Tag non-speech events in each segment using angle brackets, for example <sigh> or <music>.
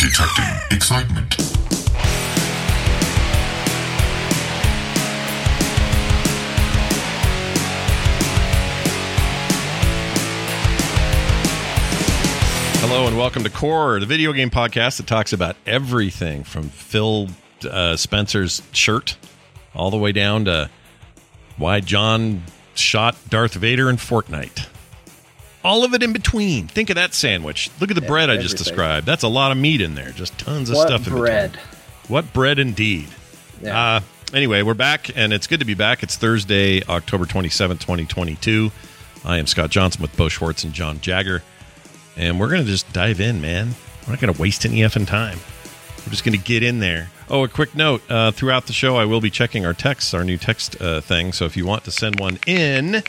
Detecting excitement. Hello and welcome to Core, the video game podcast that talks about everything from Phil uh, Spencer's shirt all the way down to why John shot Darth Vader in Fortnite. All of it in between. Think of that sandwich. Look at the bread I just described. That's a lot of meat in there. Just tons of What stuff in bread? between. What bread indeed. Yeah. Uh, anyway, we're back, and it's good to be back. It's Thursday, October 27th, 2022. I am Scott Johnson with Bo Schwartz and John Jagger, and we're going to just dive in, man. We're not going to waste any effing time. We're just going to get in there. Oh, a quick note. Uh, throughout the show, I will be checking our texts, our new text uh, thing. So if you want to send one in,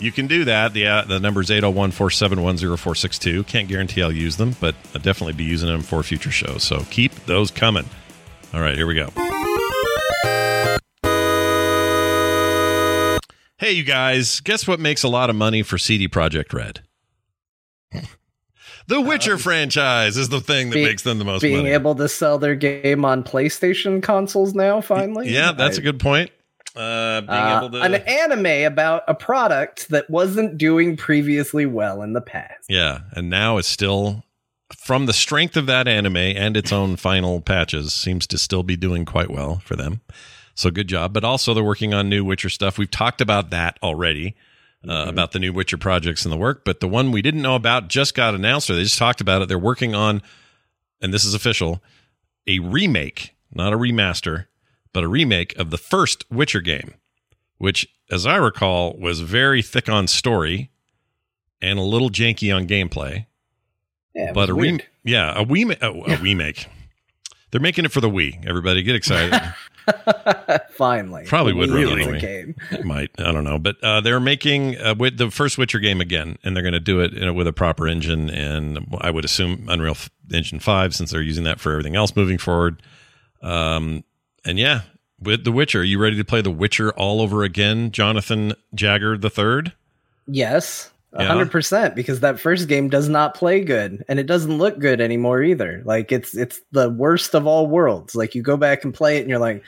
you can do that. The, uh, the number is 801 471 0462. Can't guarantee I'll use them, but I'll definitely be using them for future shows. So keep those coming. All right, here we go. Hey, you guys, guess what makes a lot of money for CD Projekt Red? <laughs> The Witcher franchise is the thing that Be- makes them the most being money. able to sell their game on PlayStation consoles now, finally. yeah, that's a I- good point. Uh, being uh, able to an anime about a product that wasn't doing previously well in the past. Yeah, and now it's still from the strength of that anime and its own final patches seems to still be doing quite well for them. So good job. But also they're working on new Witcher stuff. We've talked about that already. Uh, about the new Witcher projects in the work, but the one we didn't know about just got announced, or they just talked about it. They're working on, and this is official, a remake, not a remaster, but a remake of the first Witcher game, which, as I recall, was very thick on story and a little janky on gameplay. Yeah, but a was re- yeah, a Wii, a, a remake. They're making it for the Wii. Everybody get excited. <laughs> finally, Probably would Really run is a anyway. game. It might I don't know, but uh, they're making uh, with the first Witcher game again, and they're going to do it know, with a proper engine, and I would assume Unreal Engine Five, since they're using that for everything else moving forward. Um, and yeah, with The Witcher, are you ready to play The Witcher all over again, Jonathan Jagger the Third? Yes, a Yeah. hundred percent. Because that first game does not play good, and it doesn't look good anymore either. Like it's it's the worst of all worlds. Like you go back and play it, and you're like,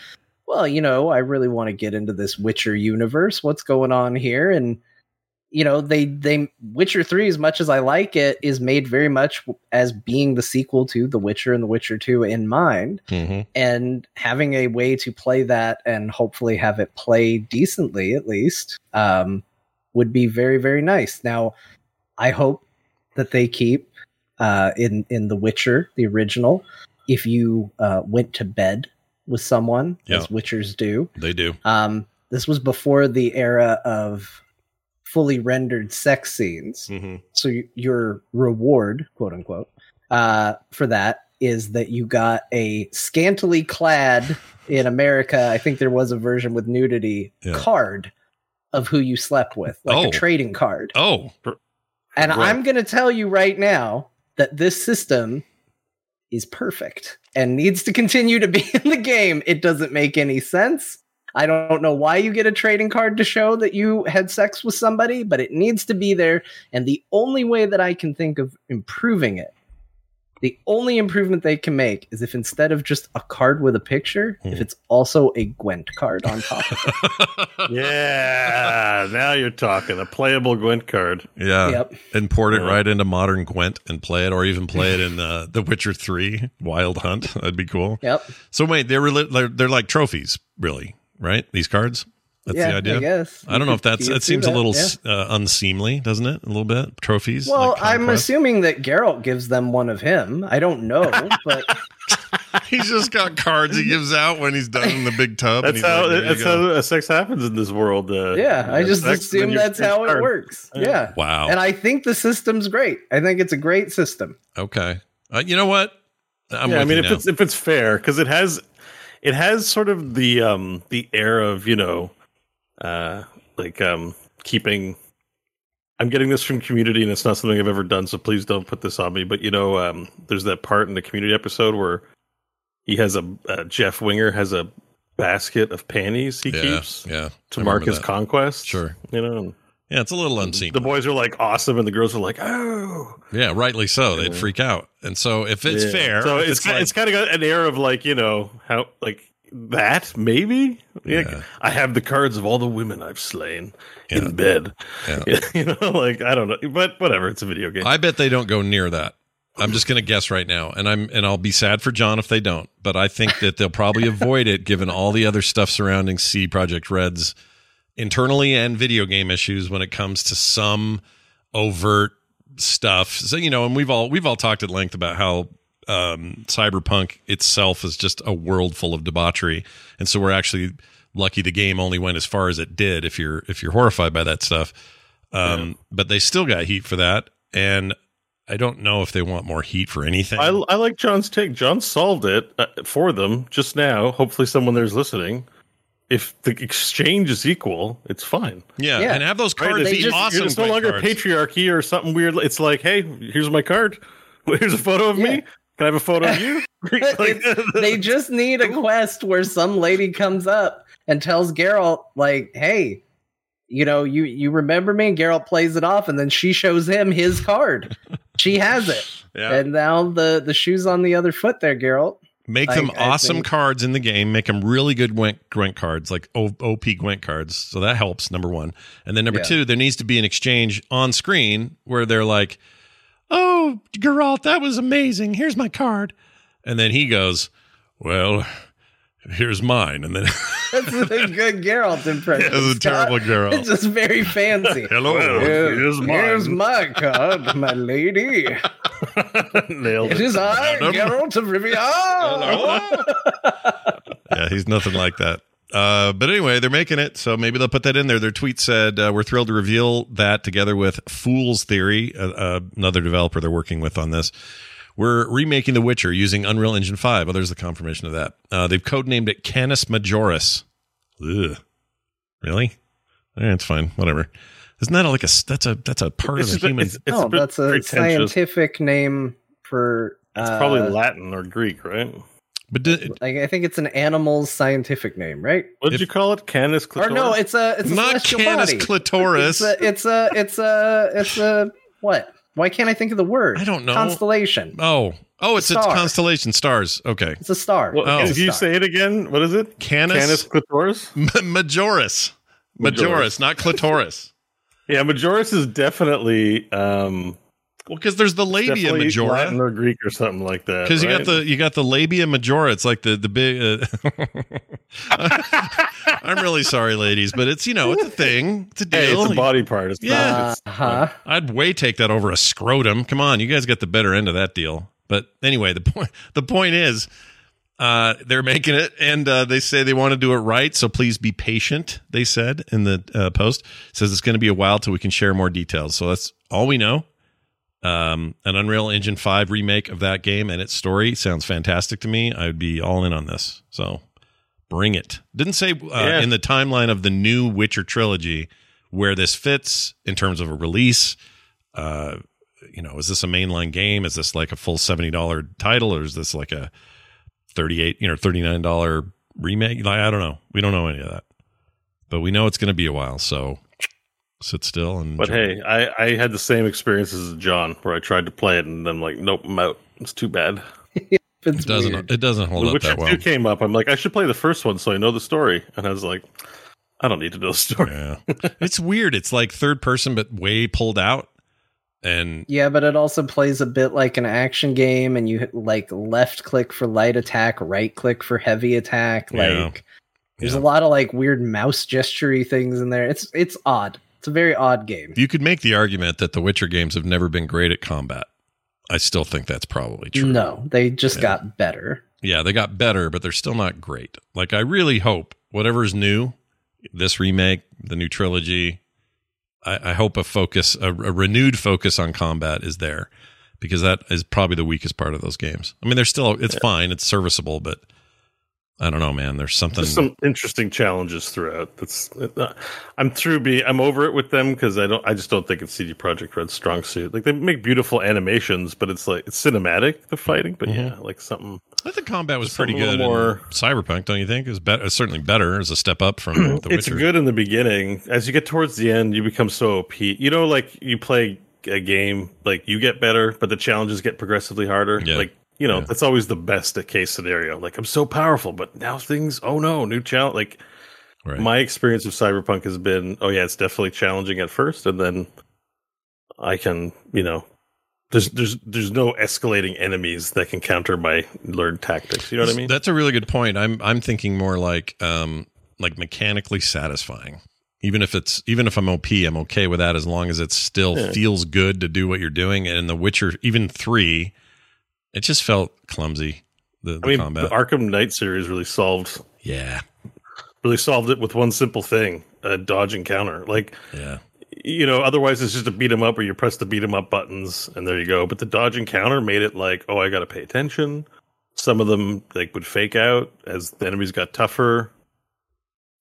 well, you know, I really want to get into this Witcher universe. What's going on here? And you know, they they Witcher three, as much as I like it, is made very much as being the sequel to The Witcher and The Witcher two in mind Mm-hmm. and having a way to play that and hopefully have it play decently at least um, would be very very nice now i hope that they keep uh, in in the witcher the original if you uh, went to bed with someone Yeah. as witchers do They do. um, this was before the era of fully rendered sex scenes Mm-hmm. so y- your reward, quote unquote, uh, for that is that you got a scantily clad in America. I think there was a version with nudity Yeah. card of who you slept with, like Oh. a trading card. Oh, And right. I'm going to tell you right now that this system is perfect and needs to continue to be <laughs> in the game. It doesn't make any sense. I don't know why you get a trading card to show that you had sex with somebody, but it needs to be there. And the only way that I can think of improving it The only improvement they can make is if instead of just a card with a picture, if it's also a Gwent card on top of <laughs> it. <laughs> Yeah, now you're talking a playable Gwent card. Yeah. Yep. Import it Yeah. right into modern Gwent and play it, or even play it in uh, The Witcher 3 Wild Hunt. <laughs> That'd be cool. Yep. So, wait, they're, they're, they're like trophies, really, right? These cards? That's yeah, the idea. I guess. I don't know if that's, You that could do seems a little yeah. uh, unseemly, doesn't it? A little bit? Trophies? Well, like I'm assuming that Geralt gives them one of him. I don't know, <laughs> but He's just got cards he gives out when he's done in the big tub. That's he's how like, that's how uh, sex happens in this world. Uh, yeah, I just sex, assume that's choose how it works. Yeah. Wow. And I think the system's great. I think it's a great system. Okay. Uh, you know what? I'm yeah, I mean, if now. it's if it's fair, because it has it has sort of the um the air of you know, uh, like um keeping. I'm getting this from community, and it's not something I've ever done, so please don't put this on me. But you know, um, there's that part in the community episode where he has a uh, Jeff Winger has a basket of panties he yeah, keeps yeah. to I mark his that. conquest. Sure. you know. Yeah, it's a little unseen. The boys are like awesome, and the girls are like, oh. yeah, rightly so. They'd freak out. And so if it's Yeah. fair, So if it's kind, like- it's kind of got an air of like you know how like that maybe. Yeah. Yeah. I have the cards of all the women I've slain Yeah. in bed. Yeah. <laughs> you know, like I don't know, but whatever. It's a video game. I bet they don't go near that. I'm just going to guess right now, and I'm and I'll be sad for John if they don't. But I think that they'll probably avoid it, given all the other stuff surrounding C Project Red's internally and video game issues when it comes to some overt stuff. So you know, and we've all we've all talked at length about how um, Cyberpunk itself is just a world full of debauchery, and so we're actually lucky the game only went as far as it did. If you're if you're horrified by that stuff, um, but they still got heat for that, and I don't know if they want more heat for anything. I, I like John's take. John solved it uh, for them just now. Hopefully, someone there's listening. If the exchange is equal, it's fine. yeah, Yeah. and have those cards It's, be just- awesome. it's no longer cards. patriarchy or something weird. It's like, hey, here's my card. <laughs> Here's a photo of Yeah. me. Can I have a photo of you? <laughs> Like- they just need a quest where some lady comes up and tells Geralt, like, "Hey, you know, you you remember me?" And Geralt plays it off, and then she shows him his card. she has it, <laughs> Yeah. and now the the shoes on the other foot there, Geralt. Make I- them I awesome think- cards in the game. Make them really good Gwent, Gwent cards, like o- OP Gwent cards. So that helps, number one. And then number Yeah. two, there needs to be an exchange on screen where they're like, oh, Geralt, that was amazing. Here's my card. And then he goes, well, here's mine. And then <laughs> That's a good Geralt impression. That's a Scott. terrible Geralt. It's just very fancy. <laughs> hello. Well, Here- here's mine. Here's my card, my lady. <laughs> <laughs> Nailed It is I, Madam. Geralt of Rivia. yeah, he's nothing like that. Uh, but anyway, they're making it, so maybe they'll put that in there. Their tweet said, uh, "We're thrilled to reveal that together with Fool's Theory, uh, uh, another developer they're working with on this. We're remaking The Witcher using Unreal Engine 5. Oh, there's the confirmation of that. Uh, they've codenamed it Canis Majoris. Ugh. Really? Eh, it's fine. Whatever. Isn't that like a that's a that's a part It's, of the a- human? it's, it's oh, a that's a scientific name for. It's uh, probably Latin or Greek, right? but do, Like I think it's an animal's scientific name, right? What did If- you call it? Canis clitoris? Or no, it's a it's a not celestial Canis body. clitoris. It's a it's a it's a it's a what? Why can't I think of the word? I don't know. Constellation. oh, oh, it's a Star. constellation stars. Okay, It's a star. Well, Oh. If you say it again, what is it? Canis, Canis clitoris? M- Majoris. Majoris, Majoris. not clitoris. Yeah, Majoris is definitely um well, because there's the labia definitely Latin majora. or Greek or something like that. Because you got the you got the labia majora. It's like the the big. Uh, <laughs> I'm really sorry, ladies, but it's you know it's a thing. It's a Hey, deal. it's a body part. It's Yeah. not. Uh huh. I'd way take that over a scrotum. Come on, you guys got the better end of that deal. But anyway, the point <laughs> the point is, uh, they're making it, and uh, they say they want to do it right. So please be patient. They said in the uh, post It says it's going to be a while till we can share more details. So that's all we know. Um, an Unreal Engine five remake of that game and its story sounds fantastic to me. I would be all in on this. So bring it. Didn't say uh, Yeah. in the timeline of the new Witcher trilogy where this fits in terms of a release. Uh, you know, is this a mainline game? Is this like a full seventy dollar title, or is this like a thirty eight, you know, thirty nine dollar remake? Like, I don't know. We don't know any of that, but we know it's going to be a while. So sit still and. But hey, I, I had the same experiences as John, where I tried to play it and then like, nope, I'm out. It's too bad. <laughs> It's It doesn't. weird. It doesn't hold The up Witcher that well. 2 came up. I'm like, I should play the first one so I know the story. And I was like, I don't need to know the story. Yeah, it's weird. It's like third person, but way pulled out. And Yeah, but it also plays a bit like an action game, and you like left click for light attack, right click for heavy attack. Like Yeah. there's Yeah. a lot of like weird mouse gestury things in there. It's it's odd. It's a very odd game. you could make the argument that the Witcher games have never been great at combat. I still think that's probably true. No, they just Yeah. got better. Yeah, they got better, but they're still not great. Like I really hope whatever's new, this remake, the new trilogy, I, I hope a focus, a, a renewed focus on combat is there, because that is probably the weakest part of those games. I mean, they're still, it's fine, it's serviceable, but I don't know, man. There's something. There's some interesting challenges throughout. That's uh, I'm through. Be I'm over it with them because I don't. I just don't think it's CD Projekt Red's strong suit. Like they make beautiful animations, but it's like it's cinematic the fighting. But yeah, like something. I think combat was pretty good. More more- Cyberpunk, don't you think? Is better, certainly better as a step up from the it's Witcher. good in the beginning. As you get towards the end, you become so OP. You know, like you play a game, like you get better, but the challenges get progressively harder. Yeah. Like you know, Yeah. that's always the best case scenario. Like I'm so powerful, but now things. Oh no, new challenge. Like Right. my experience of cyberpunk has been oh yeah it's definitely challenging at first and then i can you know there's there's there's no escalating enemies that can counter my learned tactics you know what i mean That's a really good point. I'm I'm thinking more like um like mechanically satisfying. Even if it's even if I'm OP, I'm okay with that as long as it still Yeah. feels good to do what you're doing. And in The Witcher, even three, it just felt clumsy. The, the i mean combat. the arkham knight series really solved yeah, really solved it with one simple thing a dodge and counter like yeah, you know otherwise it's just a beat 'em up where you press the beat 'em up buttons and there you go. But the dodge and counter made it like oh i gotta pay attention. Some of them like would fake out as the enemies got tougher.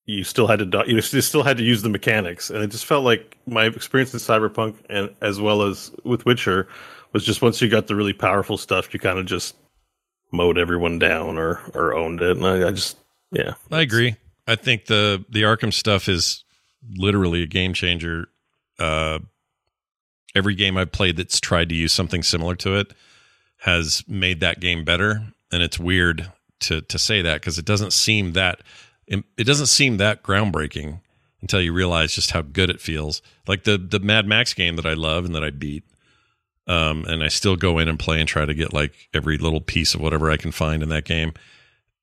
You still had to do- you still had to use the mechanics. And it just felt like my experience in cyberpunk and as well as with witcher was just once you got the really powerful stuff you kind of just mowed everyone down or or owned it. And i, I just yeah. I agree. I think the the Arkham stuff is literally a game changer. Uh, every game I've played that's tried to use something similar to it has made that game better, and it's weird to to say that because it doesn't seem that it doesn't seem that groundbreaking until you realize just how good it feels. Like the the Mad Max game that I love and that I beat. Um, and I still go in and play and try to get like every little piece of whatever I can find in that game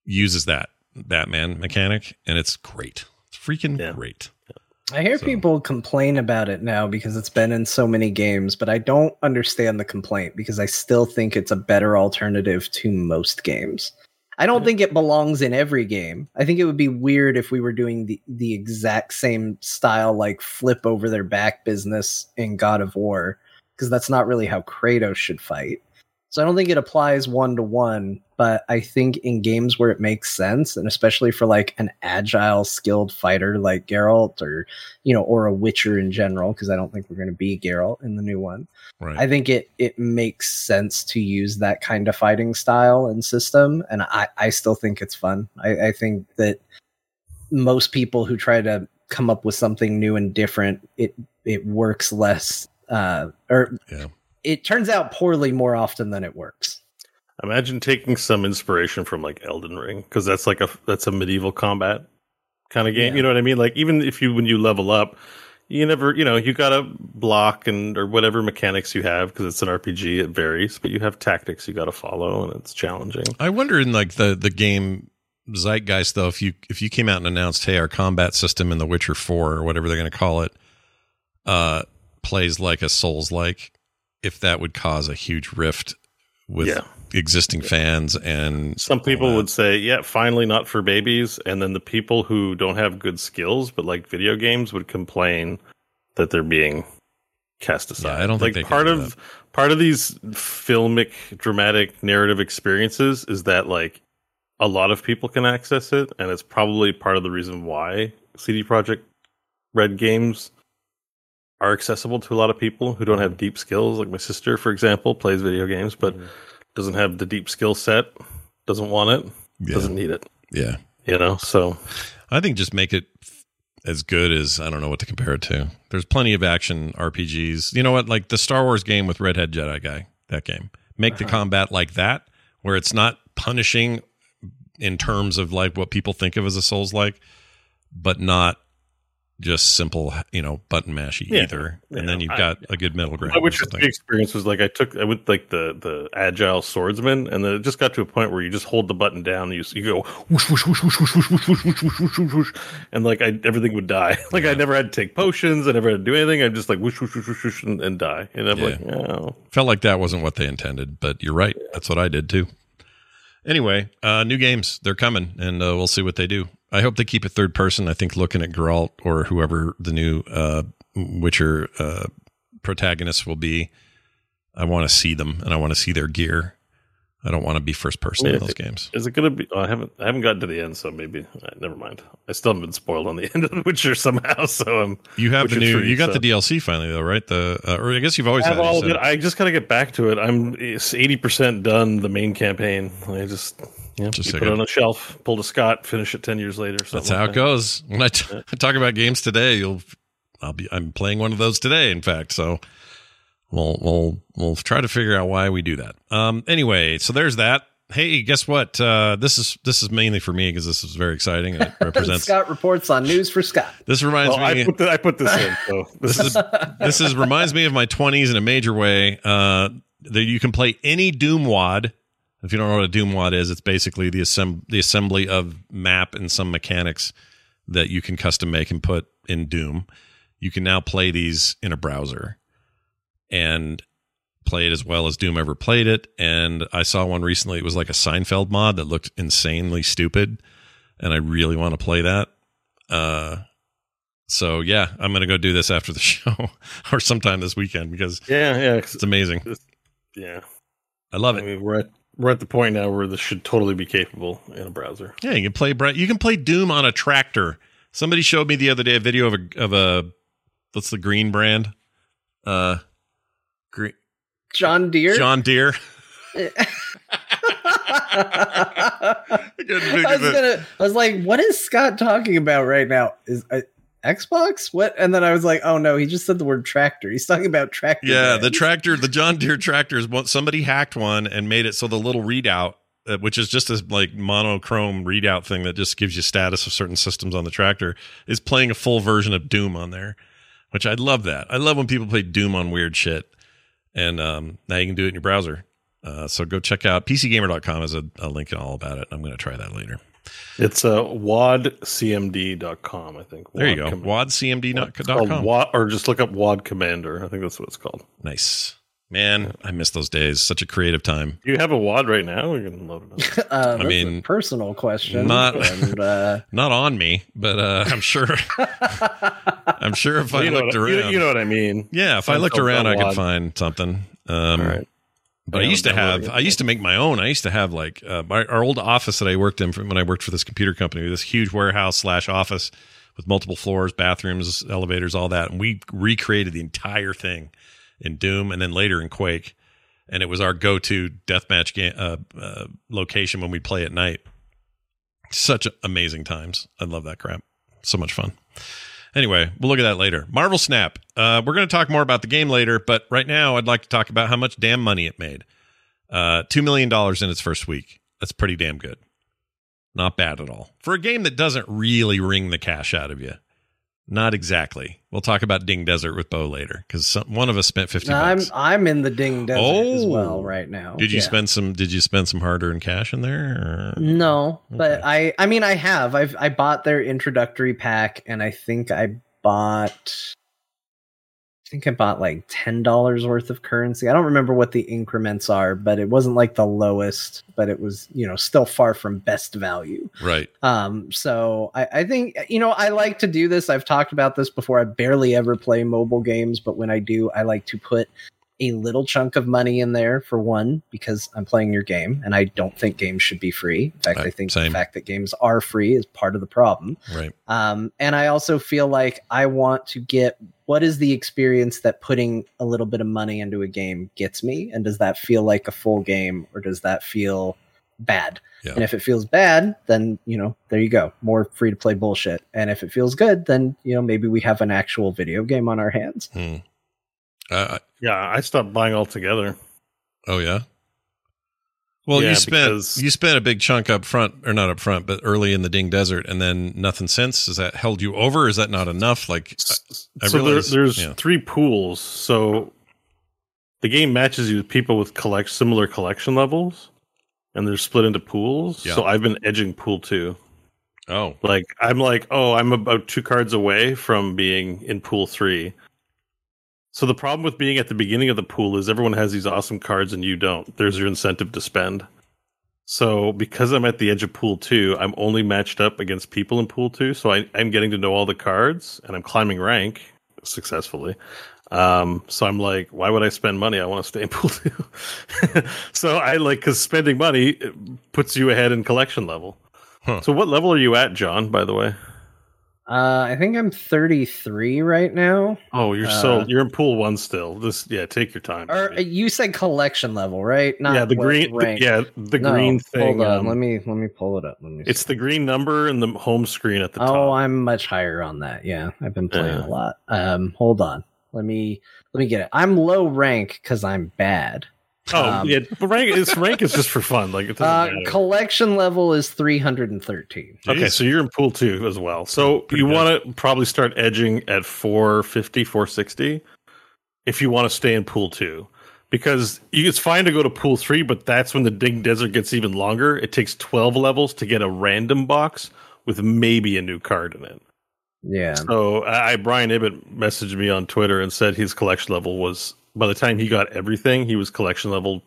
uses that Batman mechanic, and it's great. It's freaking Yeah. great. I hear So- people complain about it now because it's been in so many games, but I don't understand the complaint because I still think it's a better alternative to most games. I don't think it belongs in every game. I think it would be weird if we were doing the, the exact same style, like flip over their back business in God of War, because that's not really how Kratos should fight. So I don't think it applies one to one, but I think in games where it makes sense, and especially for like an agile, skilled fighter like Geralt or you know, or a Witcher in general, because I don't think we're going to be Geralt in the new one. Right. I think it it makes sense to use that kind of fighting style and system, and I I still think it's fun. I, I think that most people who try to come up with something new and different, it it works less, uh, or Yeah. It turns out poorly more often than it works. Imagine taking some inspiration from like Elden Ring because that's like a that's a medieval combat kind of game. Yeah. You know what I mean? Like even if you when you level up, you never you know you got to block and or whatever mechanics you have because it's an RPG. It varies, but you have tactics you got to follow and it's challenging. I wonder in like the the game zeitgeist though, if you if you came out and announced, hey, our combat system in The Witcher Four or whatever they're going to call it, uh, plays like a Souls like, if that would cause a huge rift with Yeah. existing fans and Some people would say, "Yeah, finally not for babies," and then the people who don't have good skills but like video games would complain that they're being cast aside. I don't think like they part do of part of these filmic, dramatic, narrative experiences is that like a lot of people can access it, and it's probably part of the reason why CD Projekt Red games are accessible to a lot of people who don't have deep skills. Like my sister, for example, plays video games but doesn't have the deep skill set, doesn't want it, Yeah. doesn't need it. yeah. You know, so I think just make it as good as I don't know what to compare it to. There's plenty of action RPGs. You know what? Like the Star Wars game with Redhead Jedi guy, that game. make the Uh-huh. combat like that, where it's not punishing in terms of like what people think of as a Souls like, but not just simple, you know, button mashy Yeah. either. Yeah. And then you've got a good middle ground. My Witcher 3 experience was like I took I went like the the agile swordsman, and then it just got to a point where you just hold the button down, and you you go whoosh whoosh whoosh whoosh whoosh whoosh whoosh whoosh whoosh whoosh whoosh whoosh, and like I everything would die. Like I never had to take potions, I never had to do anything. I'm just like whoosh whoosh whoosh whoosh, whoosh and, and die. And I'm Yeah. like, oh, Felt like that wasn't what they intended, but you're right. That's what I did too. Anyway, uh, new games they're coming, and uh, we'll see what they do. I hope they keep it third person. I think looking at Geralt or whoever the new uh, Witcher uh, protagonist will be, I want to see them and I want to see their gear. I don't want to be first person in Yeah. those games. is it gonna be? Oh, I haven't I haven't gotten to the end, so maybe uh, never mind. I still haven't been spoiled on the <laughs> end of the Witcher somehow. So I'm You have the new. 3, you got so- the DLC finally though, right? The uh, or I guess you've always I had. it, all it. I just gotta get back to it. I'm eighty percent done the main campaign. I just yeah, Just you put it on a shelf, pull a Scott, finish it ten years later. That's how like it that. goes. When <laughs> I talk about games today, you'll I'll be I'm playing one of those today. In fact, so we'll we'll we'll try to figure out why we do that. Um. Anyway, so there's that. Hey, guess what? Uh, this is this is mainly for me because this is very exciting. and It <laughs> represents. Scott reports on news for Scott. This reminds Well, me. I put, the, I put this in. So <laughs> this this is is this is reminds me of my 20s in a major way. Uh, that you can play any Doom wad. If you don't know what a Doom wad is, it's basically the assemb- the assembly of map and some mechanics that you can custom make and put in Doom. You can now play these in a browser and play it as well as Doom ever played it. And I saw one recently. It was like a Seinfeld mod that looked insanely stupid, and I really want to play that. Uh, so yeah, I'm gonna go do this after the <laughs> show or sometime this weekend because yeah, yeah, it's amazing. yeah. I love I it. mean, we're at we're at the point now where this should totally be capable in a browser. Yeah, you can play Bra- you can play Doom on a tractor. Somebody showed me the other day a video of a of a what's the green brand? Uh green John Deere. John Deere. <laughs> I couldn't was gonna. I was like, "What is Scott talking about right now? Is uh, Xbox? What?" And then I was like, "Oh no, he just said the word tractor. He's talking about tractor." Yeah, the tractor, the John Deere tractors. Somebody hacked one and made it so the little readout, uh, which is just this like monochrome readout thing that just gives you status of certain systems on the tractor, is playing a full version of Doom on there. Which I love that. I love when people play Doom on weird shit, and um, now you can do it in your browser. Uh, so go check out PCGamer.com is a, a link and all about it. I'm going to try that later. It's uh, wadcmd.com, I think. There you go. Wad Com- WadCMD.com. Wad, or just look up Wad Commander. I think that's what it's called. Nice. Man, I miss those days. Such a creative time. Do you have a Wad right now? We can load it up. <laughs> Uh, that's mean, a personal question. not- and, <laughs> uh, Not on me, but uh, I'm sure. <laughs> I'm sure if I you, know looked what, around, you know what I mean. yeah, if I looked around, I could find something. Um, All right. But I used to have. I used to make my own. I used to have like uh, my, our old office that I worked in from when I worked for this computer company, this huge warehouse slash office with multiple floors, bathrooms, elevators, all that. And we recreated the entire thing in Doom and then later in Quake. And it was our go to deathmatch game, uh, uh, location when we play at night. Such amazing times. I love that crap. So much fun. Anyway, we'll look at that later. Marvel Snap. Uh, we're going to talk more about the game later, but right now I'd like to talk about how much damn money it made. Uh, $2 million in its first week. That's pretty damn good. Not bad at all. For a game that doesn't really wring the cash out of you. Not exactly. We'll talk about Ding Desert with Bo later because one of us spent 50 I'm. I'm in the Ding Desert as Oh. well right now. Did you Yeah. spend some did you spend some hard-earned cash in there? or- No, but Okay. I I mean I have. I've I bought their introductory pack and I think I bought I think I bought like ten dollars worth of currency. I don't remember what the increments are, but it wasn't like the lowest, but it was, you know, still far from best value. Right. Um, so I, I think you know I like to do this. I've talked about this before. I barely ever play mobile games, but when I do, I like to put a little chunk of money in there for one because I'm playing your game, and I don't think games should be free. In fact, Right, I think same. the fact that games are free is part of the problem. Right. Um, and I also feel like I want to get what is the experience that putting a little bit of money into a game gets me, and does that feel like a full game, or does that feel bad? Yeah. And if it feels bad, then you know, there you go, more free to play bullshit. And if it feels good, then you know, maybe we have an actual video game on our hands. Hmm. Uh, Yeah, I stopped buying altogether. oh yeah. Well, Yeah, you spent you spent a big chunk up front, or not up front, but early in the Ding Desert, and then nothing since. Has that held you over? Is that not enough? Like, I so there, there's yeah. three pools. So the game matches you with people with collect similar collection levels, and they're split into pools. Yeah. So I've been edging pool two. oh, Like I'm like, oh, I'm about two cards away from being in pool three. So the problem with being at the beginning of the pool is everyone has these awesome cards and you don't. There's your incentive to spend. So because I'm at the edge of pool two, I'm only matched up against people in pool two. So I, I'm getting to know all the cards and I'm climbing rank successfully. Um, so I'm like, why would I spend money? I want to stay in <laughs> pool two. <laughs> so I like because spending money puts you ahead in collection level. Huh. So what level are you at, John? By the way. Uh, I think I'm 33 right now. Oh, you're so Uh, you're in pool one still. This yeah, take your time. Or you said collection level, right? Not yeah, the green. the- yeah, the No, green thing. Hold on, um, let me let me pull it up. Let me it's see. the green number and the home screen at the oh, top. Oh, I'm much higher on that. Yeah, I've been playing Yeah. a lot. Um, hold on. Let me let me get it. I'm low rank because I'm bad. Oh um, yeah, but rank is rank is just for fun. Like it Uh, collection level is 313. Okay, so you're in pool two as well. So Pretty you want to probably start edging at 450, 460 if you want to stay in pool two. Because you, it's fine to go to pool three, but that's when the Ding Desert gets even longer. It takes 12 levels to get a random box with maybe a new card in it. Yeah. So I Brian Ibbott messaged me on Twitter and said his collection level was by the time he got everything, he was collection level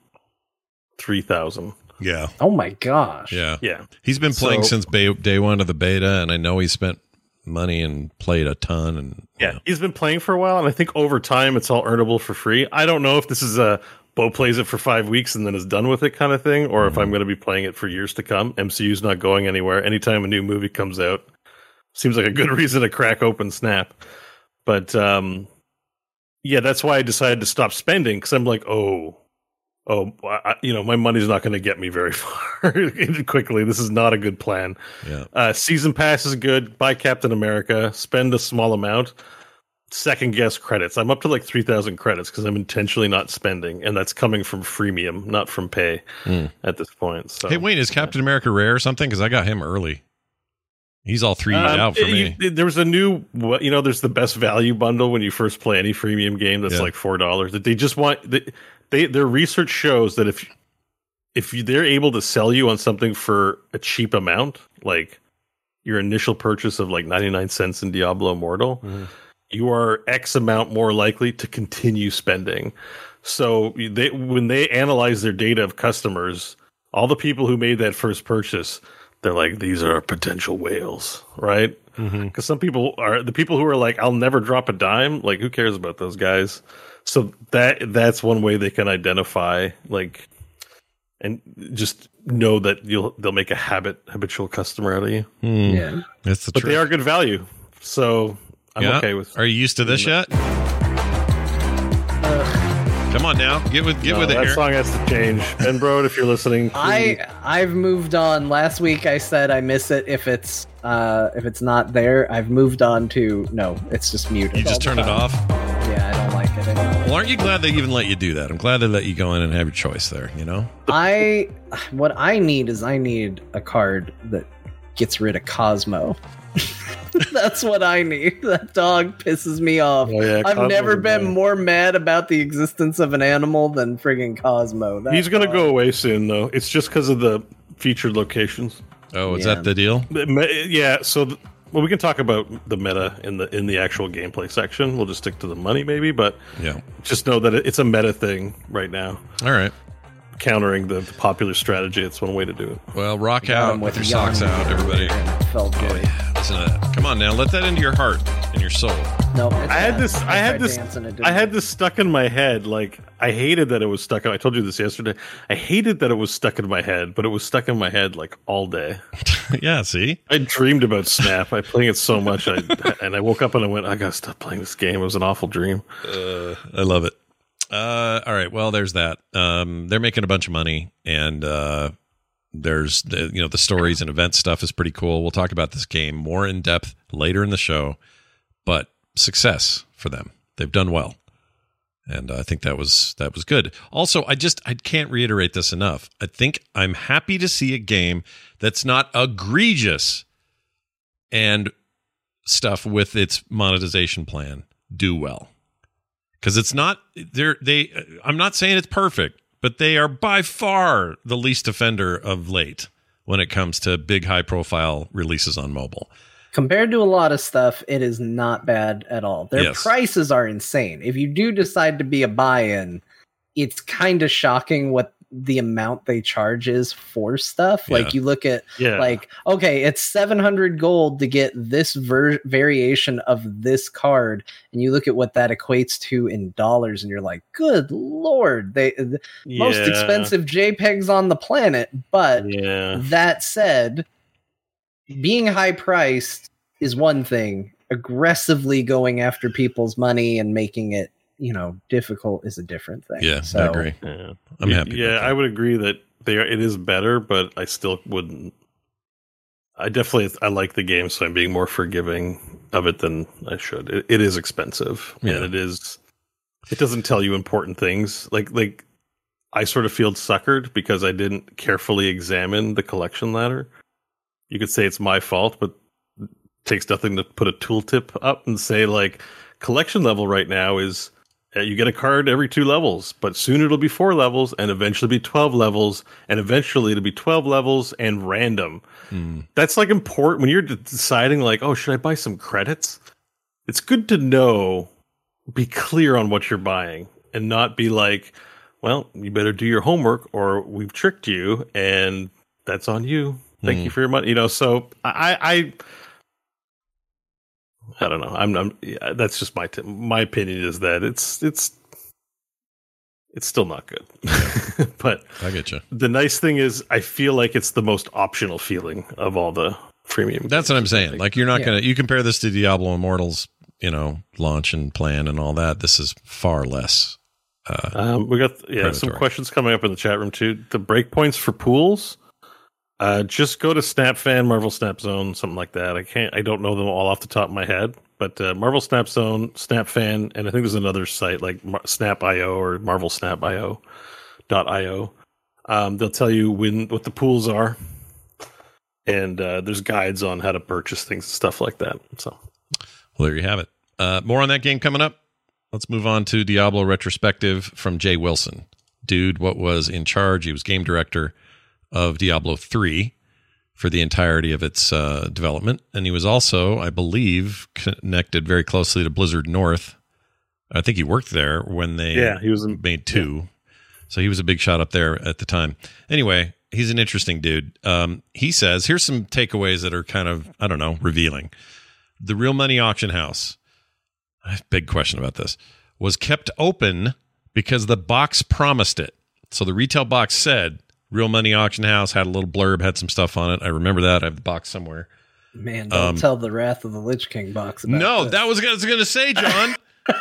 three thousand. yeah, Oh my gosh. yeah. Yeah. He's been playing So- since ba- day one of the beta, and I know he spent money and played a ton. And Yeah. He's been playing for a while and I think over time it's all earnable for free. I don't know if this is a Bo plays it for five weeks and then is done with it kind of thing, or if I'm going to be playing it for years to come. MCU's not going anywhere. Anytime a new movie comes out, seems like a good <laughs> reason to crack open Snap. But um, yeah, that's why I decided to stop spending because I'm like, oh, oh, I, you know, my money's not going to get me very <laughs> far quickly. This is not a good plan. yeah, Uh, season pass is good. Buy Captain America. Spend a small amount. Second guess credits. I'm up to like 3,000 credits because I'm intentionally not spending, and that's coming from freemium, not from pay Hmm. at this point. So, hey, Wayne, is Captain America rare or something? Because I got him early. He's all three Um, out for you- me. there was a new, you know, there's the best value bundle when you first play any freemium game that's Yeah. like four dollars. That they just want they, they their research shows that if if you, they're able to sell you on something for a cheap amount, like your initial purchase of like 99 cents in Diablo Immortal, Mm-hmm. you are X amount more likely to continue spending. So they when they analyze their data of customers, all the people who made that first purchase, they're like, these are potential whales, right? Mm-hmm. Because some people are the people who are like, I'll never drop a dime. Like, who cares about those guys? So that that's one way they can identify like and just know that you'll they'll make a habit habitual customer out of you. Hmm. Yeah. That's the But truth. they are good value. So I'm Yeah? okay with Are you used to this yet? Ugh. Come on now, get with get No, with it that here. song has to change. Ben Brode, if you're listening, <laughs> please. I I've moved on. Last week I said I miss it if it's uh if it's not there. I've moved on to no, it's just muted. You just turn the it off. Yeah, I don't like it anymore. Well, aren't you glad they even let you do that? I'm glad they let you go in and have your choice there. You know. I what I need is I need a card that gets rid of Cosmo. <laughs> That's what I need. <laughs> That dog pisses me off. Oh, yeah, I've never been annoying. more mad about the existence of an animal than friggin' Cosmo. That He's gonna go away soon, though. It's just because of the featured locations. Oh, is Yeah. that the deal? Yeah, so th- well, we can talk about the meta in the in the actual gameplay section. We'll just stick to the money, maybe, but Yeah. just know that it's a meta thing right now. All right. Countering the popular strategy, it's one way to do it. Well, rock out him with your socks out, everybody. and it felt Oh yeah. Listen to that. Come on now, let that into your heart and your soul. No, it's I had this. I had this. dancing, it didn't I had this stuck in my head. Like I hated that it was stuck. I told you this yesterday. I hated that it was stuck in my head, but it was stuck in my head like all day. <laughs> yeah. See. I dreamed about Snap. I playing it so much, I, <laughs> and I woke up and I went, I gotta stop playing this game. It was an awful dream. Uh, I love it. Uh, all right. Well, there's that. Um, they're making a bunch of money, and uh, there's the you know the stories and event stuff is pretty cool. We'll talk about this game more in depth later in the show, but success for them. They've done well, and I think that was that was good. Also, I just I can't reiterate this enough. I think I'm happy to see a game that's not egregious and stuff with its monetization plan do well because it's not they're they i'm not saying it's perfect but they are by far the least offender of late when it comes to big high profile releases on mobile Compared to a lot of stuff, it is not bad at all. Their Yes. prices are insane. If you do decide to be a buy-in, it's kind of shocking what the amount they charge is for stuff. Yeah. Like you look at Yeah. like okay, it's 700 gold to get this ver- variation of this card and you look at what that equates to in dollars and you're like, "Good lord, they the most expensive JPEGs on the planet." But Yeah. that said, being high priced is one thing. Aggressively going after people's money and making it, you know, difficult is a different thing. yeah So, i agree Yeah. i'm Y- happy Yeah. I would agree that they are, it is better, but I still wouldn't. I definitely I like the game, so I'm being more forgiving of it than I should. It, it is expensive, Yeah. and it is. It doesn't tell you important things. Like like I sort of feel suckered because I didn't carefully examine the collection ladder. You could say it's my fault, but it takes nothing to put a tooltip up and say like collection level right now is you get a card every two levels, but soon it'll be four levels and eventually be 12 levels and eventually it'll be 12 levels and random. Hmm. That's like important when you're deciding like, oh, should I buy some credits? It's good to know, be clear on what you're buying and not be like, well, you better do your homework or we've tricked you and that's on you. Thank Hmm. you for your money. You know, so I, I, I don't know. I'm, I'm yeah, that's just my t- my opinion is that it's it's it's still not good. <laughs> but i get you the nice thing is, I feel like it's the most optional feeling of all the freemium. That's what I'm saying. Like you're not Yeah. gonna you compare this to Diablo Immortals, you know, launch and plan and all that. This is far less. Uh, Um, we got yeah some questions coming up in the chat room too. The breakpoints for pools. Uh, just go to Snap Fan, Marvel Snap Zone, something like that. I can't, I don't know them all off the top of my head, but uh, Marvel Snap Zone, Snap Fan, and I think there's another site like Mar- Snap.io or Marvel dot io. Um, they'll tell you when what the pools are, and uh, there's guides on how to purchase things and stuff like that. So well, there you have it. Uh, more on that game coming up. Let's move on to Diablo retrospective from Jay Wilson. Dude, what was in charge? He was game director of Diablo 3 for the entirety of its uh, development. And he was also, I believe, connected very closely to Blizzard North. I think he worked there when they yeah, he was in, made two. So he was a big shot up there at the time. Anyway, he's an interesting dude. Um, he says, here's some takeaways that are kind of, I don't know, revealing. The real money auction house, I have a big question about this, was kept open because the box promised it. So the retail box said, Real Money Auction House had a little blurb, had some stuff on it. I remember that. I have the box somewhere. Man, don't Um, tell the Wrath of the Lich King box about No, this. that was what I was going to say, John.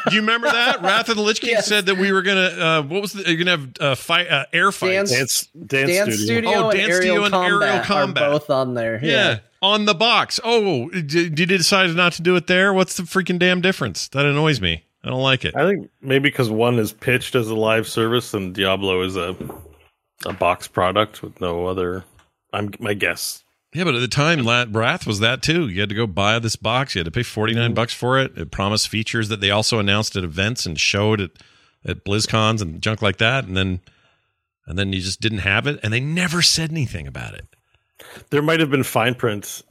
Do you remember that? <laughs> Wrath of the Lich King Yes. said that we were going to, uh, what was the, you're going to have uh, fight, uh, air fights. Dance- dance dance, Dance studio. Studio, Oh, and, Dance aerial, Studio and combat Aerial Combat. are both on there. Yeah. on the box. Oh, did, did you decide not to do it there? What's the freaking damn difference? That annoys me. I don't like it. I think maybe because one is pitched as a live service and Diablo is a a box product with no other. I'm my guess. Yeah, but at the time, Wrath was that too. You had to go buy this box. You had to pay forty Mm-hmm. bucks for it. It promised features that they also announced at events and showed at at BlizzCons and junk like that. And then and then you just didn't have it. And they never said anything about it. There might have been fine print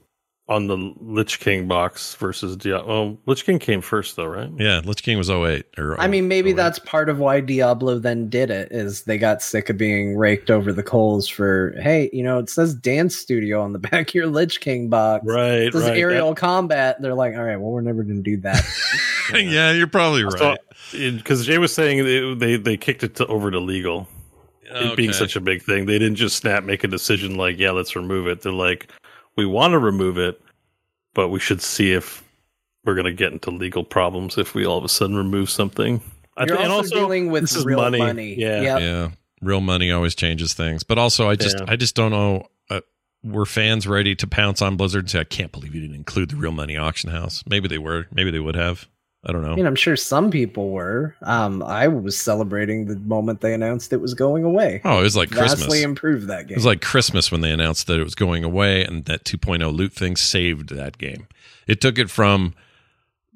on the Lich King box versus Diablo. Well, Lich King came first though, right? Yeah, Lich King was 08 or I mean, maybe 08. that's part of why Diablo then did it. Is they got sick of being raked over the coals for, hey, you know, it says Dance Studio on the <laughs> back of your Lich King box. Right, This is right. aerial combat. They're like, all right, well, we're never going to do that. <laughs> yeah, you're probably right. Because Jay was saying they they, they kicked it to, over to legal. It being such a big thing, they didn't just snap make a decision like, yeah, let's remove it. They're like, we want to remove it, but we should see if we're going to get into legal problems if we all of a sudden remove something. You're thi- and also, dealing with this is real money. Yeah. Yep. yeah real money always changes things but also i just Yeah. i just don't know uh, were fans ready to pounce on blizzard and say i can't believe you didn't include the real money auction house maybe they were maybe they would have I don't know. I mean, I'm sure some people were. Um, I was celebrating the moment they announced it was going away. oh, it was like Christmas. Vastly improved that game. It was like Christmas when they announced that it was going away and that 2.0 loot thing saved that game. It took it from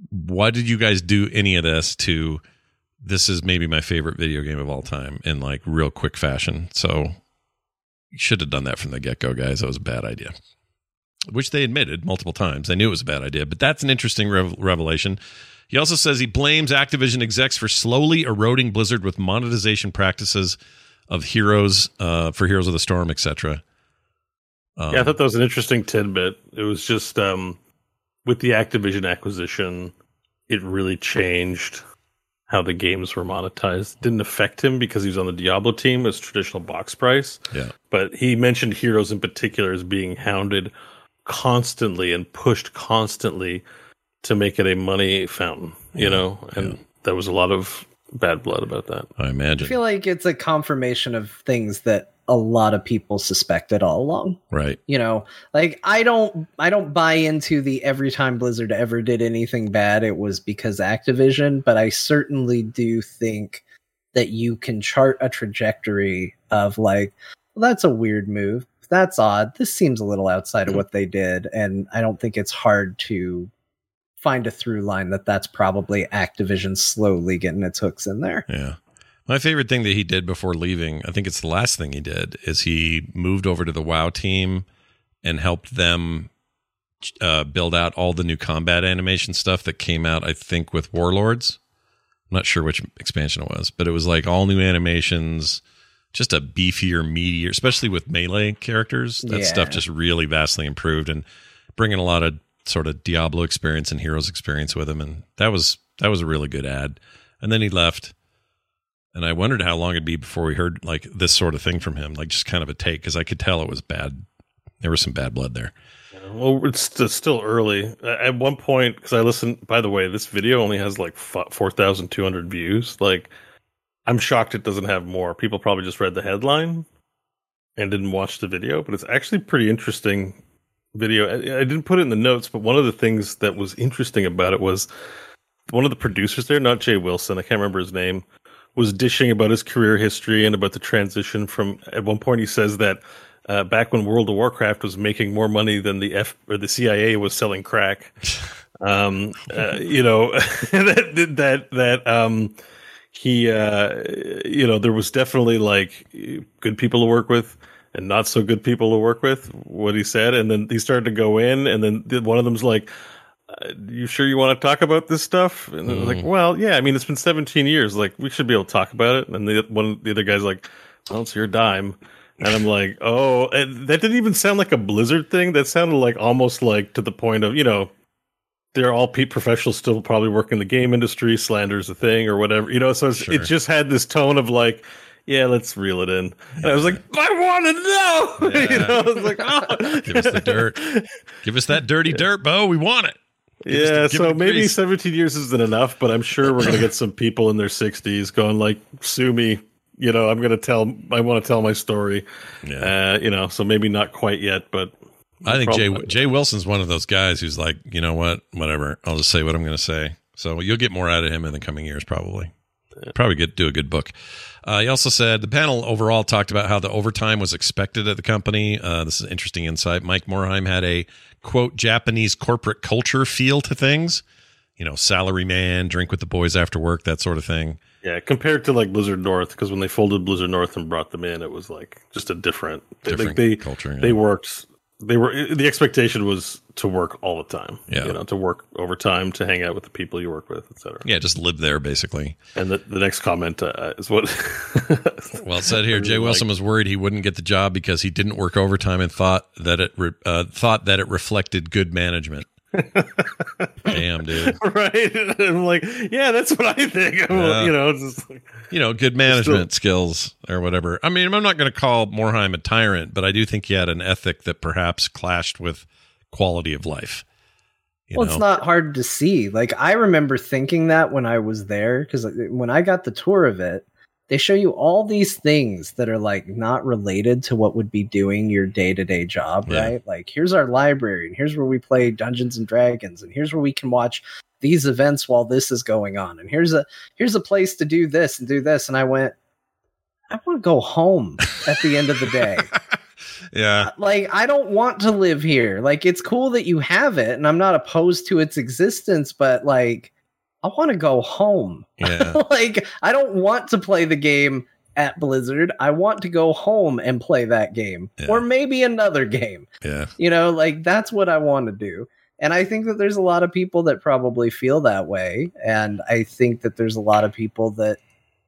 why did you guys do any of this to this is maybe my favorite video game of all time in like real quick fashion. So you should have done that from the get go, guys. That was a bad idea. Which they admitted multiple times. They knew it was a bad idea, but that's an interesting rev- revelation. He also says he blames Activision execs for slowly eroding Blizzard with monetization practices of Heroes uh, for Heroes of the Storm, etc. Um, yeah, I thought that was an interesting tidbit. It was just um, with the Activision acquisition, it really changed how the games were monetized. Didn't affect him because he was on the Diablo team as traditional box price. Yeah. But he mentioned Heroes in particular as being hounded constantly and pushed constantly to make it a money fountain, you know, and there was a lot of bad blood about that. I imagine. I feel like it's a confirmation of things that a lot of people suspected all along. right. You know, like I don't I don't buy into the every time Blizzard ever did anything bad it was because Activision, but I certainly do think that you can chart a trajectory of like well, that's a weird move. That's odd. This seems a little outside of mm-hmm. what they did and I don't think it's hard to find a through line that that's probably Activision slowly getting its hooks in there. Yeah. My favorite thing that he did before leaving, I think it's the last thing he did, is he moved over to the WoW team and helped them uh, build out all the new combat animation stuff that came out, I think, with Warlords. I'm not sure which expansion it was, but it was like all new animations, just a beefier, meatier, especially with melee characters. That Yeah. stuff just really vastly improved and bringing a lot of sort of Diablo experience and Heroes experience with him. And that was that was a really good ad. And then he left and I wondered how long it'd be before we heard like this sort of thing from him, like just kind of a take, because I could tell it was bad. There was some bad blood there. Well, it's st- still early. At one point, because I listened. By the way, this video only has like four thousand two hundred views. Like, I'm shocked it doesn't have more. People probably just read the headline and didn't watch the video. But it's actually pretty interesting video. I, I didn't put it in the notes, but one of the things that was interesting about it was one of the producers there, not Jay Wilson. I can't remember his name. Was dishing about his career history and about the transition from. At one point, he says that uh, back when World of Warcraft was making more money than the F or the CIA was selling crack. <laughs> Um, uh, you know <laughs> that that that um, he uh, you know there was definitely like good people to work with and not so good people to work with. What he said, and then he started to go in, and then one of them's like. Uh, you sure you want to talk about this stuff? And was like, well, yeah. I mean, it's been 17 years. Like, we should be able to talk about it. And the one, the other guy's like, well, it's your dime. And I'm like, <laughs> oh, and that didn't even sound like a Blizzard thing. That sounded like almost like to the point of, you know, they're all pe- professionals still probably work in the game industry. Slander's a thing or whatever, you know. So it's, Sure. it just had this tone of like, yeah, let's reel it in. And I was like, I want to know. <laughs> you know, I was like, oh, Give us the dirt. Give us that dirty dirt, Bo. We want it. Give us the- yeah, so maybe grease. 17 years isn't enough, but I'm sure we're going to get some people in their 60s going like, sue me. You know, I'm going to tell, I want to tell my story. Yeah. Uh, you know, so maybe not quite yet, but I think Jay Jay Wilson's one of those guys who's like, you know what, whatever. I'll just say what I'm going to say. So you'll get more out of him in the coming years, probably. Probably get do a good book. Uh, he also said the panel overall talked about how the overtime was expected at the company. Uh, this is interesting insight. Mike Morhaime had a quote Japanese corporate culture feel to things. You know, salary man, drink with the boys after work, that sort of thing. yeah, compared to like Blizzard North, because when they folded Blizzard North and brought them in, it was like just a different, Different like they, culture, yeah. They worked, they were, the expectation was to work all the time. Yeah. You know, to work overtime, to hang out with the people you work with, etc. Yeah, just live there basically. And the, the next comment uh, is what, <laughs> Well, said here, Jay Like- Wilson was worried he wouldn't get the job because he didn't work overtime and thought that it re- uh, thought that it reflected good management. <laughs> Damn, dude. right? <laughs> I'm like, yeah, that's what I think. Yeah. You know, just like, You know, good management skills or whatever. I mean, I'm not going to call Morhaime a tyrant, but I do think he had an ethic that perhaps clashed with quality of life. Well, know? it's not hard to see. Like I remember thinking that when I was there, because uh, when I got the tour of it, they show you all these things that are like not related to what would be doing your day to day job, Yeah. right? Like here's our library, and here's where we play Dungeons and Dragons, and here's where we can watch these events while this is going on and here's a here's a place to do this and do this and i went i want to go home at the end of the day <laughs> yeah. like i don't want to live here like it's cool that you have it and i'm not opposed to its existence but like i want to go home Yeah. <laughs> like i don't want to play the game at blizzard i want to go home and play that game Yeah. or maybe another game Yeah. you know like that's what i want to do and i think that there's a lot of people that probably feel that way and i think that there's a lot of people that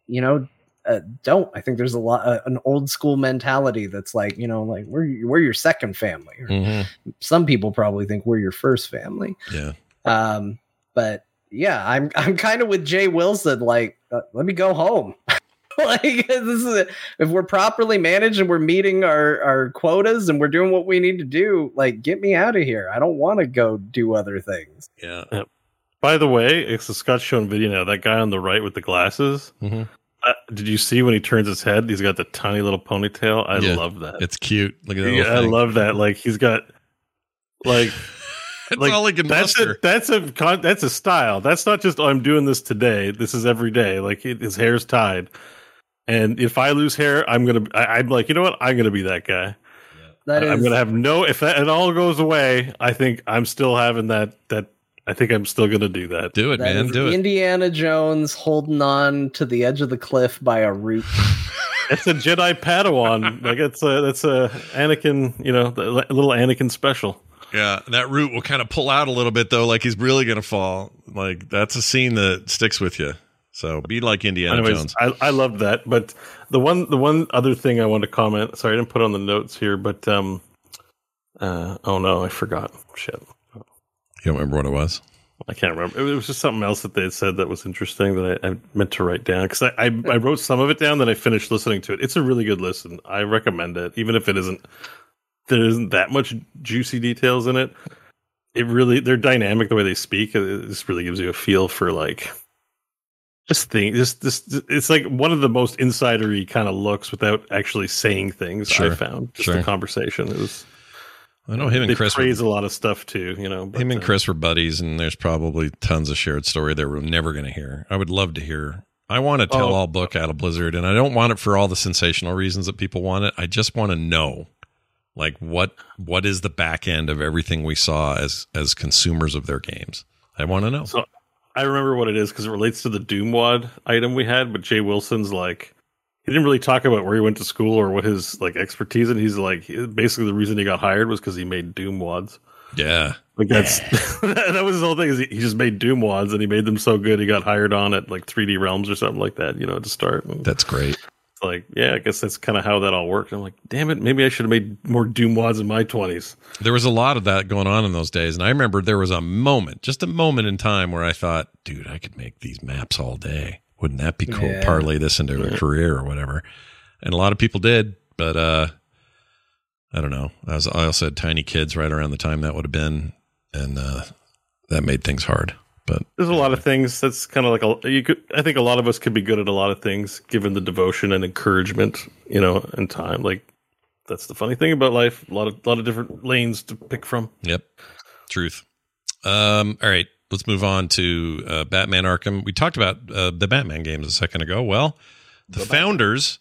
you know uh, don't. I think there's a lot uh, an old school mentality that's like you know like we're we're your second family. Or hmm some people probably think we're your first family. Yeah. um but yeah i'm <laughs> i'm kind of with jay wilson like uh, let me go home. <laughs> Like this is if we're properly managed and we're meeting our our quotas and we're doing what we need to do like get me out of here. I don't want to go do other things. Yeah. By the way, it's a Scott showing video now. That guy on the right with the glasses. hmm Uh, did you see when he turns his head? He's got the tiny little ponytail. I Yeah. love that. It's cute. Look at that. Yeah, little I love that. Like he's got like <laughs> It's like all he can that's muster. a that's a con- that's a style. That's not just oh, I'm doing this today. This is every day. Like it, his hair's tied, and if I lose hair, I'm gonna. I, I'm like, you know what? I'm gonna be that guy. That is I'm gonna have no. If that it all goes away, I think I'm still having that. That I think I'm still gonna do that. Do it, that man. is Do it. indiana jones holding on to the edge of the cliff by a root <laughs> It's a Jedi Padawan. like it's a that's a Anakin. You know, the little Anakin special. Yeah, that root will kind of pull out a little bit though, like he's really gonna fall. Like that's a scene that sticks with you. So be like Indiana Anyways, Jones. I, I love that. But the one the one other thing I want to comment. Sorry, I didn't put on the notes here, but um, uh, oh no, I forgot. Shit, You don't remember what it was? I can't remember. It was just something else that they had said that was interesting that I, I meant to write down because I, I I wrote some of it down. Then I finished listening to it. It's a really good listen. I recommend it, even if it isn't there isn't that much juicy details in it. It really they're dynamic the way they speak. It just really gives you a feel for like just think just this it's like one of the most insidery kind of looks without actually saying things Sure. I found. Just Sure. the conversation. It was I know him and they Chris. Were, praise a lot of stuff too, you know. but, him and uh, Chris were buddies, and there's probably tons of shared story that we're never going to hear. I would love to hear. I want a tell all book out of Blizzard, and I don't want it for all the sensational reasons that people want it. I just want to know, like what what is the back end of everything we saw as as consumers of their games. I want to know. So I remember what it is because it relates to the Doom Wad item we had, but Jay Wilson's like he didn't really talk about where he went to school or what his like expertise and he's like basically the reason he got hired was because he made Doom Wads. Yeah, Like that's <laughs> that was his whole thing is he, he just made Doom Wads and he made them so good he got hired on at like 3D Realms or something like that, you know, to start. And that's great. it's like, yeah, I guess that's kind of how that all worked. I'm like, damn it, maybe I should have made more Doom Wads in my 20s. There was a lot of that going on in those days, and I remember there was a moment, just a moment in time, where I thought, "Dude, I could make these maps all day. Wouldn't that be cool? Yeah. Parlay this into a career or whatever." And a lot of people did, but uh, I don't know. I was I also had tiny kids right around the time that would have been, and uh, that made things hard. But There's a lot of things that's kind of like a you could I think a lot of us could be good at a lot of things given the devotion and encouragement, you know, and time. Like that's the funny thing about life. A lot of lot of different lanes to pick from. Yep. Truth. Um, all right. Let's move on to uh, Batman Arkham. We talked about uh, the Batman games a second ago. Well, the founders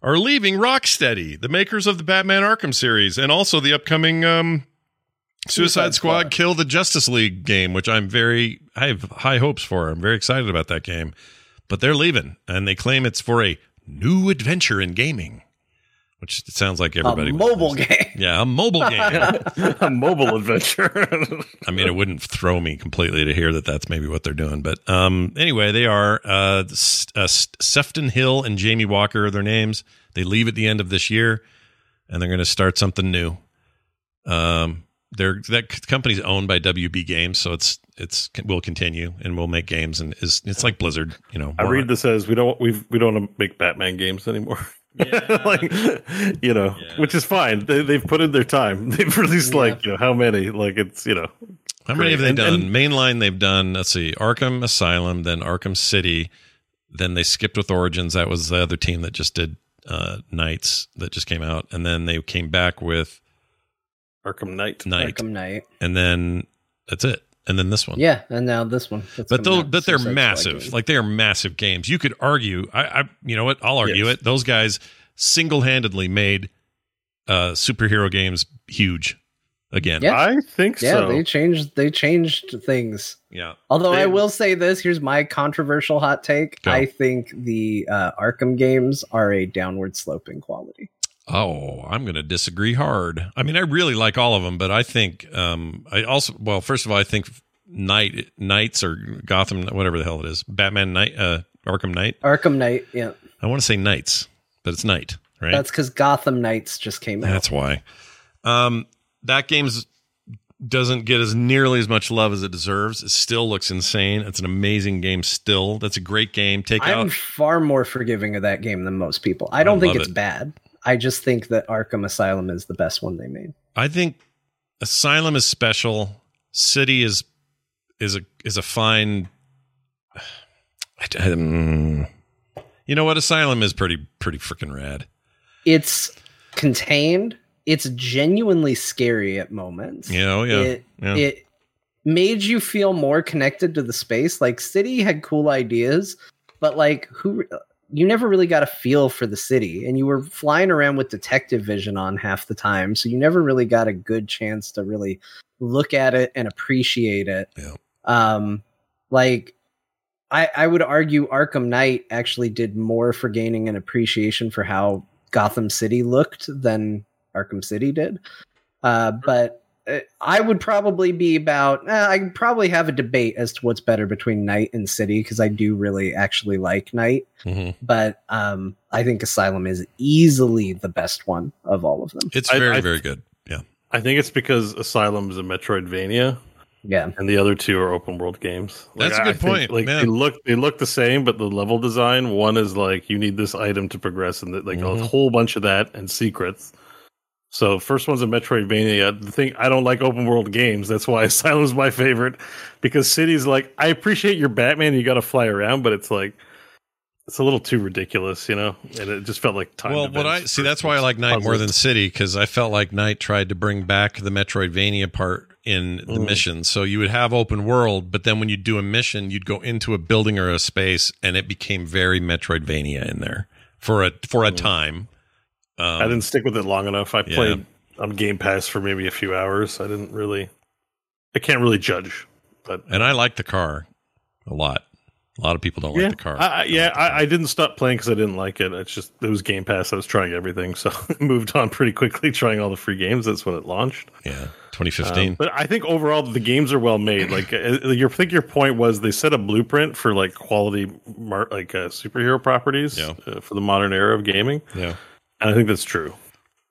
are leaving Rocksteady, the makers of the Batman Arkham series, and also the upcoming um, Suicide, Suicide Squad, Squad. Kill the Justice League game, which I'm very, I have high hopes for. I'm very excited about that game. But they're leaving, and they claim it's for a new adventure in gaming, which it sounds like everybody a was- mobile game Yeah, a mobile <laughs> game. a mobile adventure. <laughs> I mean, it wouldn't throw me completely to hear that that's maybe what they're doing. But um, anyway, they are uh, uh, Sefton Hill and Jamie Walker are their names. They leave at the end of this year, and they're going to start something new. Um, they're that company's owned by WB Games, so it's it's will continue and we'll make games, and is it's like Blizzard, you know. I more- read this as we don't we we don't want to make Batman games anymore. <laughs> <laughs> like you know, which is fine. They, they've put in their time. <laughs> They've released like you know how many? Like it's you know How many have they And- done? Mainline, they've done, let's see, Arkham Asylum, then Arkham City. Then they skipped with Origins. That was the other team that just did uh, Knights that just came out. And then they came back with Arkham Knight. Knight. Arkham Knight. And then that's it. And then this one. Yeah, and now this one. that's But coming those, but they're Suicide massive. game. Like they are massive games. You could argue. I, I you know what? I'll argue Yes. it. Those guys single handedly made uh, superhero games huge again. Yeah. I think yeah, so. they changed. They changed things. Yeah. Although I will say this, here's my controversial hot take. Go. I think the uh, Arkham games are a downward sloping quality. Oh, I'm going to disagree hard. I mean, I really like all of them, but I think um, I also well, first of all, I think Night Knights or Gotham, whatever the hell it is, Batman Knight, uh, Arkham Knight. Arkham Knight, yeah, I want to say Knights, but it's Knight, right? that's because Gotham Knights just came out. That's why. Um, that game's doesn't get as nearly as much love as it deserves. It still looks insane. It's an amazing game. Still, that's a great game. Take I'm out. far more forgiving of that game than most people. I don't I think it's it. bad. I just think that Arkham Asylum is the best one they made. I think Asylum is special. City is is a is a fine. <sighs> Um, you know what? Asylum is pretty pretty freaking rad. It's contained. It's genuinely scary at moments. You know, yeah, It, yeah. it made you feel more connected to the space. Like City had cool ideas, but like who you never really got a feel for the city and you were flying around with detective vision on half the time, so you never really got a good chance to really look at it and appreciate it. Yeah. Um like I I would argue Arkham Knight actually did more for gaining an appreciation for how Gotham City looked than Arkham City did. Uh, but I would probably be about. Uh, I probably have a debate as to what's better between Knight and City because I do really actually like Knight, Mhm. but um, I think Asylum is easily the best one of all of them. It's very I- very good. Yeah, I think it's because Asylum is a Metroidvania, Yeah, and the other two are open world games. That's a good I think, point, Like man. they look, they look the same, but the level design one is like you need this item to progress, and the, like Mhm. a whole bunch of that and secrets. So first one's a Metroidvania. The thing I don't like open world games. That's why <laughs> Asylum's my favorite because City's like I appreciate your Batman. You got to fly around, but it's like it's a little too ridiculous, you know. And it just felt like time. well, what I see that's why I like Knight more than City because I felt like Knight tried to bring back the Metroidvania part in the Mm. mission. So you would have open world, but then when you do a mission, you'd go into a building or a space, and it became very Metroidvania in there for a for a time. Um. I didn't stick with it long enough. I Yeah. played on Game Pass for maybe a few hours. I didn't really. I can't really judge, but and I like the car a lot. A lot of people don't yeah, like the car. I, I, yeah, I, I didn't stop playing because I didn't like it. It's just it was Game Pass. I was trying everything, so <laughs> moved on pretty quickly, trying all the free games. That's when it launched. yeah, 2015. Um, but I think overall the games are well made. Like uh, your, I think your point was they set a blueprint for like quality, mar- like uh, superhero properties Yeah. uh, for the modern era of gaming, yeah. And I think that's true.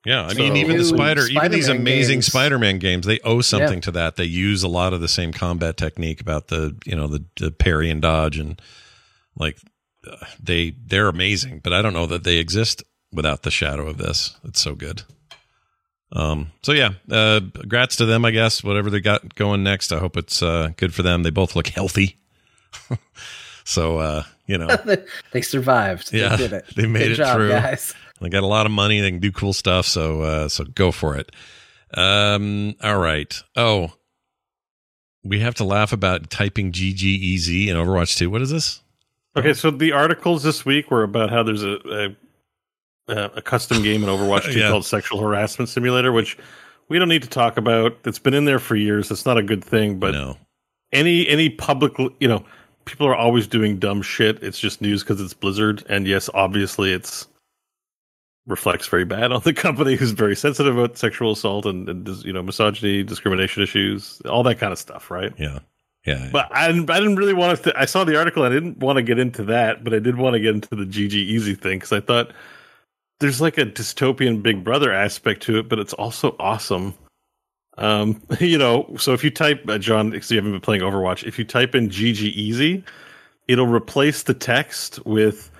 Yeah, I So- mean, even the New Spider, even these amazing games. Spider-Man games, they owe something to that. They use a lot of the same combat technique about the, you know, the, the parry and dodge, and like uh, they they're amazing. But I don't know that they exist without the shadow of this. It's so good. Um. So yeah, uh, grats to them. I guess whatever they got going next, I hope it's uh, good for them. They both look healthy. <laughs> so uh, you know, <laughs> they survived. Yeah, they did it. <laughs> they made Good it job, through. guys. They got a lot of money. They can do cool stuff. So, uh, so go for it. Um, all right. Oh, we have to laugh about typing GGEZ in Overwatch 2. What is this? Okay, so the articles this week were about how there's a a, a custom game in Overwatch <laughs> 2 Yeah. called Sexual Harassment Simulator, which we don't need to talk about. It's been in there for years. It's not a good thing, but no. any any public, you know, people are always doing dumb shit. It's just news because it's Blizzard, and yes, obviously, it's reflects very bad on the company who's very sensitive about sexual assault and, and you know misogyny, discrimination issues, all that kind of stuff, right? Yeah. Yeah. But I didn't, I didn't really want to. I saw the article. I didn't want to get into that, but I did want to get into the GG Easy thing because I thought there's like a dystopian Big Brother aspect to it, but it's also awesome. Um, <laughs> you know, so if you type uh, John, because you haven't been playing Overwatch, if you type in GG Easy, it'll replace the text with.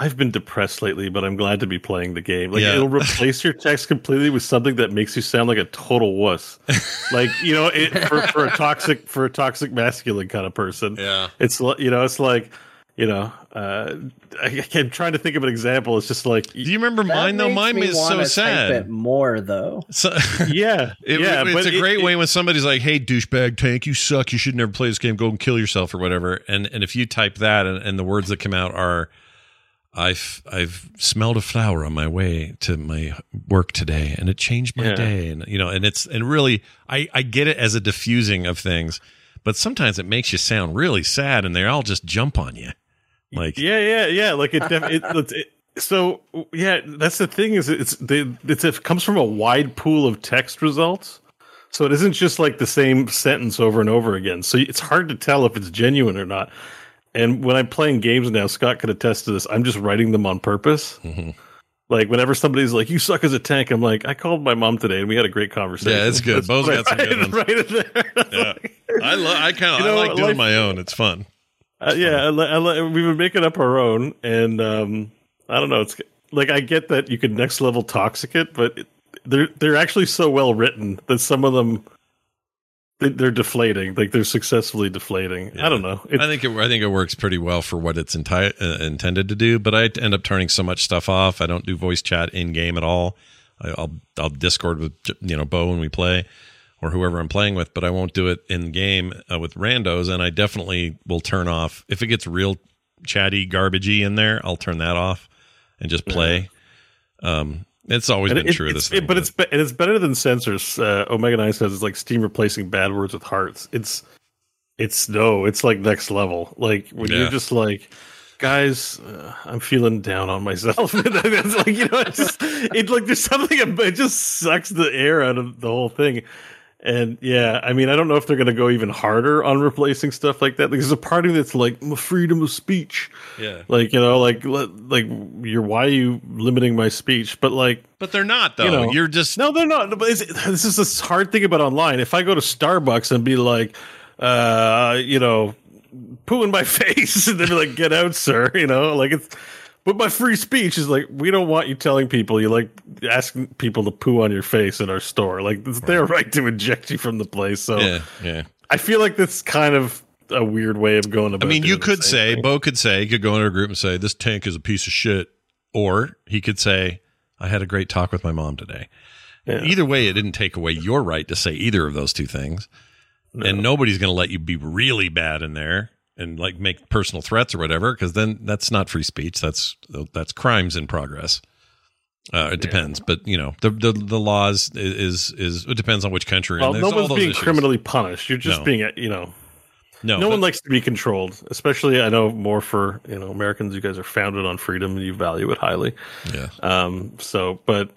I've been depressed lately, but I'm glad to be playing the game. Like Yeah. it'll replace your text completely with something that makes you sound like a total wuss. <laughs> like you know, it, for for a toxic for a toxic masculine kind of person. yeah. It's you know, it's like you know, uh, I, I'm trying to think of an example. It's just like, Do you remember That mine though? Mine me is so wanna type sad. it more though. So, <laughs> yeah, It, yeah, it's a great it- way when somebody's like, "Hey, douchebag tank, you suck. You should never play this game. Go and kill yourself or whatever." And and if you type that, and, and the words that come out are, "I've I've smelled a flower on my way to my work today, and it changed my Yeah. day." And you know, and it's and really, I I get it as a diffusing of things, but sometimes it makes you sound really sad, and they all just jump on you, like Yeah, yeah, yeah. Like it, def- it, it, it so yeah, that's the thing is it's the it's it comes from a wide pool of text results. So it isn't just like the same sentence over and over again. So it's hard to tell if it's genuine or not. And when I'm playing games now, Scott could attest to this. I'm just writing them on purpose. Mhm. Like whenever somebody's like, "You suck as a tank," I'm like, "I called my mom today and we had a great conversation." Yeah, it's good. Bo's got some good ones. <laughs> Right in there. <laughs> Yeah. I love. I kind of You know, I like doing life- my own. It's fun. Uh, yeah, I, li- I, li- we've been making up our own, and um, I don't know. It's like I get that you could next level toxic it, but it, they're they're actually so well written that some of them they're deflating. Like they're successfully deflating. I don't know. It, I think it, I think it works pretty well for what it's enti- uh, intended to do. But I end up turning so much stuff off. I don't do voice chat in game at all. I, I'll I'll Discord with you know Bo when we play, or whoever I'm playing with. But I won't do it in game uh, with randos. And I definitely will turn off if it gets real chatty, garbagey in there. I'll turn that off and just play. Um, it's always and been it- true. it's- This it- but it's be- and it's better than censors. Uh, Omega Nine says it's like Steam replacing bad words with hearts. It's it's no, it's like next level. Like when Yeah. you're just like, guys, uh, I'm feeling down on myself. <laughs> it's like you know, it's just it like there's something about it just sucks the air out of the whole thing. And yeah, I mean, I don't know if they're going to go even harder on replacing stuff like that. Because there's a part of that's like freedom of speech, yeah. like you know, like like you're why are you limiting my speech? But like But they're not though. you know, You're just no, they're not. But this is this hard thing about online. If I go to Starbucks and be like, uh, you know, poo in my <laughs> face, and they'd be like, "Get out, sir," you know, like it's. But my free speech is like, we don't want you telling people you like asking people to poo on your face in our store. Like it's their right to eject you from the place. So yeah, yeah. I feel like that's kind of a weird way of going about. It. I mean, you could say, thing. Bo could say, he could go into a group and say, this tank is a piece of shit. Or he could say, I had a great talk with my mom today. Yeah. Either way, it didn't take away your right to say either of those two things. And nobody's going to let you be really bad in there and like make personal threats or whatever, because then that's not free speech. That's that's crimes in progress. Uh, it depends, but you know the the, the laws is is it depends on which country. Well, no one's those being issues. criminally punished. You're just No. being, you know, No, no one likes to be controlled, especially I know more for you know Americans. You guys are founded on freedom and you value it highly. Yeah, Um, so, but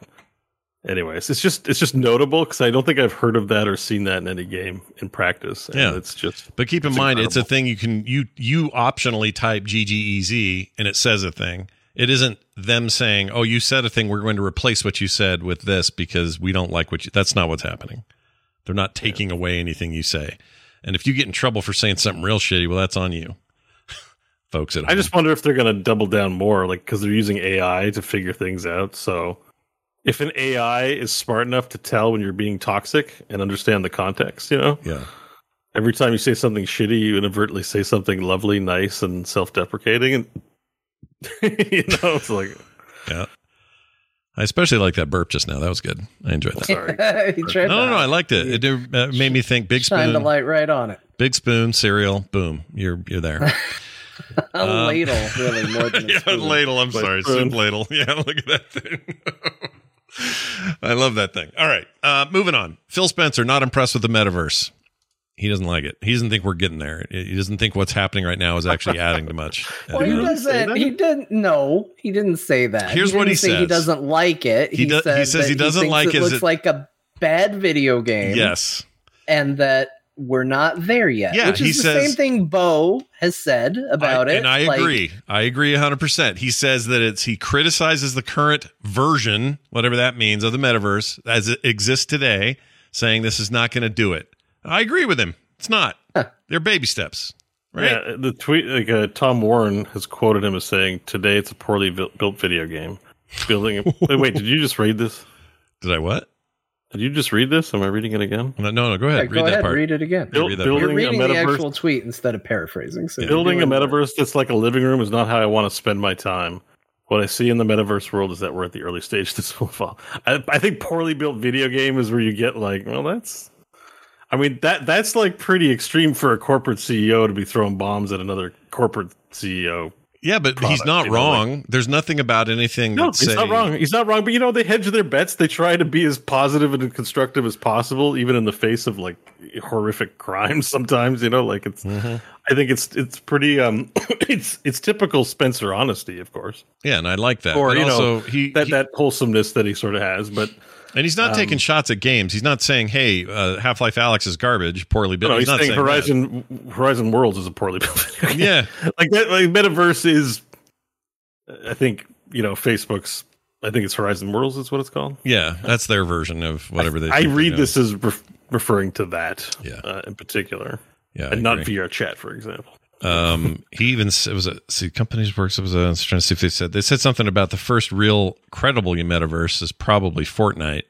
anyways, it's just it's just notable because I don't think I've heard of that or seen that in any game in practice. And Yeah. it's just But keep in It's mind, it's a thing you can you you optionally type GGEZ and it says a thing. It isn't them saying, "Oh, you said a thing. We're going to replace what you said with this because we don't like what you." That's not what's happening. They're not taking away anything you say. And if you get in trouble for saying something real shitty, well, that's on you, <laughs> folks. At home. I just wonder if they're going to double down more, like because they're using AI to figure things out. So, if an AI is smart enough to tell when you're being toxic and understand the context, you know, yeah, every time you say something shitty, you inadvertently say something lovely, nice, and self-deprecating, and <laughs> you know, it's like yeah. I especially like that burp just now. That was good. I enjoyed that. sorry. <laughs> No, no, no. I liked it. It did- uh, made me think. Big spoon. shine the light right on it. big spoon, cereal. Boom. You're you're there. <laughs> A Um, ladle, really, more than a yeah, spoon. ladle. I'm Like sorry, spoon. soup ladle. Yeah, look at that thing. <laughs> I love that thing. All right, uh, moving on. Phil Spencer not impressed with the metaverse. He doesn't like it. He doesn't think we're getting there. He doesn't think what's happening right now is actually adding to much. <laughs> Well, he Did he really say doesn't. He didn't. No, he didn't say that. Here's he what he say He doesn't like it. He He, do- he says he doesn't thinks like it. looks it- like a bad video game. yes, and that we're not there yet. Yeah, which is he the says- same thing Bo has said about I- it. and I Like, agree. I agree 100. percent He says that it's he criticizes the current version, whatever that means, of the metaverse as it exists today, saying this is not going to do it. I agree with him. It's not. They're baby steps, right? Yeah, the tweet like uh, Tom Warren has quoted him as saying, "Today it's a poorly built, built video game." Building. <laughs> wait, wait, did you just read this? Did I what? Did you just read this? Am I reading it again? No, no, go Yeah, ahead. go read that ahead, part. read it again. Build- read that building You're a reading the metaverse, actual tweet instead of paraphrasing. So you're building a doing it. metaverse that's like a living room is not how I want to spend my time. What I see in the metaverse world is that we're at the early <laughs> stage. This will fall. I, I think poorly built video game is where you get like, well, that's. I mean that that's like pretty extreme for a corporate CEO to be throwing bombs at another corporate CEO. Yeah, but he's not you know, wrong. There's nothing about anything. No, he's say, not wrong. He's not wrong. But you know, they hedge their bets. They try to be as positive and constructive as possible, even in the face of like horrific crimes. <laughs> Sometimes, you know, like it's. Mm-hmm. I think it's it's pretty. um <clears throat> It's it's typical Spencer honesty, of course, Yeah, and I like that. or but you know he, that he- that wholesomeness that he sort of has. But and he's not um, taking shots at games. He's not saying, "Hey, uh, Half Life Alyx is garbage, poorly built." no, he's, not saying saying that. Horizon Horizon Worlds is a poorly built. game. Yeah, <laughs> like that. Like metaverse is. I think you know Facebook's. I think it's Horizon Worlds is what it's called. yeah, that's their version of whatever they. I read this as ref- referring to that Yeah. uh, in particular, yeah, and not. VR chat, for example. Um, he even it was a see companies works. It was a, I was trying to see if they said they said something about the first real credible metaverse is probably Fortnite.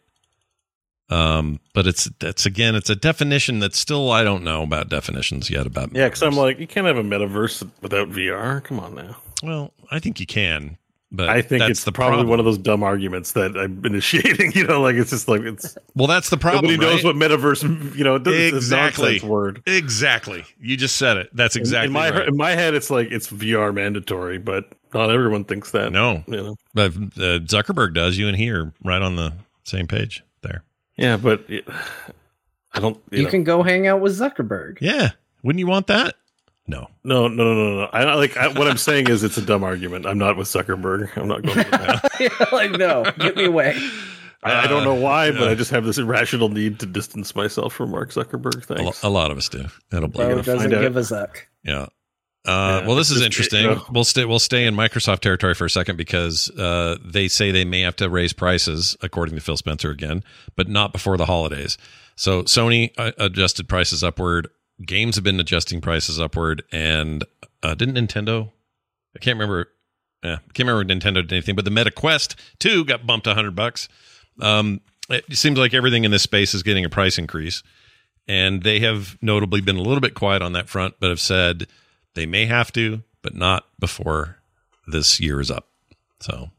Um, but it's that's again, it's a definition that still I don't know about definitions yet about. Yeah, because I'm like, you can't have a metaverse without VR. Come on now. well, I think you can, but I think it's the probably problem. one of those dumb arguments that I'm <laughs> initiating. You know, like it's just like it's Well, that's the problem. nobody knows right? what metaverse. You know, it it's a Exactly. word. Exactly. You just said it. That's In- exactly in my right. in my head, it's like it's VR mandatory, but not everyone thinks that. No. you know. But uh, Zuckerberg does. You and he are right on the same page there. Yeah, but it, I don't. You, You know. can go hang out with Zuckerberg. Yeah. Wouldn't you want that? No. No, no, no, no, no. I I like I, what I'm saying is it's a dumb argument. I'm not with Zuckerberg. I'm not going with that. <laughs> Yeah, like no, get me away. I, I don't know why, but yeah. I just have this irrational need to distance myself from Mark Zuckerberg. Thanks. a lot of us do. That'll blame Bro you. find doesn't out. give a zuck. Yeah. Uh, Yeah, well, this is just- interesting. you know. We'll stay. We'll stay in Microsoft territory for a second because uh, they say they may have to raise prices, according to Phil Spencer again, but not before the holidays. So Sony uh, adjusted prices upward. Games have been adjusting prices upward, and uh, didn't Nintendo? I can't remember. Yeah, can't remember Nintendo did anything, but the Meta Quest Two got bumped a hundred bucks. Um, it seems like everything in this space is getting a price increase and they have notably been a little bit quiet on that front, but have said they may have to, but not before this year is up. So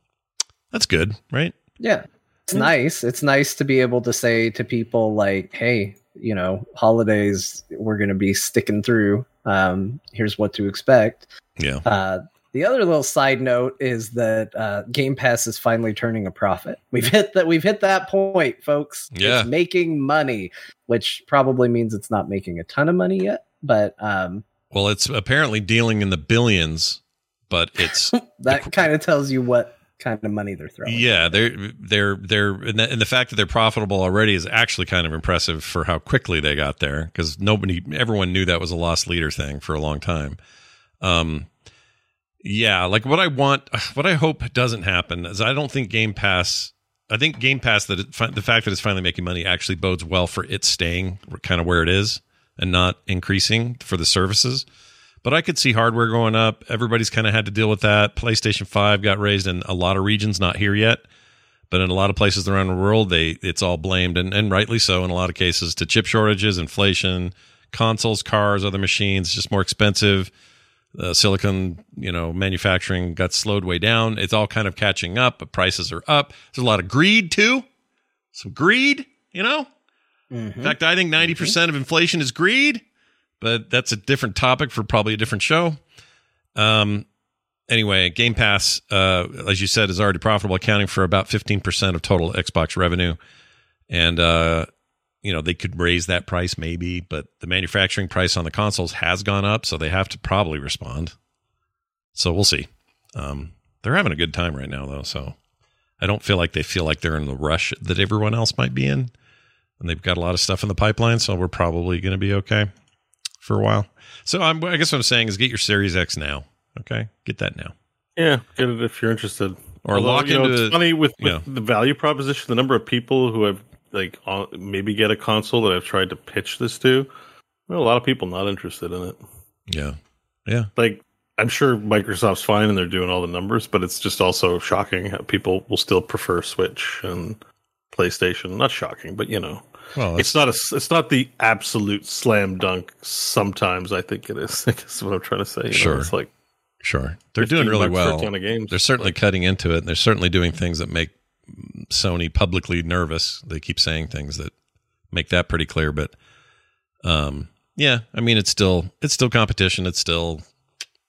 that's good, right? Yeah. It's nice. It's nice to be able to say to people like, hey, you know, holidays we're gonna be sticking through. Um, here's what to expect. Yeah. Uh the other little side note is that uh, Game Pass is finally turning a profit. We've hit that. We've hit that point, folks. Yeah. it's making money, which probably means it's not making a ton of money yet. But um, Well, it's apparently dealing in the billions, but it's <laughs> that kind of tells you what kind of money they're throwing. yeah, they're they're they're and the, and the fact that they're profitable already is actually kind of impressive for how quickly they got there because nobody, everyone knew that was a lost leader thing for a long time. Um, yeah, like what I want, what I hope doesn't happen is I don't think Game Pass. I think Game Pass that it, the fact that it's finally making money actually bodes well for it staying kind of where it is and not increasing for the services. But I could see hardware going up. Everybody's kind of had to deal with that. PlayStation 5 got raised in a lot of regions, not here yet, but in a lot of places around the world, they it's all blamed and, and rightly so in a lot of cases to chip shortages, inflation, consoles, cars, other machines, just more expensive. Uh, silicon, you know, manufacturing got slowed way down. It's all kind of catching up, but prices are up. There's a lot of greed too. Some greed, you know. Mhm. In fact, I think 90% of inflation is greed, but that's a different topic for probably a different show. Um, anyway, Game Pass, uh, as you said, is already profitable, accounting for about 15% of total Xbox revenue. And, uh, you know, they could raise that price maybe, but the manufacturing price on the consoles has gone up, so they have to probably respond. So we'll see. Um, they're having a good time right now, though. So I don't feel like they feel like they're in the rush that everyone else might be in and they've got a lot of stuff in the pipeline, so we're probably going to be okay for a while. So I'm, I guess what I'm saying is get your Series X now. Okay, get that now. Yeah, get it if you're interested. Or lock you know, into- it's funny with, with yeah. the value proposition. The number of people who have like maybe get a console that I've tried to pitch this to. Well, a lot of people not interested in it. Yeah, yeah, Like I'm sure Microsoft's fine and they're doing all the numbers, but it's just also shocking how people will still prefer Switch and PlayStation. Not shocking, but you know, Well, it's not a it's not the absolute slam dunk. Sometimes I think it is. <laughs> I guess what I'm trying to say. You know, Sure. it's like sure. They're doing really well. games. They're certainly cutting into it. And they're certainly doing things that make Sony publicly nervous. They keep saying things that make that pretty clear. But um, yeah, I mean, it's still it's still competition. It's still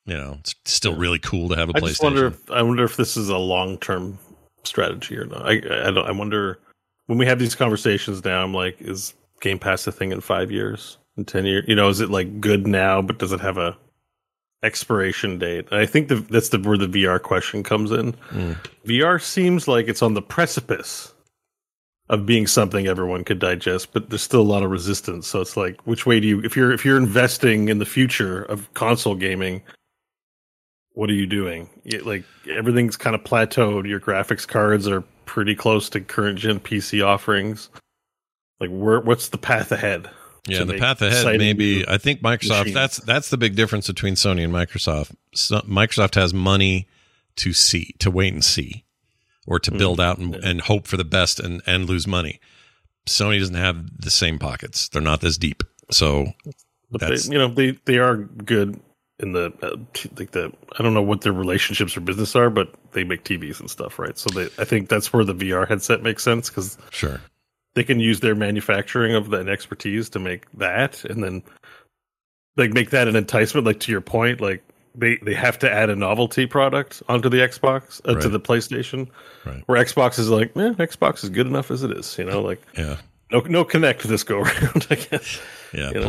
you know it's still really cool to have a I PlayStation. wonder. If, I wonder if this is a long term strategy or not. I I don't. I wonder when we have these conversations now. I'm like, is Game Pass a thing in five years, in ten years? You know, is it like good now, but does it have a expiration date? And I think the, that's the where the VR question comes in. Mm. VR seems like it's on the precipice of being something everyone could digest, but there's still a lot of resistance. So it's like, which way do you? If you're if you're investing in the future of console gaming, what are you doing? It, like everything's kind of plateaued. Your graphics cards are pretty close to current gen PC offerings. Like, where what's the path ahead? Yeah, the path ahead maybe. I think Microsoft. machines? That's that's the big difference between Sony and Microsoft. So, Microsoft has money to see, to wait and see, or to hmm. build out and, and hope for the best and and lose money. Sony doesn't have the same pockets. They're not this deep. So But they, you know, they they are good in the uh, t- like the I don't know what their relationships or business are, but they make TVs and stuff, right? So they I think that's where the VR headset makes sense because sure, they can use their manufacturing of that expertise to make that and then like make that an enticement like to your point like they they have to add a novelty product onto the xbox uh, to the playstation Right. where xbox is like eh, xbox is good enough as it is you know like yeah, no no kinect this go <laughs> around i guess yeah. You know?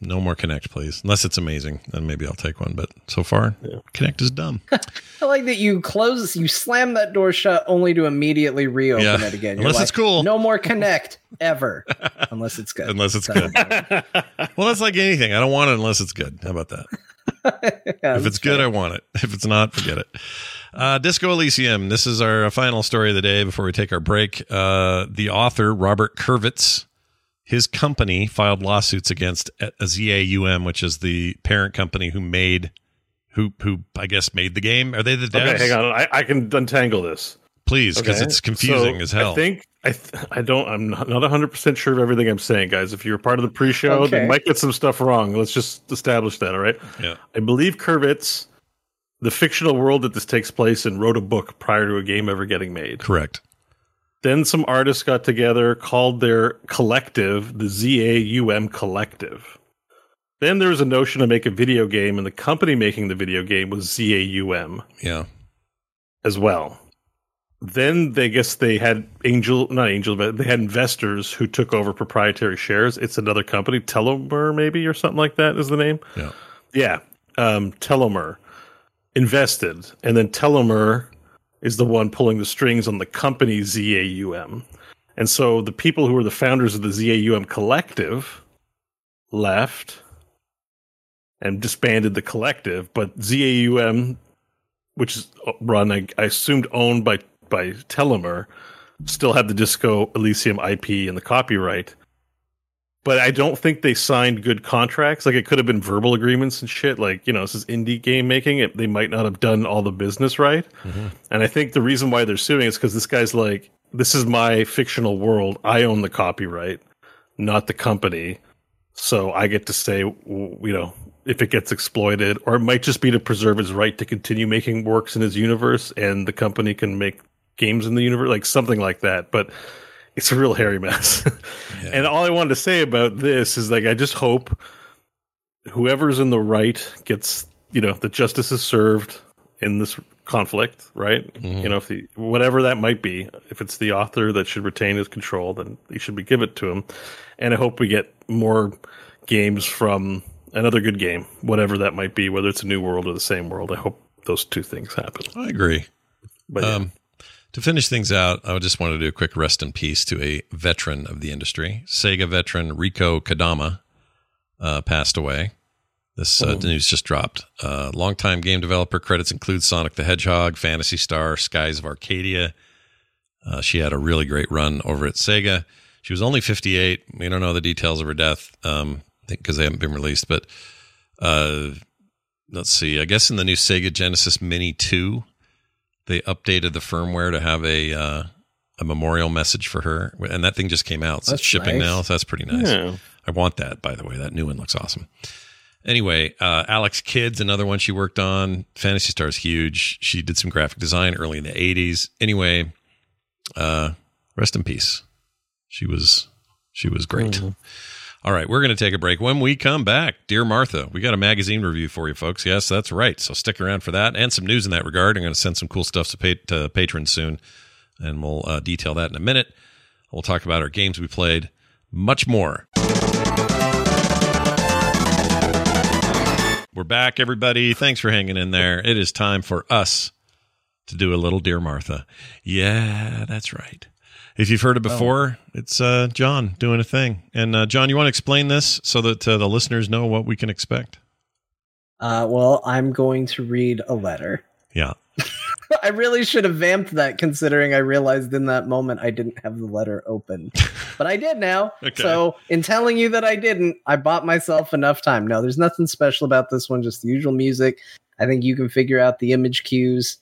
Please, no more Kinect, please. Unless it's amazing, then maybe I'll take one. But so far, Kinect is dumb. <laughs> I like that you close, you slam that door shut only to immediately reopen Yeah. it again. Unless like, it's cool. No more kinect ever, <laughs> unless it's good. Unless it's So- good. <laughs> well, that's like anything. I don't want it unless it's good. How about that? Yeah, if it's good, I want it. If it's not, forget it. Uh, Disco Elysium. This is our final story of the day before we take our break. Uh, the author, Robert Kurvitz, his company filed lawsuits against ZAUM, which is the parent company who made, who, who I guess made the game. Are they the devs? okay hang on I, I can untangle this Please, because Okay. it's confusing So, as hell. I think I th- I don't I'm not, not 100% sure of everything I'm saying guys. If you're part of the pre-show, Okay. they might get some stuff wrong. Let's just establish that, all right? yeah. I believe Kurvitz the fictional world that this takes place in wrote a book prior to a game ever getting made. Correct. Then some artists got together, called their collective the ZAUM Collective. Then there was a notion to make a video game, and the company making the video game was ZAUM Yeah. as well. Then they guess they had angel, not angel, but they had investors who took over proprietary shares. It's another company, Telomere, maybe or something like that is the name. Yeah. Yeah, um, Telomere invested, and then Telomere is the one pulling the strings on the company ZAUM. And so the people who were the founders of the ZAUM collective left and disbanded the collective, but ZAUM, which is run, I, I assumed owned by by Telomere, still had the Disco Elysium IP and the copyright. But I don't think they signed good contracts. Like it could have been verbal agreements and shit. Like you know, this is indie game making. It, they might not have done all the business right. Mm-hmm. And I think the reason why they're suing is because this guy's like, this is my fictional world. I own the copyright, not the company. So I get to say, you know, if it gets exploited, or it might just be to preserve his right to continue making works in his universe, and the company can make games in the universe, like something like that. But it's a real hairy mess. <laughs> And all I wanted to say about this is like, I just hope whoever's in the right gets, you know, the justice is served in this conflict, right? You know, if the whatever that might be, if it's the author that should retain his control, then he should be give it to him. And I hope we get more games from another good game, whatever that might be, whether it's a new world or the same world. I hope those two things happen. I agree. But yeah. Um, to finish things out, I just want to do a quick rest in peace to a veteran of the industry. Sega veteran Rieko Kodama uh, passed away. This uh, news just dropped. Uh, longtime game developer credits include Sonic the Hedgehog, Phantasy Star, Skies of Arcadia. Uh, she had a really great run over at Sega. She was only 58. We don't know the details of her death um, because they haven't been released. But uh, let's see. I guess in the new Sega Genesis Mini 2, they updated the firmware to have a uh, a memorial message for her, and that thing just came out. So it's shipping nice. now. So that's pretty nice. Yeah. I want that, by the way. That new one looks awesome. Anyway, uh, Alex Kidd's another one she worked on. Phantasy Star is huge. She did some graphic design early in the 80s. Anyway, uh, rest in peace. She was she was great. All right, we're going to take a break. When we come back, dear Martha, we got a magazine review for you, folks. Yes, that's right. So stick around for that and some news in that regard. I'm going to send some cool stuff to, pa- to patrons soon, and we'll uh, detail that in a minute. We'll talk about our games we played, much more. We're back, everybody. Thanks for hanging in there. It is time for us to do a little Dear Martha. Yeah, that's right. If you've heard it before, it's uh, John doing a thing. And uh, John, you want to explain this so that uh, the listeners know what we can expect? Uh, well, I'm going to read a letter. Yeah. <laughs> I really should have vamped that considering I realized in that moment I didn't have the letter open. <laughs> but I did now. Okay. So, in telling you that I didn't, I bought myself enough time. No, there's nothing special about this one, just the usual music. I think you can figure out the image cues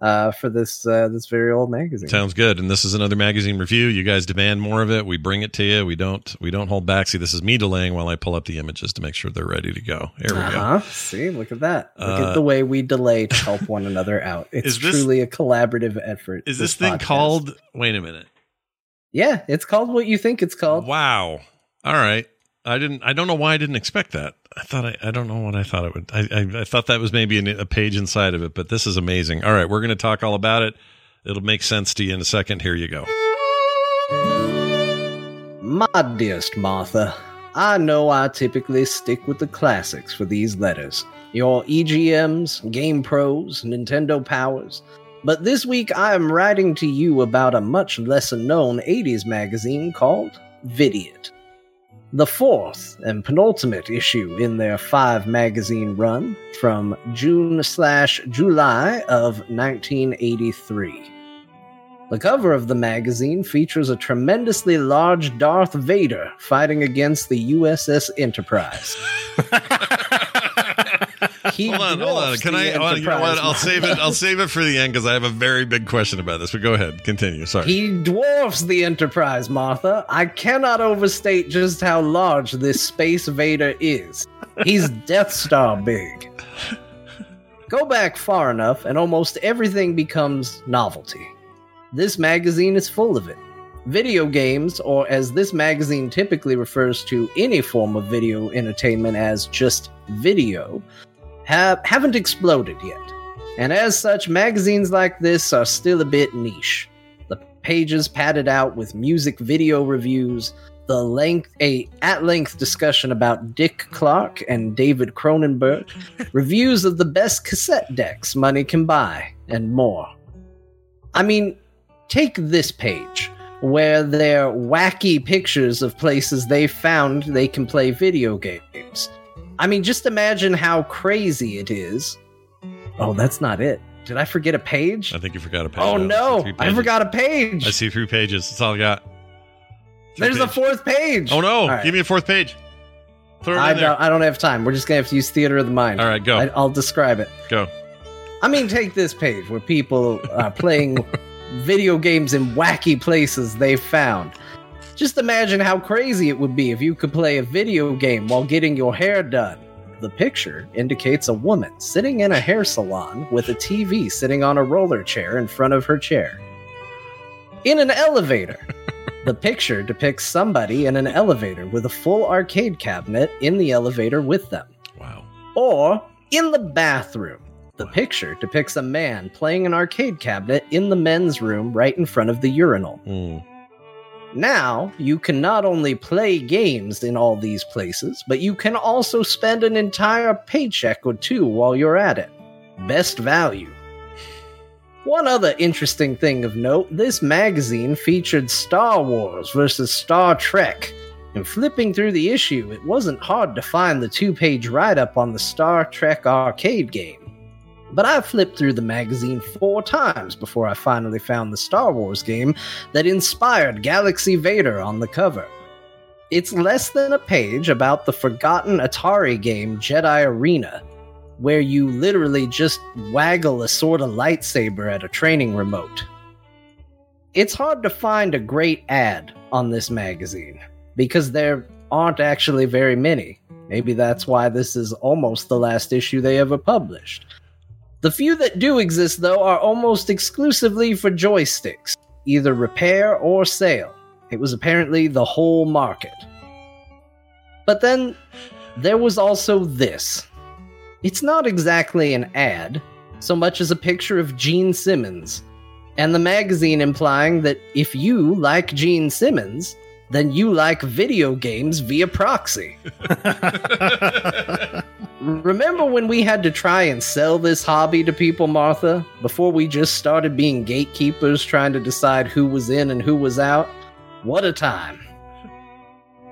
uh, for this uh, this very old magazine. Sounds good. And this is another magazine review. You guys demand more of it. We bring it to you. We don't we don't hold back. See, this is me delaying while I pull up the images to make sure they're ready to go. Here we go. Uh-huh. See, look at that. Look Uh, at the way we delay to help one another out. <laughs> It's Is this- truly a collaborative effort. Is this, thing podcast. called wait a minute. Yeah, it's called what you think it's called. Wow. All right. I didn't. I don't know why I didn't expect that. I thought. I, I don't know what I thought it would. I, I, I thought that was maybe an, a page inside of it, but this is amazing. All right, we're going to talk all about it. It'll make sense to you in a second. Here you go. My dearest Martha, I know I typically stick with the classics for these letters your EGMs, Game Pros, Nintendo Powers. But this week I am writing to you about a much lesser known 80s magazine called Vidiot. The fourth and penultimate issue in their five magazine run from June slash July of 1983. The cover of the magazine features a tremendously large Darth Vader fighting against the USS Enterprise. <laughs> He hold on, hold on. Can I? oh, you know what? I'll save it. I'll save it for the end because I have a very big question about this. But go ahead, continue. Sorry. He dwarfs the Enterprise, Martha. I cannot overstate just how large this Space Vader is. He's Death Star big. Go back far enough, and almost everything becomes novelty. This magazine is full of it. Video games, or as this magazine typically refers to any form of video entertainment as just video, have, haven't exploded yet. And as such, magazines like this are still a bit niche. The pages padded out with music video reviews, the length a at length discussion about Dick Clark and David Cronenberg, <laughs> reviews of the best cassette decks money can buy, and more. I mean, take this page where they're wacky pictures of places they found they can play video games. I mean, just imagine how crazy it is. Oh, that's not it. Did I forget a page? I think you forgot a page. Oh no, three I forgot a page. I see three pages. That's all I got. Three There's a fourth page. Oh no! Right. Give me a fourth page. Throw it I in don't, I don't have time. We're just gonna have to use theater of the mind. All right, go. I, I'll describe it. Go. I mean, take this page where people are playing <laughs> video games in wacky places they've found. Just imagine how crazy it would be if you could play a video game while getting your hair done. The picture indicates a woman sitting in a hair salon with a TV sitting on a roller chair in front of her chair. In an elevator. <laughs> The picture depicts somebody in an elevator with a full arcade cabinet in the elevator with them Wow. or in the bathroom. The picture depicts a man playing an arcade cabinet in the men's room right in front of the urinal. Mm. Now, you can not only play games in all these places, but you can also spend an entire paycheck or two while you're at it. Best value. One other interesting thing of note this magazine featured Star Wars versus Star Trek. And flipping through the issue, it wasn't hard to find the two page write up on the Star Trek arcade game. But I flipped through the magazine four times before I finally found the Star Wars game that inspired Galaxy Vader on the cover. It's less than a page about the forgotten Atari game Jedi Arena, where you literally just waggle a sort of lightsaber at a training remote. it's hard to find a great ad on this magazine because there aren't actually very many. Maybe that's why this is almost the last issue they ever published. The few that do exist, though, are almost exclusively for joysticks, either repair or sale. It was apparently the whole market. But then there was also this. It's not exactly an ad, so much as a picture of Gene Simmons, and the magazine implying that if you like Gene Simmons, then you like video games via proxy. <laughs> <laughs> Remember when we had to try and sell this hobby to people, Martha, before we just started being gatekeepers trying to decide who was in and who was out? What a time.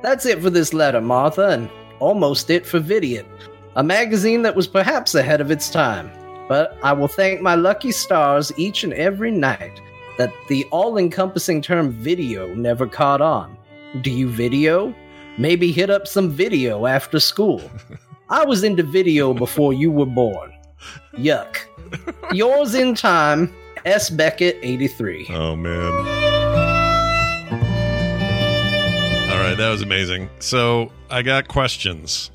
That's it for this letter, Martha, and almost it for Vidiot, a magazine that was perhaps ahead of its time. But I will thank my lucky stars each and every night that the all encompassing term video never caught on. Do you video? Maybe hit up some video after school. <laughs> I was into video before you were born. Yuck. Yours in time, S. Beckett, 83. Oh man. All right, that was amazing. So I got questions.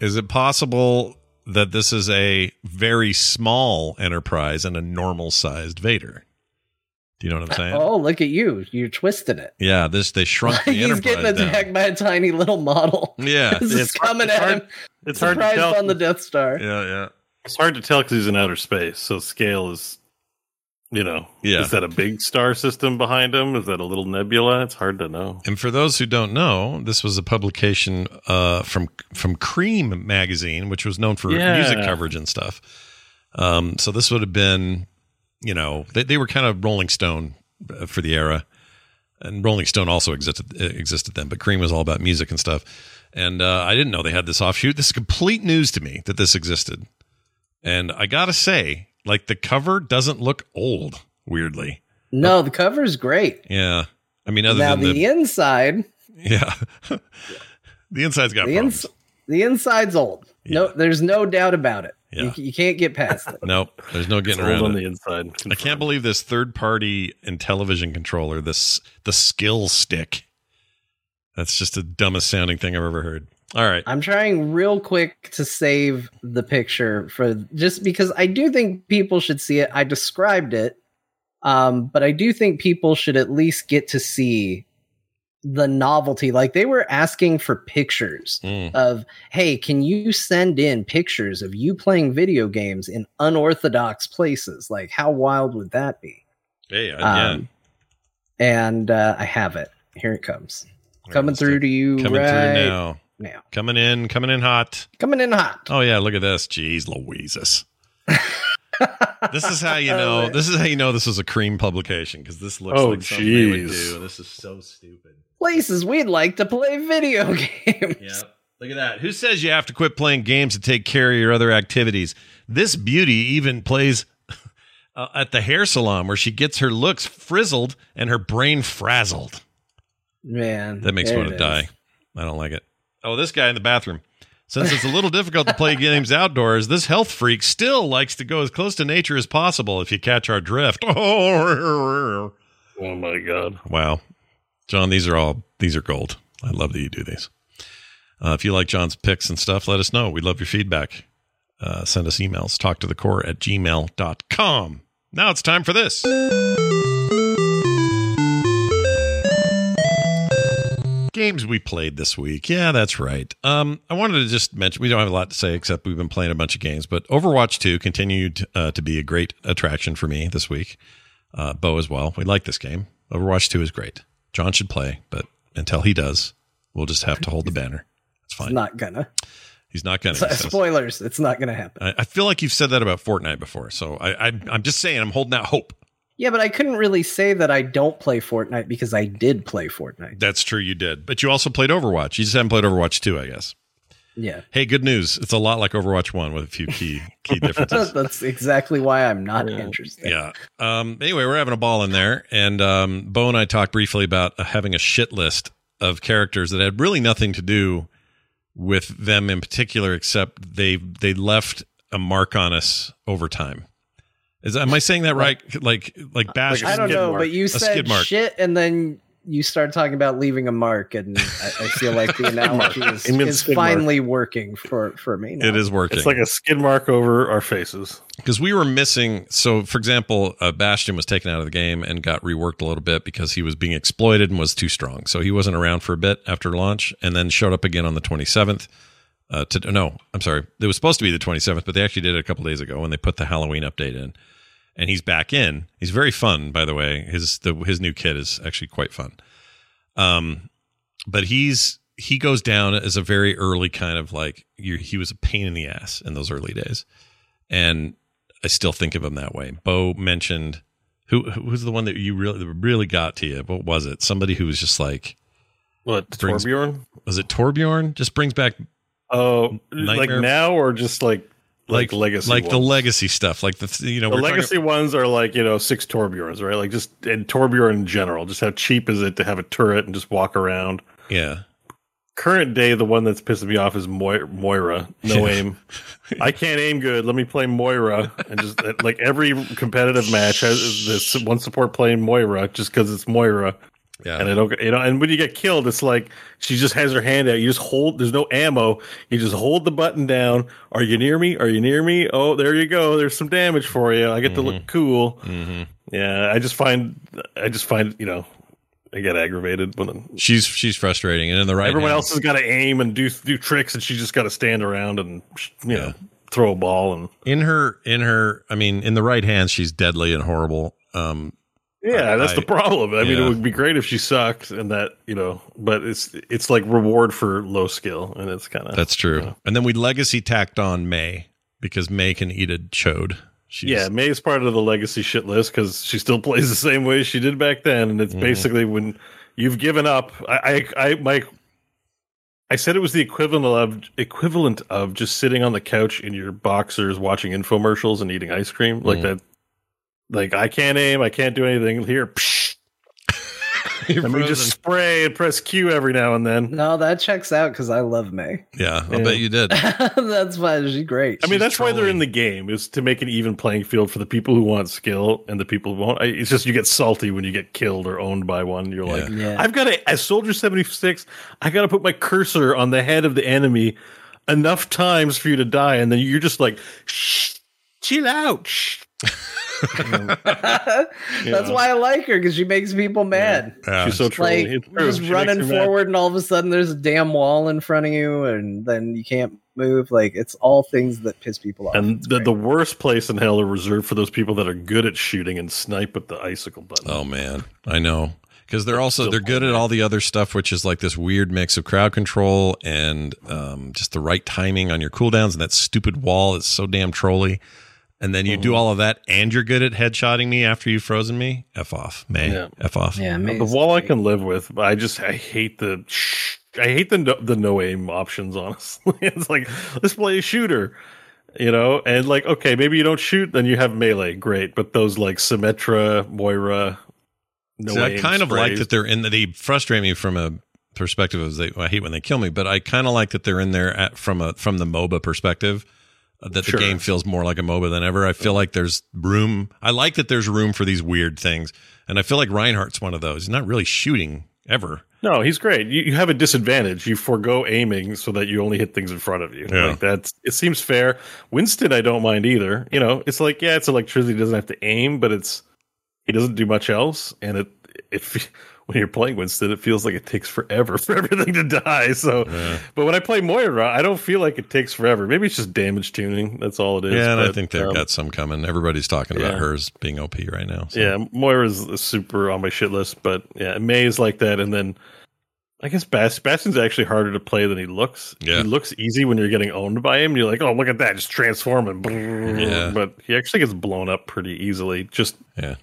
Is it possible that this is a very small enterprise and a normal sized Vader? Do you know what I'm saying? Oh, look at you. You're twisting it. Yeah, this they shrunk the <laughs> He's enterprise getting attacked down. by a tiny little model. <laughs> Yeah, this is It's hard- coming it's at hard- him. It's hard to tell. on the Death Star. yeah, yeah. It's hard to tell because he's in outer space, so scale is, you know, Yeah. Is that a big star system behind him? Is that a little nebula? It's hard to know. And for those who don't know, this was a publication uh, from from Creem magazine, which was known for Yeah. music coverage and stuff. Um, so this would have been, you know, they, they were kind of Rolling Stone uh, for the era, and Rolling Stone also existed existed then, but Creem was all about music and stuff. And uh, I didn't know they had this offshoot. This is complete news to me that this existed. And I gotta say, like the cover doesn't look old. Weirdly, No, the cover's great. yeah. I mean, other now than the, the, inside, <laughs> yeah, <laughs> the inside's got the ins- the inside's old. No, there's no doubt about it. Yeah. You, you can't get past it. <laughs> Nope, there's no getting around on it. the inside. I can't believe this third-party television controller, this the skill stick. That's just the dumbest sounding thing I've ever heard. All right, I'm trying real quick to save the picture for just because I do think people should see it. I described it, um, but I do think people should at least get to see the novelty. Like they were asking for pictures Mm. of, hey, can you send in pictures of you playing video games in unorthodox places? Like, how wild would that be? hey, uh, yeah, Um, and uh, I have it. Here it comes. All right, Coming through do- to you coming right through now, now. coming in, coming in hot. Coming in hot. Oh yeah, look at this. Jeez, Louises. <laughs> this is how you know. This is how you know this is a Creem publication because this looks Oh, like something they would jeez. do. This is so stupid. Places we'd like to play video <laughs> games. Yeah. Look at that. Who says you have to quit playing games to take care of your other activities? This beauty even plays <laughs> uh, at the hair salon where she gets her looks frizzled and her brain frazzled. Man, That makes me want to die. I don't like it. Oh, this guy in the bathroom. Since it's a little difficult to play <laughs> games outdoors, this health freak still likes to go as close to nature as possible if you catch our drift. Oh, Oh my god. Wow. John, these are all these are gold. I love that you do these. Uh, if you like John's picks and stuff, let us know. We love your feedback. Uh, send us emails, talk to the core at gmail.com. Now it's time for this. Games we played this week. Yeah, that's right. Um, I wanted to just mention we don't have a lot to say except we've been playing a bunch of games, but Overwatch 2 continued uh, to be a great attraction for me this week. Uh, Bo as well. We like this game. Overwatch 2 is great. John should play, but until he does, we'll just have to hold the banner. It's It's fine. not gonna. He's not going to. Spoilers. It's not gonna happen. I, I feel like you've said that about Fortnite before, so I, I, I'm just saying I'm holding out hope. Yeah, but I couldn't really say that I don't play Fortnite because I did play Fortnite. That's true, you did, but you also played Overwatch. You just haven't played Overwatch 2, I guess. Yeah, Hey, good news! It's a lot like Overwatch One with a few key key <laughs> differences. that's exactly why I'm not Yeah. interested. Yeah. Um, anyway, we're having a ball in there, and um, Bo and I talked briefly about uh, having a shit list of characters that had really nothing to do with them in particular, except they they left a mark on us over time. Is am I saying that right? Like like bash. Like I don't know, mark. but you A said skid mark. shit, and then you start talking about leaving a mark, and I, I feel like the <laughs> analogy is, is skid mark. finally working for for me. Now. it is working. It's like a skid mark over our faces. because we were missing. So, for example, uh, Bastion was taken out of the game and got reworked a little bit because he was being exploited and was too strong. So he wasn't around for a bit after launch, and then showed up again on the 27th. Uh, to no, I'm sorry, it was supposed to be the 27th, but they actually did it a couple days ago when they put the Halloween update in, and he's back in. He's very fun, by the way. His the his new kit is actually quite fun. Um, but he's he goes down as a very early kind of like you he was a pain in the ass in those early days and i still think of him that way bo mentioned who who was the one that you really that really got to you what was it somebody who was just like What Brings- Torbjorn? was it torbjorn just brings back Oh, like now or just like like, legacy? like the legacy stuff like the you know The we're talking- legacy ones are like you know six Torbjorns, right? Like just and Torbjorn in general. Just how cheap is it to have a turret and just walk around? yeah Current day, the one that's pissing me off is Moira. No Yeah. aim. I can't aim good. Let me play Moira, and just like every competitive match has this one support playing Moira just because it's Moira. Yeah And I don't, you know, and when you get killed, it's like she just has her hand out. You just hold. There's no ammo. You just hold the button down. Are you near me? Are you near me? Oh, there you go. There's some damage for you. I get to look cool. hmm Yeah, I just find, I just find, you know, I get aggravated when she's she's frustrating and in the right everyone hands- else has got to aim and do do tricks, and she just got to stand around and you Yeah. know throw a ball and in her in her i mean in the right hands she's deadly and horrible um Yeah, that's I- the problem. I mean, it would be great if she sucked and that, you know, but it's it's like reward for low skill, and it's kind of That's true. And then we legacy tacked on Mei because Mei can eat a chode. She's, yeah. Mei's part of the legacy shit list because she still <laughs> plays the same way she did back then, and it's Mhm. basically when you've given up. I, I, I, my, I said it was the equivalent of equivalent of just sitting on the couch in your boxers watching infomercials and eating ice cream like Mhm. that. Like I can't aim, I can't do anything here. Psh, <laughs> You're let me just spray and press Q every now and then. No, that checks out because I love Mei. yeah, I'll Yeah. bet you did. <laughs> That's why she's great. I mean, She's that's why they're in the game is to make an even playing field for the people who want skill and the people who won't. It's just you get salty when you get killed or owned by one. You're like, Yeah. Yeah. I've got to, as Soldier 76, I got to put my cursor on the head of the enemy enough times for you to die. And then you're just like, shh, chill out. <laughs> Shh. <laughs> That's why I like her because she makes people mad. Yeah. She's so trolly. Like It's you're true. just She running me mad. forward, and all of a sudden there's a damn wall in front of you, and then you can't move. Like it's all things that piss people off. And the, the worst place in hell are reserved for those people that are good at shooting and snipe with the icicle button. oh man, I know because they're also they're good at all the other stuff, which is like this weird mix of crowd control and um, just the right timing on your cooldowns and that stupid wall is so damn trolly. And then you Mm-hmm. do all of that, and you're good at headshotting me after you've frozen me. F off, Mei. Yeah. F off. yeah, the amazing. wall I can live with, but I just I hate the shh, I hate the no, the no aim options. <laughs> Honestly, it's like let's play a shooter, you know, and like okay, maybe you don't shoot, then you have melee, great, but those like Symmetra, Moira, no See, I aim kind of like that they're in. They frustrate me from a perspective of they. I hate when they kill me, but I kind of like that they're in there at, from a from the MOBA perspective. That the Sure. game feels more like a MOBA than ever. I feel like there's room. I like that there's room for these weird things, and I feel like Reinhardt's one of those. He's not really shooting ever. No, he's great. You, you have a disadvantage. You forego aiming so that you only hit things in front of you. Yeah. Like that's it seems fair. Winston, I don't mind either. You know, it's like yeah, it's electricity. He doesn't have to aim, but it's he doesn't do much else. And it if when you're playing Winston, it feels like it takes forever <laughs> for everything to die. So, Yeah. but when I play Moira, I don't feel like it takes forever. Maybe it's just damage tuning. That's all it is. yeah, and I think they've um, got some coming. Everybody's talking about hers being OP right now. so. Yeah, Moira's super on my shit list, but yeah, Mei is like that, and then I guess Bast- Bastion's actually harder to play than he looks. Yeah. He looks easy when you're getting owned by him. You're like, oh, look at that, just transform and Yeah. but he actually gets blown up pretty easily. Just yeah.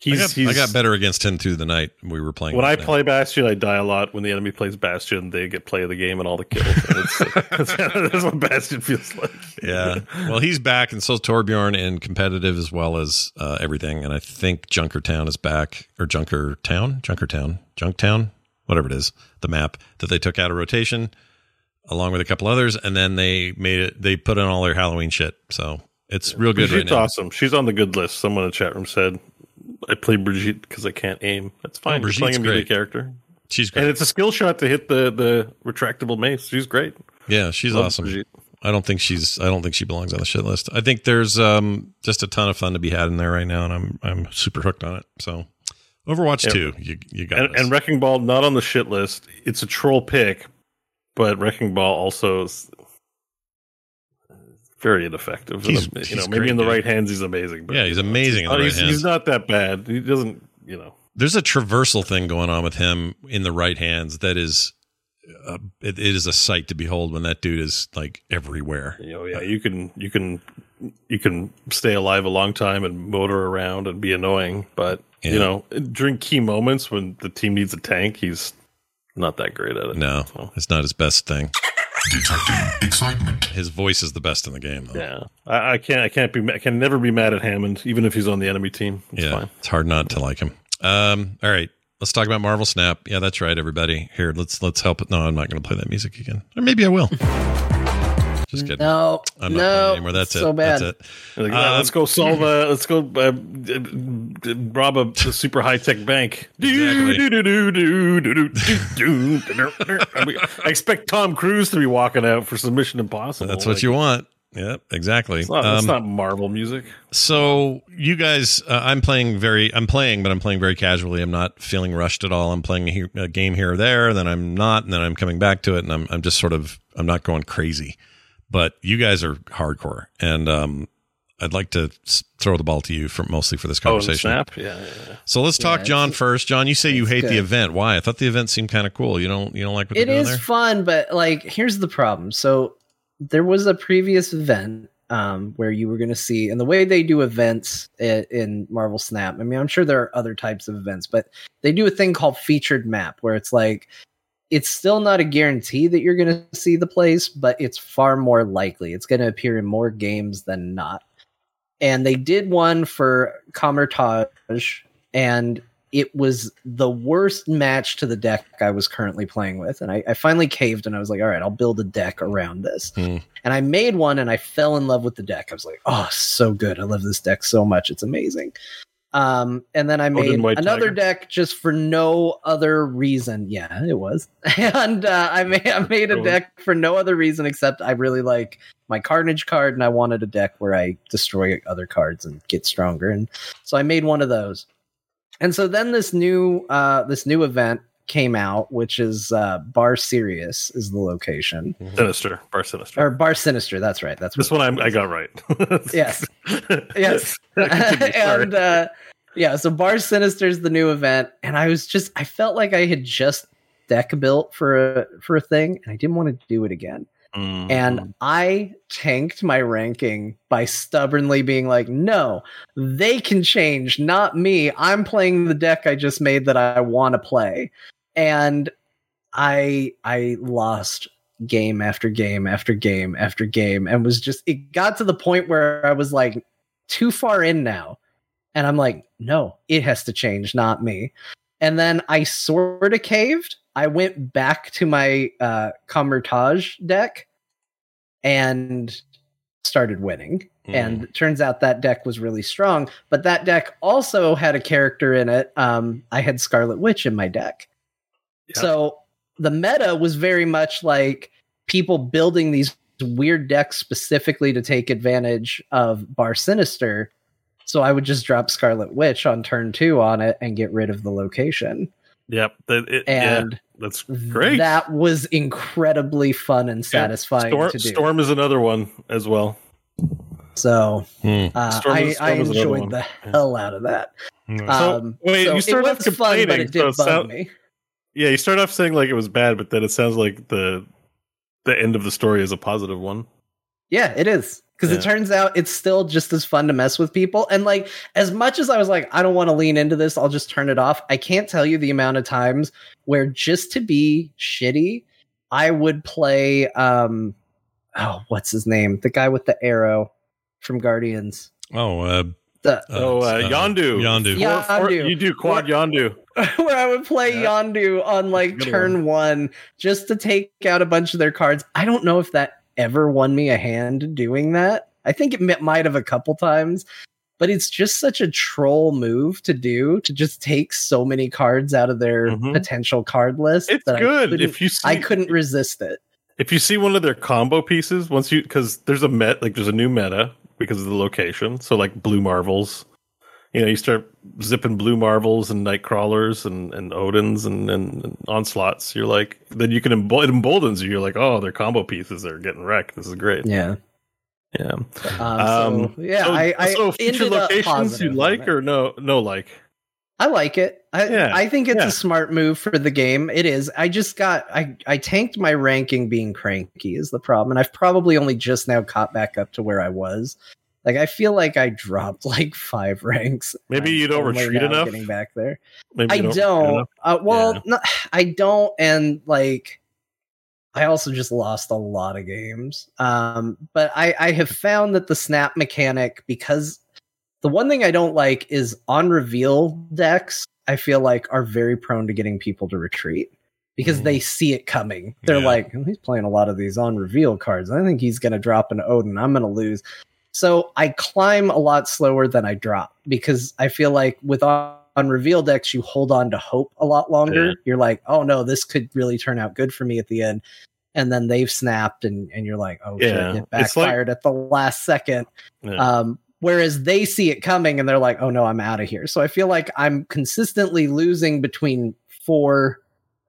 He's I got, he's I got better against him through the night we were playing. when I right now. play Bastion, I die a lot. When the enemy plays Bastion, they get play of the game and all the kills. It's, <laughs> that's what Bastion feels like. Yeah. Well, he's back, and so's Torbjorn in competitive as well as uh, everything. And I think Junkertown is back, or Junkertown, Junkertown, Junktown, whatever it is, the map that they took out of rotation, along with a couple others, and then they made it. They put in all their Halloween shit. So It's real good right Brigitte's now. awesome. She's on the good list. Someone in the chat room said, "I play Brigitte because I can't aim." That's fine. Oh, You're playing Brigitte's a great. character, She's great. and it's a skill shot to hit the the retractable mace. She's great. yeah, she's Love awesome. Brigitte. I don't think she's. I don't think she belongs on the shit list. I think there's um just a ton of fun to be had in there right now, and I'm I'm super hooked on it. So, Overwatch Yep. two, you you got And, and Wrecking Ball not on the shit list. It's a troll pick, but Wrecking Ball also is very ineffective. He's- you know, maybe great, in the dude. right hands he's amazing. But Yeah, he's amazing in the right he's, hands. he's not that bad. He doesn't. You know. there's a traversal thing going on with him in the right hands that is. Uh, it, it is a sight to behold when that dude is like everywhere. You know, yeah, you can you can you can stay alive a long time and motor around and be annoying, but Yeah. you know, during key moments when the team needs a tank, he's not that great at it. No, So, it's not his best thing. Detecting excitement. His voice is the best in the game, though. yeah, I, I can't I can't be I can never be mad at Hammond, even if he's on the enemy team. It's yeah, fine. it's hard not to like him. Um, all right, let's talk about Marvel Snap. Yeah, that's right, everybody. Here, let's let's help. No, I'm not going to play that music again, or maybe I will. Just kidding. No, I'm not no, anymore. That's it. So bad. That's it. Like, um, let's go um, solve. A, <laughs> let's go uh, rob a, a super high tech bank. I expect Tom Cruise to be walking out for some Mission Impossible. That's what like, you want. Yep, exactly. It's not, um, not Marvel music. So you guys, uh, I'm playing very, I'm playing, but I'm playing very casually. I'm not feeling rushed at all. I'm playing a, a game here or there, then I'm not, and then I'm coming back to it, and I'm, I'm just sort of, I'm not going crazy. But you guys are hardcore, and um, I'd like to throw the ball to you for mostly for this Oh, conversation. Snap. Yeah, yeah, yeah. So let's talk Yeah, John first. John, you say you it's hate the event. Why? I thought the event seemed kind of cool. You don't, you don't like what It they're doing is there? fun, but like, here's the problem. So there was a previous event um, where you were going to see, and the way they do events in, in Marvel Snap. I mean, I'm sure there are other types of events, but they do a thing called featured map, where it's like it's still not a guarantee that you're going to see the place, but it's far more likely. It's going to appear in more games than not. And they did one for Kamar-Taj, and it was the worst match to the deck I was currently playing with. And I, I finally caved and I was like, all right, I'll build a deck around this. Hmm. And I made one and I fell in love with the deck. I was like, oh, so good. I love this deck so much. It's amazing. Um, and then I made another Tiger. deck just for no other reason. Yeah, it was. <laughs> and uh, I made I made a deck for no other reason except I really like my Carnage card, and I wanted a deck where I destroy other cards and get stronger. And so I made one of those. And so then this new uh, this new event came out, which is uh, Bar Sirius is the location, Sinister, Bar Sinister. or Bar Sinister. That's right. That's This one I, I got right. <laughs> Yes. <laughs> yes <laughs> and uh yeah so bar sinister's the new event and i was just i felt like i had just deck built for a for a thing and i didn't want to do it again Mm. and i tanked my ranking by stubbornly being like no they can change not me i'm playing the deck i just made that i want to play and i i lost game after game after game after game and was just it got to the point where i was like too far in now. And i'm like no it has to change not me. And then i sort of caved. I went back to my uh Kamar-Taj deck and started winning. Hmm. and it turns out that deck was really strong but that deck also had a character in it. Um i had scarlet witch in my deck Yeah. so the meta was very much like people building these weird decks specifically to take advantage of bar sinister so i would just drop scarlet witch on turn two on it and get rid of the location Yep. That, it, yeah, and that's great. that was incredibly fun and satisfying Storm, to do Storm is another one as well. so Hmm. uh, Storm I, is- Storm I is another one. enjoyed the hell out of that Hmm. So, um, wait, so you started it off was fun, but complaining, it did so bug sound- me. Yeah, you start off saying like it was bad, but then it sounds like the the end of the story is a positive one. Yeah, it is. Because it turns out it's still just as fun to mess with people. And like, as much as I was like, I don't want to lean into this, I'll just turn it off. I can't tell you the amount of times where just to be shitty, I would play um oh, what's his name? The guy with the arrow from Guardians. Oh, uh, The uh, oh, uh, uh, Yondu. Yondu. Yeah. Four- four- you do quad Yondu. <laughs> where I would play Yeah. Yondu on like turn one just to take out a bunch of their cards. I don't know if that ever won me a hand doing that. I think it might have a couple times, but it's just such a troll move to do to just take so many cards out of their Mhm. potential card list. It's that good couldn't- if you see I couldn't resist it. if you see one of their combo pieces once you because there's a met like there's a new meta because of the location. So like blue marvels. You know you start zipping blue marvels and night crawlers and and odins and, and, and onslaughts. You're like then you can embo- it emboldens you. You're like oh their combo pieces They're getting wrecked. This is great. Yeah. yeah. Um, Um, so, yeah, so, I, I so future ended up locations you like or no no like I like it. I, Yeah, I think it's yeah. a smart move for the game. It is. I just got I I tanked my ranking being cranky is the problem, and I've probably only just now caught back up to where I was. Like I feel like I dropped like five <laughs> ranks. Maybe you don't retreat enough? Getting back there, maybe I don't. enough? Uh, well, Yeah. no, I don't, and like I also just lost a lot of games. Um, but I I have found that the snap mechanic because the one thing I don't like is on reveal decks. I feel like are very prone to getting people to retreat because Mhm. they see it coming. They're Yeah. like, "Oh, he's playing a lot of these on reveal cards. I think he's going to drop an Odin. I'm going to lose. So I climb a lot slower than I drop because I feel like with on, on reveal decks, you hold on to hope a lot longer. Yeah. You're like, oh no, this could really turn out good for me at the end. And then they've snapped, and, and you're like, oh, Yeah. shit, it It's like- backfired at the last second. Um, whereas they see it coming and they're like, oh no, I'm out of here. So I feel like I'm consistently losing between four,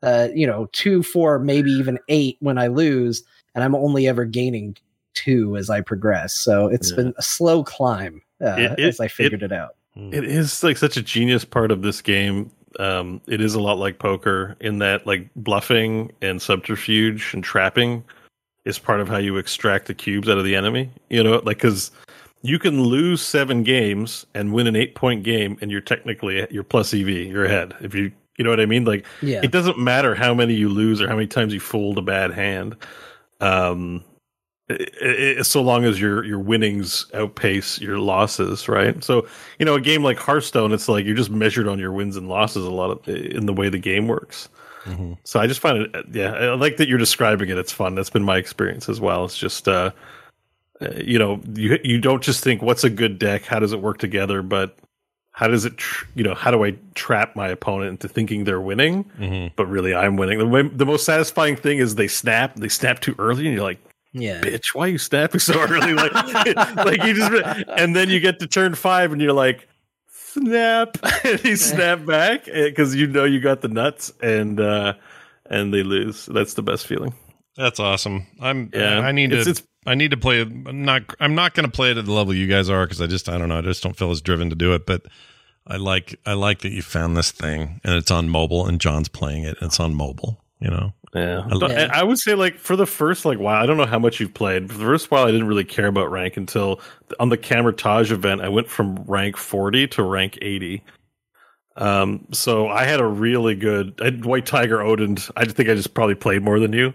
uh, you know, two, four, maybe even eight when I lose, and I'm only ever gaining two as I progress. So it's Yeah. been a slow climb uh, It- it- as I figured it, out. It is like such a genius part of this game. Um, it is a lot like poker in that like bluffing and subterfuge and trapping is part of how you extract the cubes out of the enemy. You know, like because you can lose seven games and win an eight point game, and you're technically you're plus EV, you're ahead. If you you know what I mean, like Yeah. it doesn't matter how many you lose or how many times you fold a bad hand. Um, i i so long as your your winnings outpace your losses, right? So you know, a game like Hearthstone, it's like you're just measured on your wins and losses a lot of in the way the game works. Mhm. So I just find it, yeah, I like that you're describing it. It's fun. That's been my experience as well. It's just, uh, uh, you know, you you don't just think what's a good deck, how does it work together, but how does it, tr- you know, how do I trap my opponent into thinking they're winning, Mhm. but really I'm winning? The, way, the most satisfying thing is they snap, they snap too early, and you're like, yeah. bitch, why are you snapping so early? <laughs> Like, <laughs> like you just, and then you get to turn five, and you're like, snap, <laughs> and he snap back because you know you got the nuts, and uh and they lose. That's the best feeling. That's awesome. I'm. Yeah. I need It's- to. it's- I need to play. I'm not. I'm not going to play it at the level you guys are because I just. I don't know. I just don't feel as driven to do it. But I like. I like that you found this thing and it's on mobile and John's playing it. and It's on mobile. You know. Yeah. I- But Yeah. I, I would say like for the first like while I don't know how much you've played. For the first while I didn't really care about rank until on the Kamar-Taj event I went from rank 40 to rank 80. Um so I had a really good I White Tiger Odin. I think I just probably played more than you.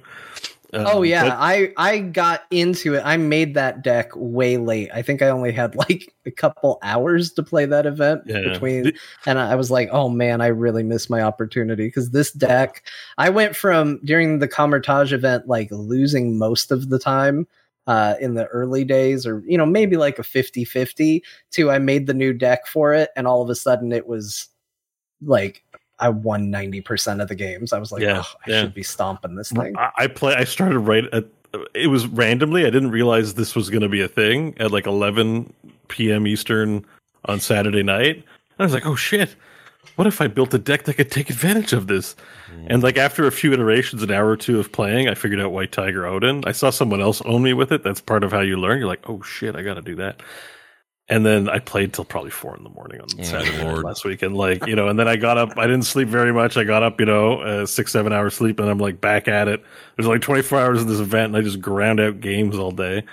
Um, Oh yeah, but- I I got into it. I made that deck way late. I think I only had like a couple hours to play that event Yeah. between, and I was like, oh man, I really missed my opportunity because this deck. I went from during the Kamar-Taj event like losing most of the time uh, in the early days, or you know maybe like a 50-50 to I made the new deck for it, and all of a sudden it was like. I won ninety percent of the games. I was like, Yeah, oh, I yeah. should be stomping this thing. I, I play. I started right at. It was randomly. I didn't realize this was going to be a thing at like 11 p.m. Eastern on Saturday night. And I was like, "Oh shit! What if I built a deck that could take advantage of this?" Mm. And like after a few iterations, an hour or two of playing, I figured out White Tiger Odin. I saw someone else own me with it. That's part of how you learn. You're like, "Oh shit! I got to do that." And then I played till probably four in the morning on Saturday Lord. last week, and like you know, and then I got up. I didn't sleep very much. I got up, you know, uh, six seven hours sleep, and I'm like back at it. There's like 24 hours of this event, and I just ground out games all day.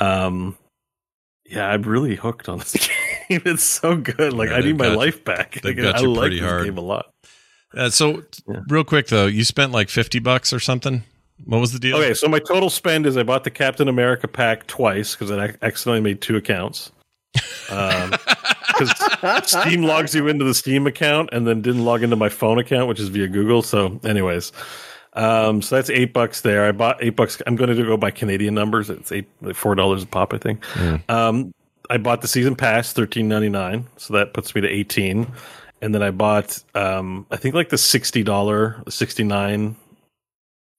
Um, yeah, I'm really hooked on this <laughs> game. It's so good. Like Yeah, I need my you- life back. Like, got I you like pretty this hard. game a lot. Uh, so Yeah. real quick though, you spent like fifty bucks or something. What was the deal? Okay, so my total spend is I bought the Captain America pack twice because I accidentally made two accounts. Because Steam logs you into the Steam account and then didn't log into my phone account, which is via Google. So, anyways, Um, so that's eight bucks there. I bought eight bucks. I'm going to go by Canadian numbers. It's eight, like four dollars a pop, I think. Um, I bought the season pass, thirteen ninety nine. So that puts me to eighteen. And then I bought, um, I think like the sixty dollar, sixty nine,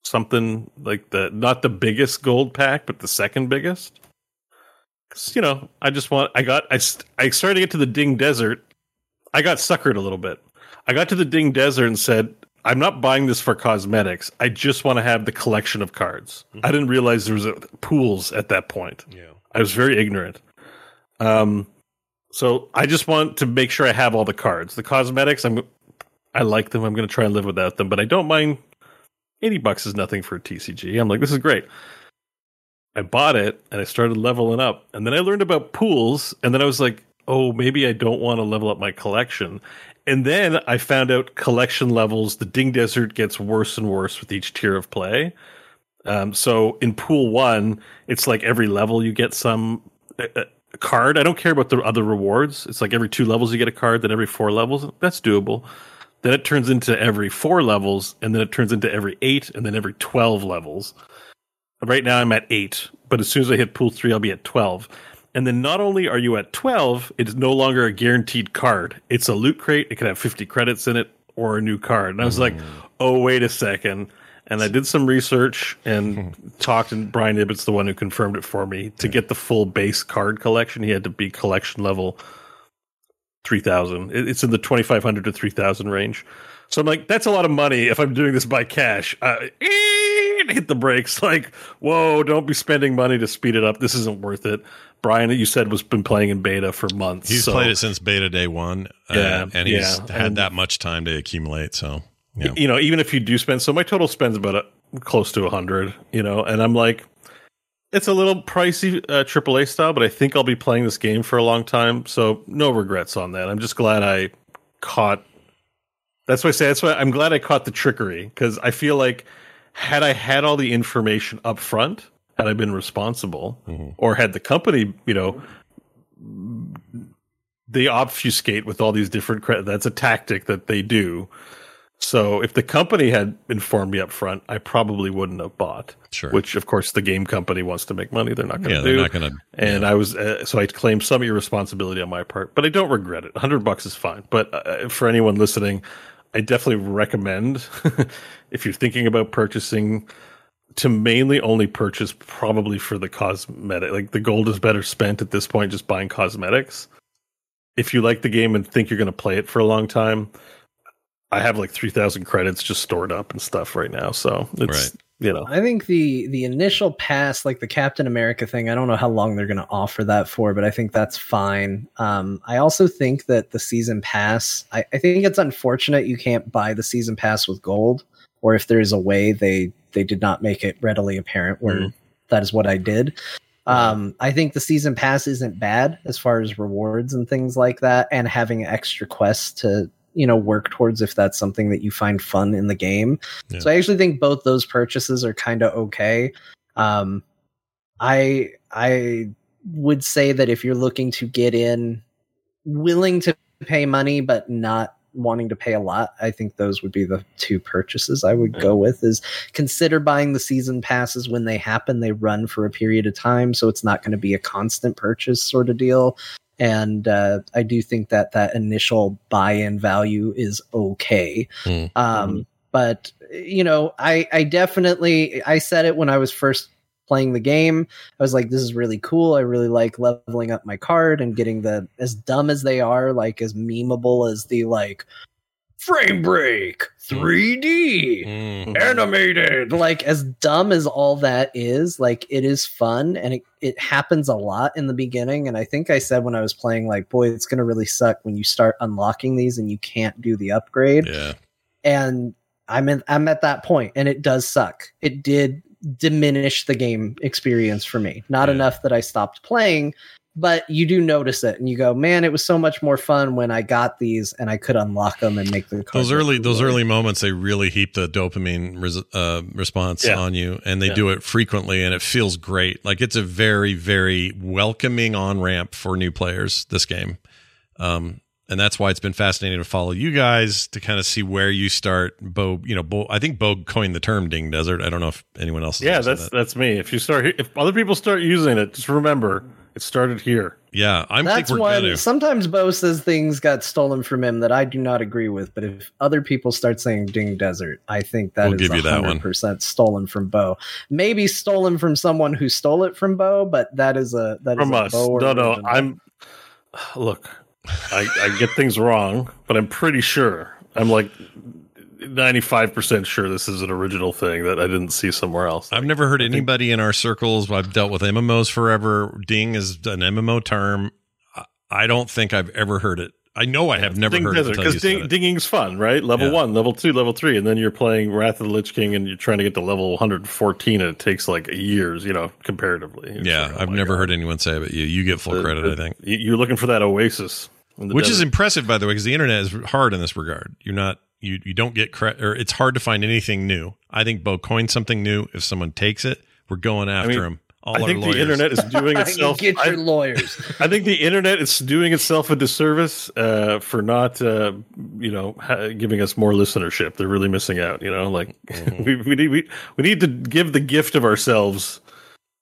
something like the not the biggest gold pack, but the second biggest. 'Cause, you know, I just want. I got. I I started to get to the Ding Desert. I got suckered a little bit. I got to the Ding Desert and said, I'm not buying this for cosmetics. I just want to have the collection of cards. I didn't realize there was a, pools at that point. Yeah. I was very ignorant. Um, so I just want to make sure I have all the cards. The cosmetics, I'm, I like them. I'm going to try and live without them, but I don't mind. Eighty bucks is nothing for a TCG. I'm like, this is great. I bought it and I started leveling up, and then I learned about pools, and then I was like, oh, maybe I don't want to level up my collection. And then I found out collection levels. The Ding Desert gets worse and worse with each tier of play. Um, so in pool one, it's like every level you get some a, a card. I don't care about the other rewards. It's like every two levels you get a card, then every four levels. That's doable. Then it turns into every four levels, and then it turns into every eight, and then every 12 levels. Right now I'm at eight, but as soon as I hit pool three, I'll be at 12. And then not only are you at 12, it is no longer a guaranteed card. It's a loot crate. It can have 50 credits in it or a new card. And I was like, oh, wait a second. And I did some research and <laughs> talked, and Brian Ibbott's the one who confirmed it for me. To get the full base card collection, he had to be collection level 3000. It's in the 2500 to 3000 range. So I'm like, that's a lot of money if I'm doing this by cash. Uh, hit the brakes. <laughs> Like, whoa, don't be spending money to speed it up. This isn't worth it. Brian, you said was been playing in beta for months. He's so- played it since beta day one, uh, Yeah, and he's yeah, had and- that much time to accumulate. So, yeah. you know, even if you do spend, so my total spends about a, close to a hundred, you know, and I'm like, it's a little pricey uh, AAA style, but I think I'll be playing this game for a long time, so no regrets on that. I'm just glad I caught. That's why I say that's why I'm glad I caught the trickery because I feel like had I had all the information up front, had I been responsible, or had the company, you know, they obfuscate with all these different credit. That's a tactic that they do. So if the company had informed me up front, I probably wouldn't have bought. Sure. Which, of course, the game company wants to make money. They're not going to Yeah, do. they're not going to. and I was uh, so I claim some irresponsibility on my part, but I don't regret it. Hundred bucks is fine. But uh, for anyone listening, I definitely recommend <laughs> if you're thinking about purchasing to mainly only purchase probably for the cosmetic. Like the gold is better spent at this point just buying cosmetics. If you like the game and think you're going to play it for a long time, I have like three thousand credits just stored up and stuff right now. So it's Right. You know I think the the initial pass, like the Captain America thing, I don't know how long they're going to offer that for, but I think that's fine. Um, I also think that the season pass, I, I think it's unfortunate you can't buy the season pass with gold, or if there is a way they they did not make it readily apparent where Mhm. that is what I did. Um, I think the season pass isn't bad as far as rewards and things like that, and having extra quests to you know work towards if that's something that you find fun in the game. Yeah. So I actually think both those purchases are kind of okay. Um, I I would say that if you're looking to get in, willing to pay money but not wanting to pay a lot, I think those would be the two purchases I would go with. Is consider buying the season passes when they happen. They run for a period of time, so it's not going to be a constant purchase sort of deal. And uh, I do think that that initial buy-in value is okay. Mm. Um, but you know, I I definitely I said it when I was first playing the game. I was like, this is really cool. I really like leveling up my card and getting the as dumb as they are, like as memeable as the like frame break 3D Mm. animated like as dumb as all that is like it is fun and it, it happens a lot in the beginning and i think i said when i was playing like boy it's going to really suck when you start unlocking these and you can't do the upgrade Yeah. and i'm in i'm at that point and it does suck it did diminish the game experience for me not Yeah. enough that i stopped playing but you do notice it and you go man it was so much more fun when i got these and i could unlock them and make the card Those early, those early moments, they really heap the dopamine res- uh, response Yeah. on you, and they Yeah. do it frequently, and it feels great. Like it's a very, very welcoming on ramp for new players. This game, um, and that's why it's been fascinating to follow you guys to kind of see where you start. Bo, you know, Bo, I think Bo coined the term "ding desert." I don't know if anyone else. has Yeah, that's that. that's me. If you start, if other people start using it, just remember it started here. yeah. I'm. That's think we're when gonna. sometimes Bo says things got stolen from him that I do not agree with. But if other people start saying "Ding Desert," I think that is We'll give you that one. percent stolen from Bo. Maybe stolen from someone who stole it from Bo, but that is a that is from a us. Bo No, no, original. I'm. Look, I, I get things wrong, but I'm pretty sure. I'm like 95% sure this is an original thing that I didn't see somewhere else. I've never heard anybody in our circles. I've dealt with MMOs forever. Ding is an MMO term. I- don't think I've ever heard it. I know I have never Ding heard Desert, it because ding, dinging's fun, right? Level Yeah. one, level two, level three, and then you're playing Wrath of the Lich King, and you're trying to get to level 114, and it takes like years, you know, comparatively. It's Yeah, like, oh I've never God. heard anyone say it, but you you get full The- credit. the- I think, you- you're looking for that oasis, in the which is impressive, by the way, because the internet is hard in this regard. You're not you you don't get credit, or it's hard to find anything new. I think Bo coined something new. If someone takes it, we're going after mean, him. All I our think the internet is doing <laughs> itself. get your I, lawyers. <laughs> I think the internet is doing itself a disservice uh, for not, uh, you know, ha- giving us more listenership. They're really missing out. You know, like Mm-hmm. <laughs> we, we need we, we need to give the gift of ourselves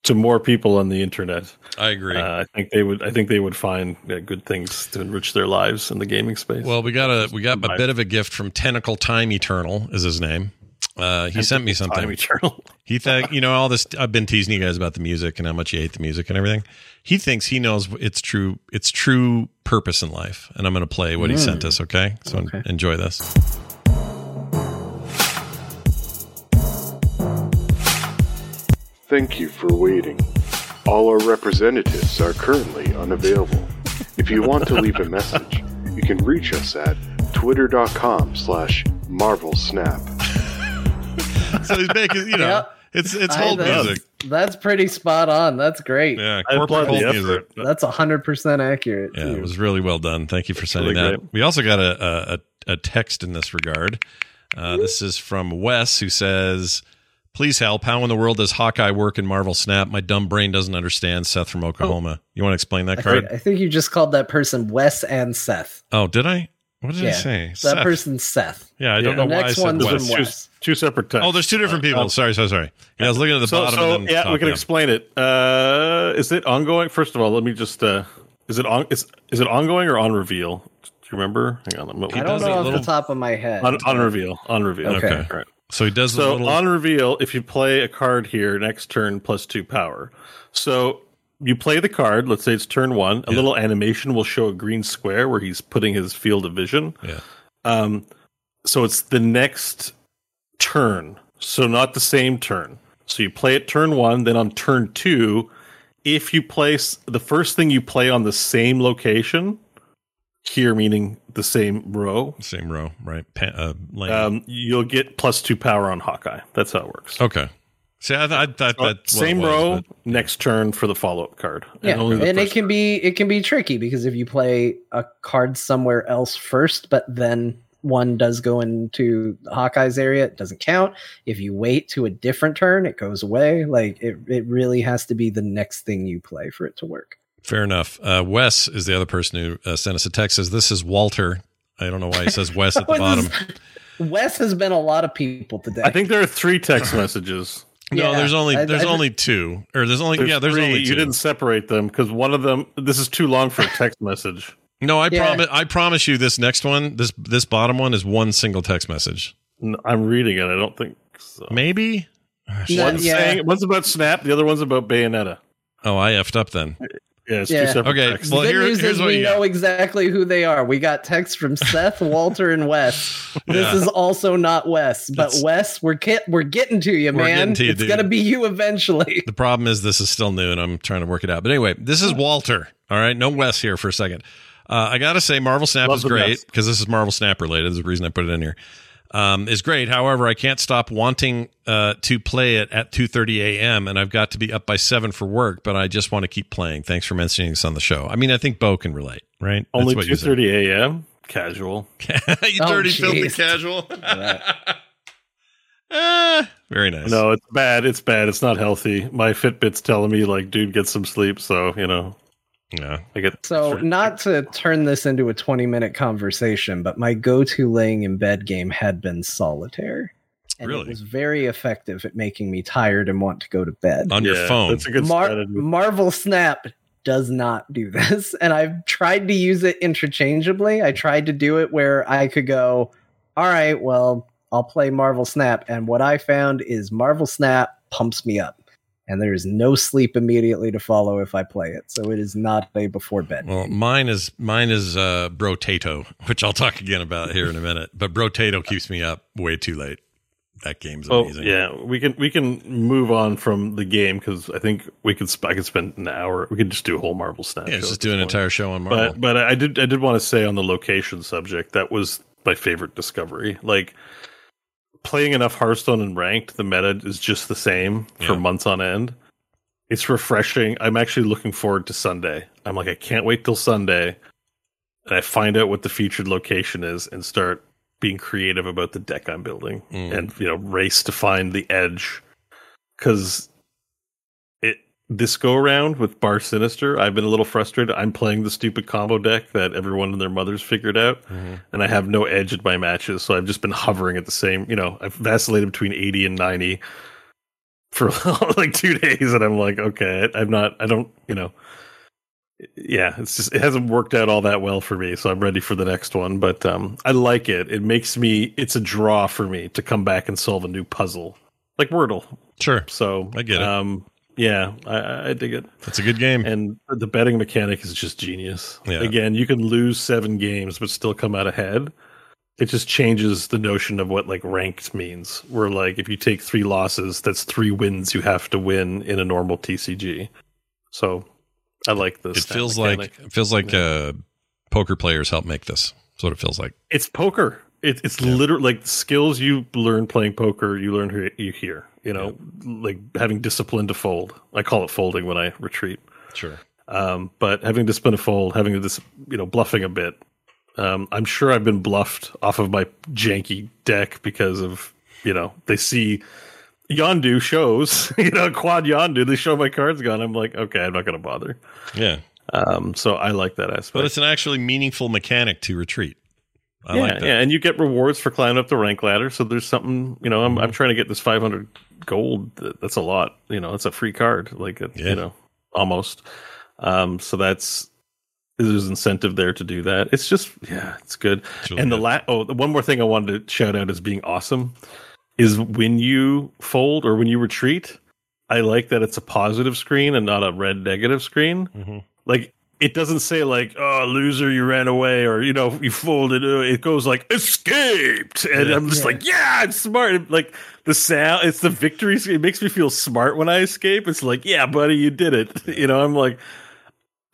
to more people on the internet. I agree. Uh, I think they would. I think they would find uh, good things to enrich their lives in the gaming space. Well, we got a we got a bit of a gift from Tentacle Time Eternal is his name. Uh, he sent me Time something. eternal. He think you know all this. I've been teasing you guys about the music and how much you hate the music and everything. He thinks he knows its true its true purpose in life, and I'm going to play what he sent us. Okay, so Okay. enjoy this. Thank you for waiting. All our representatives are currently unavailable. If you want to leave a <laughs> message, you can reach us at twitter.com slash marvelsnap. So he's making you know Yep. it's it's hold music. That's pretty spot on. That's great. Yeah, I corporate hold music. effort. That's hundred percent accurate. Yeah, too. it was really well done. Thank you for sending really that. great. We also got a, a, a a text in this regard. Uh, this is from Wes, who says, "Please help. How in the world does Hawkeye work in Marvel Snap? My dumb brain doesn't understand." Seth from Oklahoma. You want to explain that I card? think, I think you just called that person Wes and Seth. oh, did I? What did I say? That Seth. person's Seth. Yeah, I don't Yeah. know The why I said Wes. two, two separate texts. Oh, there's two different people. Um, sorry, sorry, sorry. Yeah, I was looking at the so, bottom. so and yeah, top we can down. explain it. Uh, is it ongoing? First of all, let me just. Uh, is it on? Is is it ongoing or on reveal? Do you remember? Hang on. I'm, I don't know off little- the top of my head. on, on reveal. On reveal. Okay. All right. So he does So little. on reveal, if you play a card here, next turn plus two power. So you play the card. Let's say it's turn one. A Yeah. little animation will show a green square where he's putting his field of vision. yeah. Um, so it's the next turn. So not the same turn. So you play it turn one, then on turn two, if you place the first thing you play on the same location, here meaning the same row, Same row, right? Pa- uh, lane. um, you'll get plus two power on Hawkeye. That's how it works. okay. See, I, I thought Uh, that same row, next turn for the follow up card. yeah, only and it can turn. be it can be tricky because if you play a card somewhere else first, but then one does go into Hawkeye's area, it doesn't count. If you wait to a different turn, it goes away. Like it, it really has to be the next thing you play for it to work. Fair enough. Uh, Wes is the other person who uh, sent us a text. Says this is Walter. I don't know why he says Wes at the <laughs> bottom. is- <laughs> Wes has been a lot of people today. I think there are three text messages. No, Yeah, there's only there's I- only two, or there's only There's yeah, there's three. only You didn't separate them because one of them. This is too long for a text message. no, I Yeah. promise. I promise you, this next one, this this bottom one is one single text message. I'm reading it. I don't think so. Maybe. No, One's yeah. saying one's about Snap. The other one's about Bayonetta. Oh, I effed up then. Yeah, it's Yeah. two separate Okay, texts. well, the good here- news here's is we you got. know exactly who they are. We got texts from Seth, <laughs> Walter, and Wes. This Yeah. is also not Wes, but It's- Wes, we're get, we're getting to you, We're man. to you, it's dude. gonna be you eventually. The problem is this is still new, and I'm trying to work it out. But anyway, this is Walter. All right, no Wes here for a second. Uh, I gotta say, Marvel Snap Love is great because this is Marvel Snap related. Is the reason I put it in here. Um, is great. However, I can't stop wanting uh, to play it at 2:30 a.m. and I've got to be up by seven for work. But I just want to keep playing. Thanks for mentioning this on the show. I mean, I think Bo can relate, right? Only what two thirty a.m. Casual. <laughs> you Oh, dirty, filthy casual. <laughs> Ah, very nice. No, it's bad. It's bad. It's not healthy. My Fitbit's telling me like, dude, get some sleep. So you know, Yeah. I get So, not to turn this into a 20 minute conversation, but my go to laying in bed game had been solitaire. And Really? it was very effective at making me tired and want to go to bed. On your Yeah, phone. That's a good Mar- Marvel Snap does not do <laughs> this. And I've tried to use it interchangeably. I tried to do it where I could go, all right, well, I'll play Marvel Snap. And what I found is Marvel Snap pumps me up. And there is no sleep immediately to follow if I play it. So it is not a before bed. Well, mine is mine is uh Brotato, which I'll talk again about here in a minute. But Brotato keeps me up way too late. That game's Oh amazing. yeah, we can we can move on from the game because I think we could sp- I could spend an hour. We could just do a whole Marvel Snap. Yeah, just do an point. entire show on Marvel. But but I did I did want to say on the location subject that was my favorite discovery. Like playing enough Hearthstone and ranked, the meta is just the same for Yeah. months on end. It's refreshing. I'm actually looking forward to Sunday. I'm like I can't wait till Sunday, and I find out what the featured location is and start being creative about the deck I'm building Mm. and you know race to find the edge because this go around with Bar Sinister, I've been a little frustrated. I'm playing the stupid combo deck that everyone and their mothers figured out, Mhm. and I have no edge in my matches. So I've just been hovering at the same. You know, I've vacillated between 80 and 90 for <laughs> like two days, and I'm like, okay, I'm not. I don't. You know. Yeah, it's just it hasn't worked out all that well for me, so I'm ready for the next one. But um, I like it. It makes me. It's a draw for me to come back and solve a new puzzle, like Wordle. Sure. So I get it. Um, yeah, I, I dig it. It's a good game. And the betting mechanic is just genius. Yeah. Again, you can lose seven games but still come out ahead. It just changes the notion of what like ranked means. Where like if you take three losses, that's three wins you have to win in a normal TCG. So I like this. it feels like it feels like uh poker players help make this. That's what it feels like. it's poker. It, it's literally like skills you learn playing poker. You learn who you hear. You know, like having discipline to fold. I call it folding when I retreat. Sure. Um, but having discipline to fold, having this, you know, bluffing a bit. Um, I'm sure I've been bluffed off of my janky deck because of, you know, they see Yondu shows, <laughs> you know, quad Yondu, they show my cards gone. I'm like, okay, I'm not going to bother. Yeah. Um, so I like that aspect. But it's an actually meaningful mechanic to retreat. I yeah, like yeah, and you get rewards for climbing up the rank ladder. So there's something, you know, I'm, Mm-hmm. I'm trying to get this 500 gold. That's a lot. You know, it's a free card, like, it, Yeah. you know, almost. Um, so that's there's incentive there to do that. It's just, yeah, it's good. It's really and the good. la- oh, one more thing I wanted to shout out as being awesome is when you fold or when you retreat. I like that it's a positive screen and not a red negative screen Mhm. like it doesn't say like oh loser you ran away or you know you folded Uh, it goes like escaped! And Yeah. i'm just Yeah. like yeah it's smart. Like the sound it's the victory it makes me feel smart when i escape. It's like yeah buddy you did it. <laughs> You know i'm like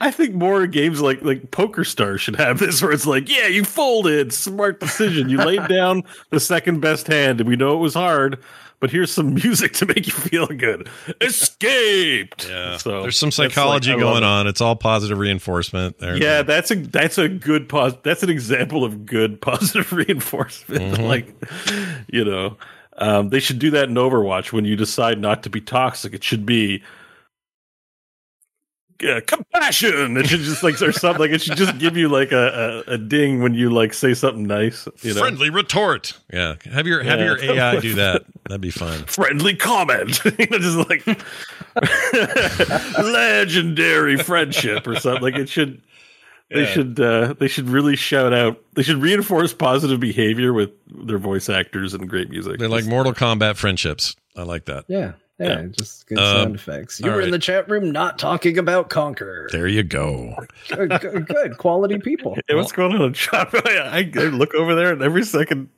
I think more games like like Poker Star should have this, where it's like, yeah, you folded, smart decision. You laid <laughs> down the second best hand, and we know it was hard, but here's some <laughs> music to make you feel good. Escaped. <laughs> Yeah. So There's some that's like- psychology going it. on. It's all positive reinforcement. There. Yeah, that's a that's a good pos. That's an example of good <laughs> positive reinforcement. Mhm. Like, you know, um, they should do that in Overwatch when you decide not to be toxic. It should be uh, compassion. It should just like or something. Like it should just give you like a, a, a ding when you like say something nice. You know, Friendly retort. Yeah. Have your have Yeah. your AI do that. That'd be fun. <laughs> friendly comment. <laughs> you know, just like <laughs> legendary friendship or something. Like it should. They Yeah. should. Uh, they should really shout out. They should reinforce positive behavior with their voice actors and great music. They're like Mortal Kombat friendships. I like that. Yeah. Yeah, just good Um, sound effects. You all were in the chat room not talking about Conker. There you go. good, good, good quality people. Hey, what's going on in the chat? <laughs> I, I look over there, and every second,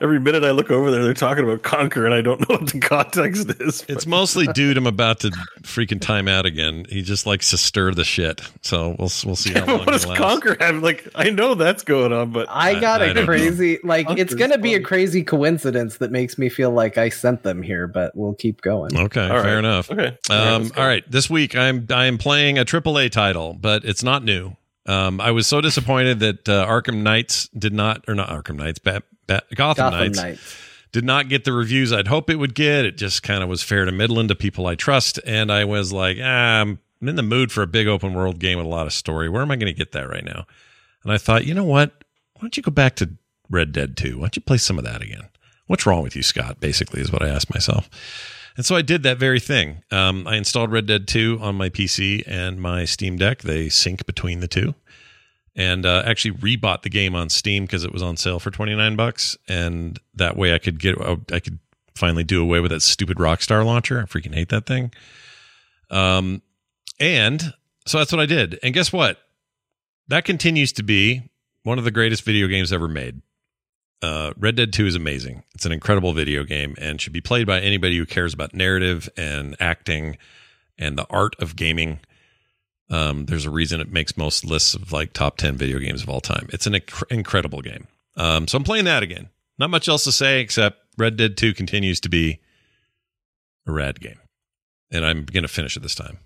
every minute I look over there, they're talking about Conker, and I don't <laughs> know what the context is. It's mostly <laughs> dude. I'm about to freaking time out again. He just likes to stir the shit. So we'll we'll see how long what does lasts. Conker have? Like, I know that's going on, but I got I a don't know. crazy like it's gonna be a crazy coincidence that makes me feel like I sent them here, but we'll keep going. Okay, All right. fair enough. Okay. Um, let's go. all right, this week I'm I am playing a AAA title, but it's not new. Um, I was so disappointed that uh, Arkham Knights did not, or not Arkham Knights, Bat, Bat, Gotham, Gotham Knights Knights. did not get the reviews I'd hope it would get. It just kind of was fair to middling to people I trust, and I was like, ah, I'm I'm in the mood for a big open world game with a lot of story. Where am I going to get that right now? And I thought, you know what? Why don't you go back to Red Dead 2? Why don't you play some of that again? What's wrong with you, Scott? Basically, is what I asked myself. And so I did that very thing. Um, I installed Red Dead 2 on my PC and my Steam Deck. They sync between the two. And uh, actually rebought the game on Steam because it was on sale for 29 bucks. And that way I could get, I could finally do away with that stupid Rockstar launcher. I freaking hate that thing. Um, and so that's what I did. And guess what? That continues to be one of the greatest video games ever made. Uh, Red Dead 2 is amazing. It's an incredible video game and should be played by anybody who cares about narrative and acting and the art of gaming. Um, there's a reason it makes most lists of like top 10 video games of all time. It's an inc- incredible game. Um, so I'm playing that again. Not much else to say except Red Dead 2 continues to be a rad game. And I'm going to finish it this time.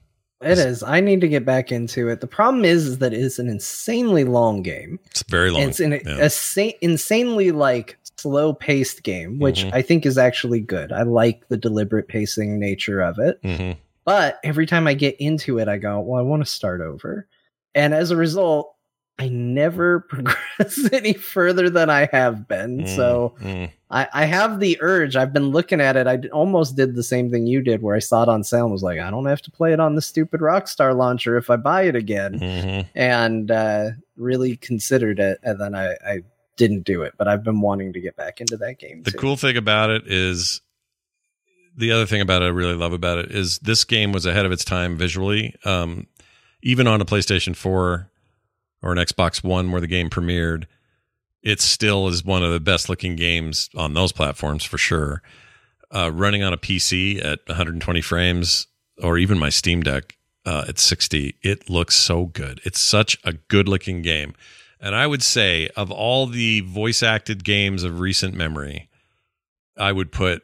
It is. I need to get back into it. The problem is, is that it's an insanely long game. It's very long. It's an Yeah. sa- insanely like slow paced game, which Mhm. I think is actually good. I like the deliberate pacing nature of it. Mhm. But every time I get into it, I go, well, I want to start over. And as a result, I never <laughs> progress any further than I have been. So Mm. I, I have the urge. I've been looking at it. I d- almost did the same thing you did, where I saw it on sale and was like, I don't have to play it on the stupid Rockstar launcher if I buy it again. Mhm. And uh, really considered it, and then I, I didn't do it. But I've been wanting to get back into that game. The too. cool thing about it is the other thing about it I really love about it is this game was ahead of its time visually. Um, even on a PlayStation 4 or an Xbox One where the game premiered, it still is one of the best looking games on those platforms for sure. Uh, running on a PC at 120 frames or even my Steam Deck uh, at 60, it looks so good. It's such a good looking game. And I would say, of all the voice acted games of recent memory, I would put,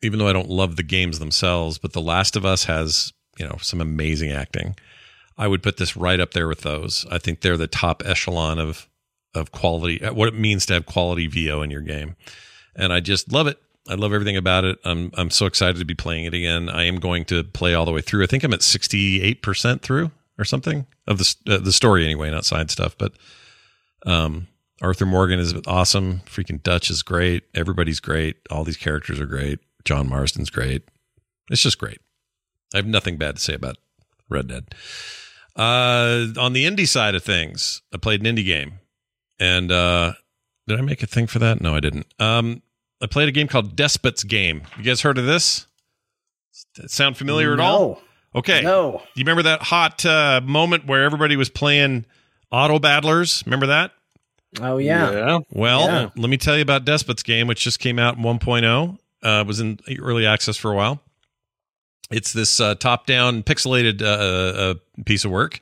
even though I don't love the games themselves, but The Last of Us has, you know, some amazing acting. I would put this right up there with those. I think they're the top echelon of of quality, what it means to have quality VO in your game, and I just love it. I love everything about it. I'm I'm so excited to be playing it again. I am going to play all the way through. I think I'm at 68 percent through or something of the uh, the story anyway, not side stuff. But um, Arthur Morgan is awesome. Freaking Dutch is great. Everybody's great. All these characters are great. John Marston's great. It's just great. I have nothing bad to say about Red Dead. Uh, on the indie side of things, I played an indie game, and uh, did I make a thing for that? No, I didn't. Um, I played a game called Despot's Game. You guys heard of this? Does that sound familiar at all? Okay. No. Do You remember that hot uh, moment where everybody was playing Auto Battlers? Remember that? Oh yeah. yeah. Well, Yeah. let me tell you about Despot's Game, which just came out in 1.0. Uh, was in early access for a while. It's this uh, top-down pixelated uh, uh, piece of work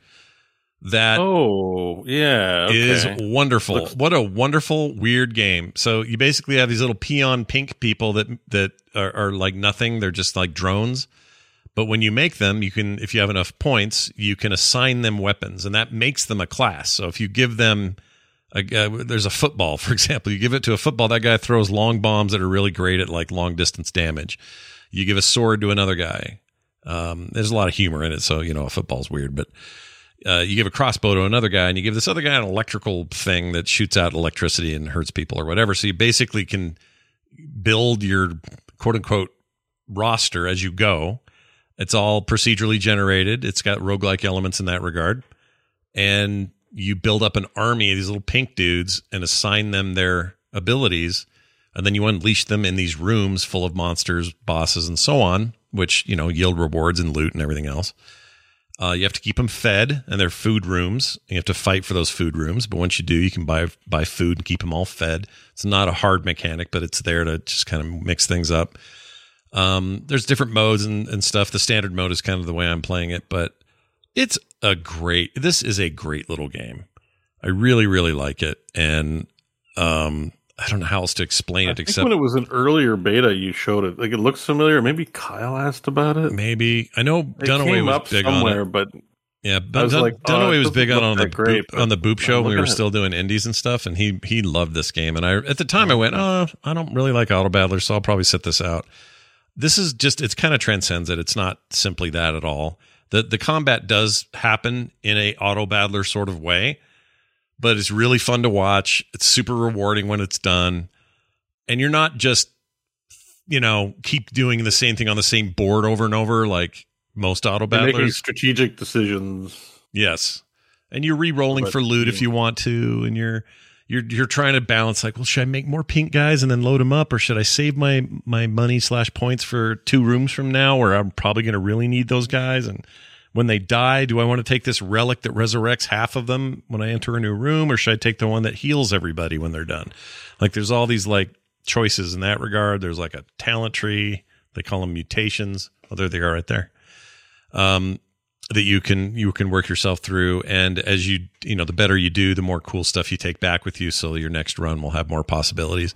that Oh, yeah. is wonderful. Looks- what a wonderful weird game. So you basically have these little peon pink people that that are, are like nothing. They're just like drones. But when you make them, you can if you have enough points, you can assign them weapons, and that makes them a class. So if you give them a, uh, there's a football, <laughs> for example, you give it to a football, that guy throws long bombs that are really great at like long distance damage. You give a sword to another guy. Um, there's a lot of humor in it, so you know football's weird, but uh, you give a crossbow to another guy, and you give this other guy an electrical thing that shoots out electricity and hurts people or whatever. So you basically can build your quote unquote roster as you go. It's all procedurally generated. It's got roguelike elements in that regard. And you build up an army of these little pink dudes and assign them their abilities. And then you unleash them in these rooms full of monsters, bosses, and so on, which, you know, yield rewards and loot and everything else. Uh, you have to keep them fed, and they're food rooms. You have to fight for those food rooms, but once you do, you can buy buy food and keep them all fed. It's not a hard mechanic, but it's there to just kind of mix things up. Um, there's different modes and, and stuff. The standard mode is kind of the way I'm playing it, but it's a great. This is a great little game. I really, really like it, and um, I don't know how else to explain I it except when it was an earlier beta, you showed it. Like it looks familiar. Maybe Kyle asked about it. maybe I know It Dunaway was up big on it. but Yeah, but was Dun- like, oh, Dunaway was big on on the great, boop, on the Boop show when we were still doing indies and stuff, and he he loved this game. And I at the time I went, oh, I don't really like Auto Battler, so I'll probably sit this out. This is just it's kind of transcends it. It's not simply that at all. The the combat does happen in a auto battler sort of way, but it's really fun to watch. It's super rewarding when it's done. And you're not just you know, keep doing the same thing on the same board over and over like most auto You're making strategic decisions. Yes. And you're re-rolling But, for loot if you want to, and you're you're you're trying to balance like, well, should I make more pink guys and then load them up, or should I save my my money slash points for two rooms from now, where I'm probably going to really need those guys? And when they die, do I want to take this relic that resurrects half of them when I enter a new room, or should I take the one that heals everybody when they're done? Like, there's all these like choices in that regard. There's like a talent tree. They call them mutations. Oh, there they are right there. Um, that you can you can work yourself through and as you you know the better you do the more cool stuff you take back with you so your next run will have more possibilities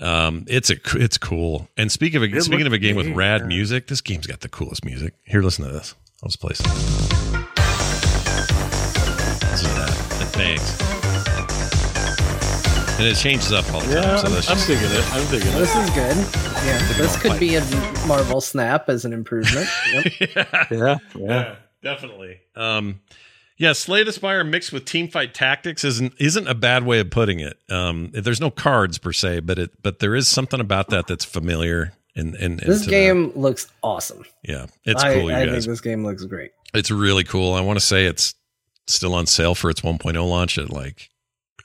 um it's a it's cool and speaking of a, It speaking of a game with rad music this game's got the coolest music here listen to this i'll just play some listen to that it bangs and it changes up all the Yeah, time so I'm, that's I'm just, digging it. I'm digging This is good. Yeah, this could be a Marvel Snap as an improvement. Yep. <laughs> Yeah, yeah. definitely. Um, yeah, Slay the Spire mixed with teamfight tactics isn't isn't a bad way of putting it. Um, there's no cards per se, but it but there is something about that that's familiar. In This game looks awesome. yeah, it's I, cool, you I guys. think this game looks great. It's really cool. I want to say it's still on sale for its 1.0 launch at like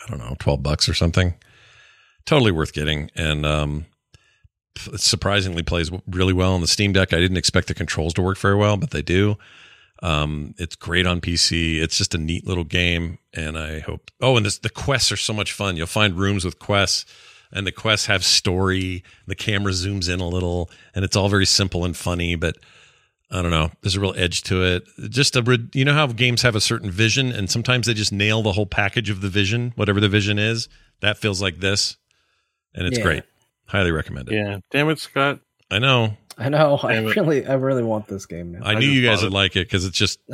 I don't know, 12 bucks or something. Totally worth getting, and um, it surprisingly plays really well on the Steam Deck. I didn't expect the controls to work very well, but they do. Um, it's great on PC. It's just a neat little game, and I hope. Oh, and this, the quests are so much fun. You'll find rooms with quests, and the quests have story. The camera zooms in a little, and it's all very simple and funny. But I don't know. There's a real edge to it. Just a, you know how games have a certain vision, and sometimes they just nail the whole package of the vision, whatever the vision is. That feels like this, and it's Yeah. great. Highly recommend it. Yeah. Damn it, Scott. I know. <laughs> I know. I Damn it. really, I really want this game now. I, I knew just you guys bought would it. like it because it's just <laughs>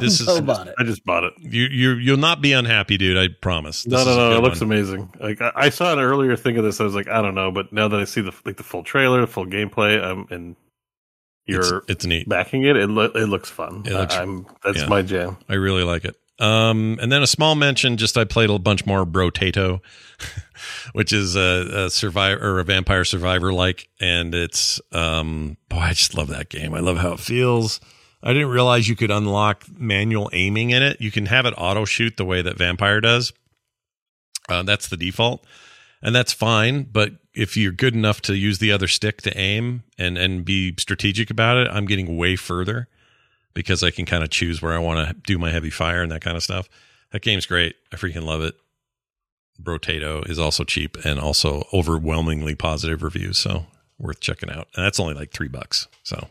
This is- so bought it. I just bought it. you. You you'll not be unhappy, dude. I promise. This No, is no, a no. good It looks one. amazing. Like I, I saw an earlier thing of this, I was like, I don't know, but now that I see the like the full trailer, the full gameplay, um, and It's, you're it's neat. backing it, it, lo- it looks fun. It looks- I, am that's yeah. my jam. I really like it. Um, and then a small mention. Just I played a bunch more Brotato, <laughs> which is a, a survivor or a vampire survivor like, and it's um, boy, I just love that game. I love how it feels. I didn't realize you could unlock manual aiming in it. You can have it auto shoot the way that Vampire does. Uh, that's the default, and that's fine. But if you're good enough to use the other stick to aim and and be strategic about it, I'm getting way further because I can kind of choose where I want to do my heavy fire and that kind of stuff. That game's great. I freaking love it. Brotato is also cheap and also overwhelmingly positive reviews, so worth checking out. And that's only like three bucks. So,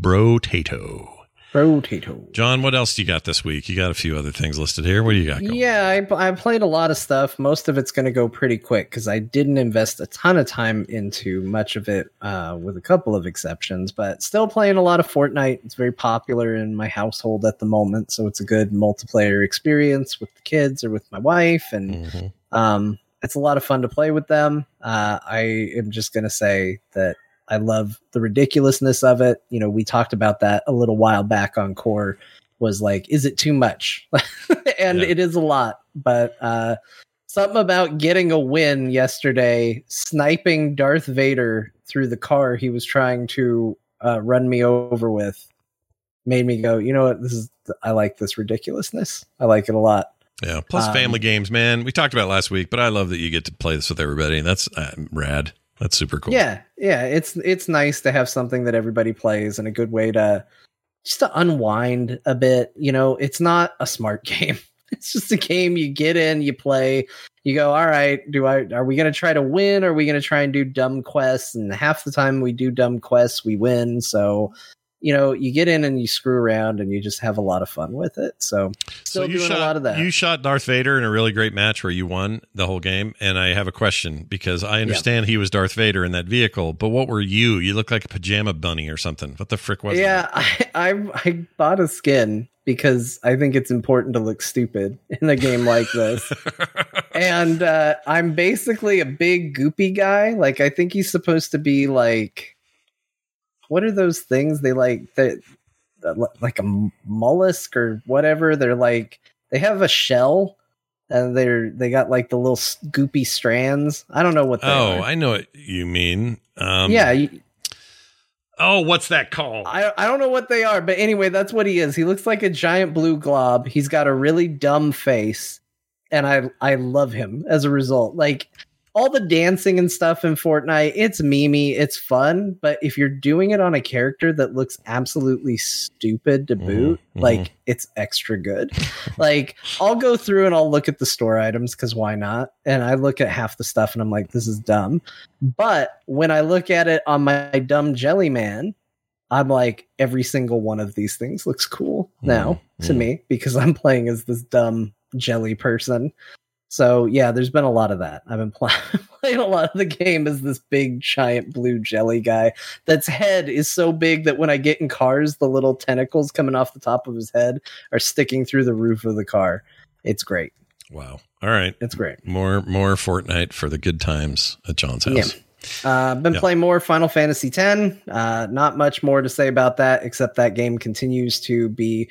Brotato. Potato. John, what else do you got this week? You got a few other things listed here. What do you got going? Yeah, I, I played a lot of stuff. Most of it's going to go pretty quick because I didn't invest a ton of time into much of it, uh, with a couple of exceptions. But still playing a lot of Fortnite. It's very popular in my household at the moment, so it's a good multiplayer experience with the kids or with my wife, and Mhm. um, it's a lot of fun to play with them. Uh, I am just going to say that I love the ridiculousness of it. You know, we talked about that a little while back on Core. Was like, is it too much? <laughs> and Yeah. it is a lot, but uh, something about getting a win yesterday, sniping Darth Vader through the car he was trying to uh, run me over with, made me go, you know what? This is I like this ridiculousness. I like it a lot. Yeah. Plus Um, family games, man. We talked about last week, but I love that you get to play this with everybody. And that's uh, rad. That's super cool. Yeah, yeah, it's it's nice to have something that everybody plays and a good way to just to unwind a bit. You know, it's not a smart <laughs> game. It's just a game you get in, you play, you go, all right, do I are we gonna try to win? Or are we gonna try and do dumb quests? And half the time we do dumb quests, we win. So you know, you get in and you screw around and you just have a lot of fun with it. So still you doing shot, a lot of that. You shot Darth Vader in a really great match where you won the whole game. And I have a question because I understand he was Darth Vader in that vehicle, but what were you? You look like a pajama bunny or something. What the frick was yeah, I, <laughs> I I bought a skin because I think it's important to look stupid in a game like this. <laughs> and uh, I'm basically a big goopy guy. Like I think he's supposed to be like, what are those things they like that? like a mollusk or whatever. They're like they have a shell and they're they got like the little goopy strands. I don't know what they Oh, are. I know what you mean. Um, yeah, you- Oh, what's that called? I I don't know what they are, but anyway, that's what he is. He looks like a giant blue glob. He's got a really dumb face, and I I love him as a result. Like all the dancing and stuff in Fortnite, it's memey, it's fun, but if you're doing it on a character that looks absolutely stupid to boot, mhm. like it's extra good. <laughs> like I'll go through and I'll look at the store items because why not? And I look at half the stuff and I'm like, this is dumb. But when I look at it on my dumb jelly man, I'm like, every single one of these things looks cool now Mm, to mm. me because I'm playing as this dumb jelly person. So yeah, there's been a lot of that. I've been pl- <laughs> playing a lot of the game as this big giant blue jelly guy. That's head is so big that when I get in cars, the little tentacles coming off the top of his head are sticking through the roof of the car. It's great. wow. All right. It's great. More more Fortnite for the good times at John's house. Yeah. Uh, been Yeah. playing more Final Fantasy X. Uh, not much more to say about that, except that game continues to be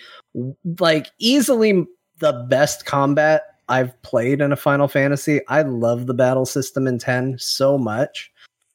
like easily the best combat I've played in a Final Fantasy. I love the battle system in 10 so much.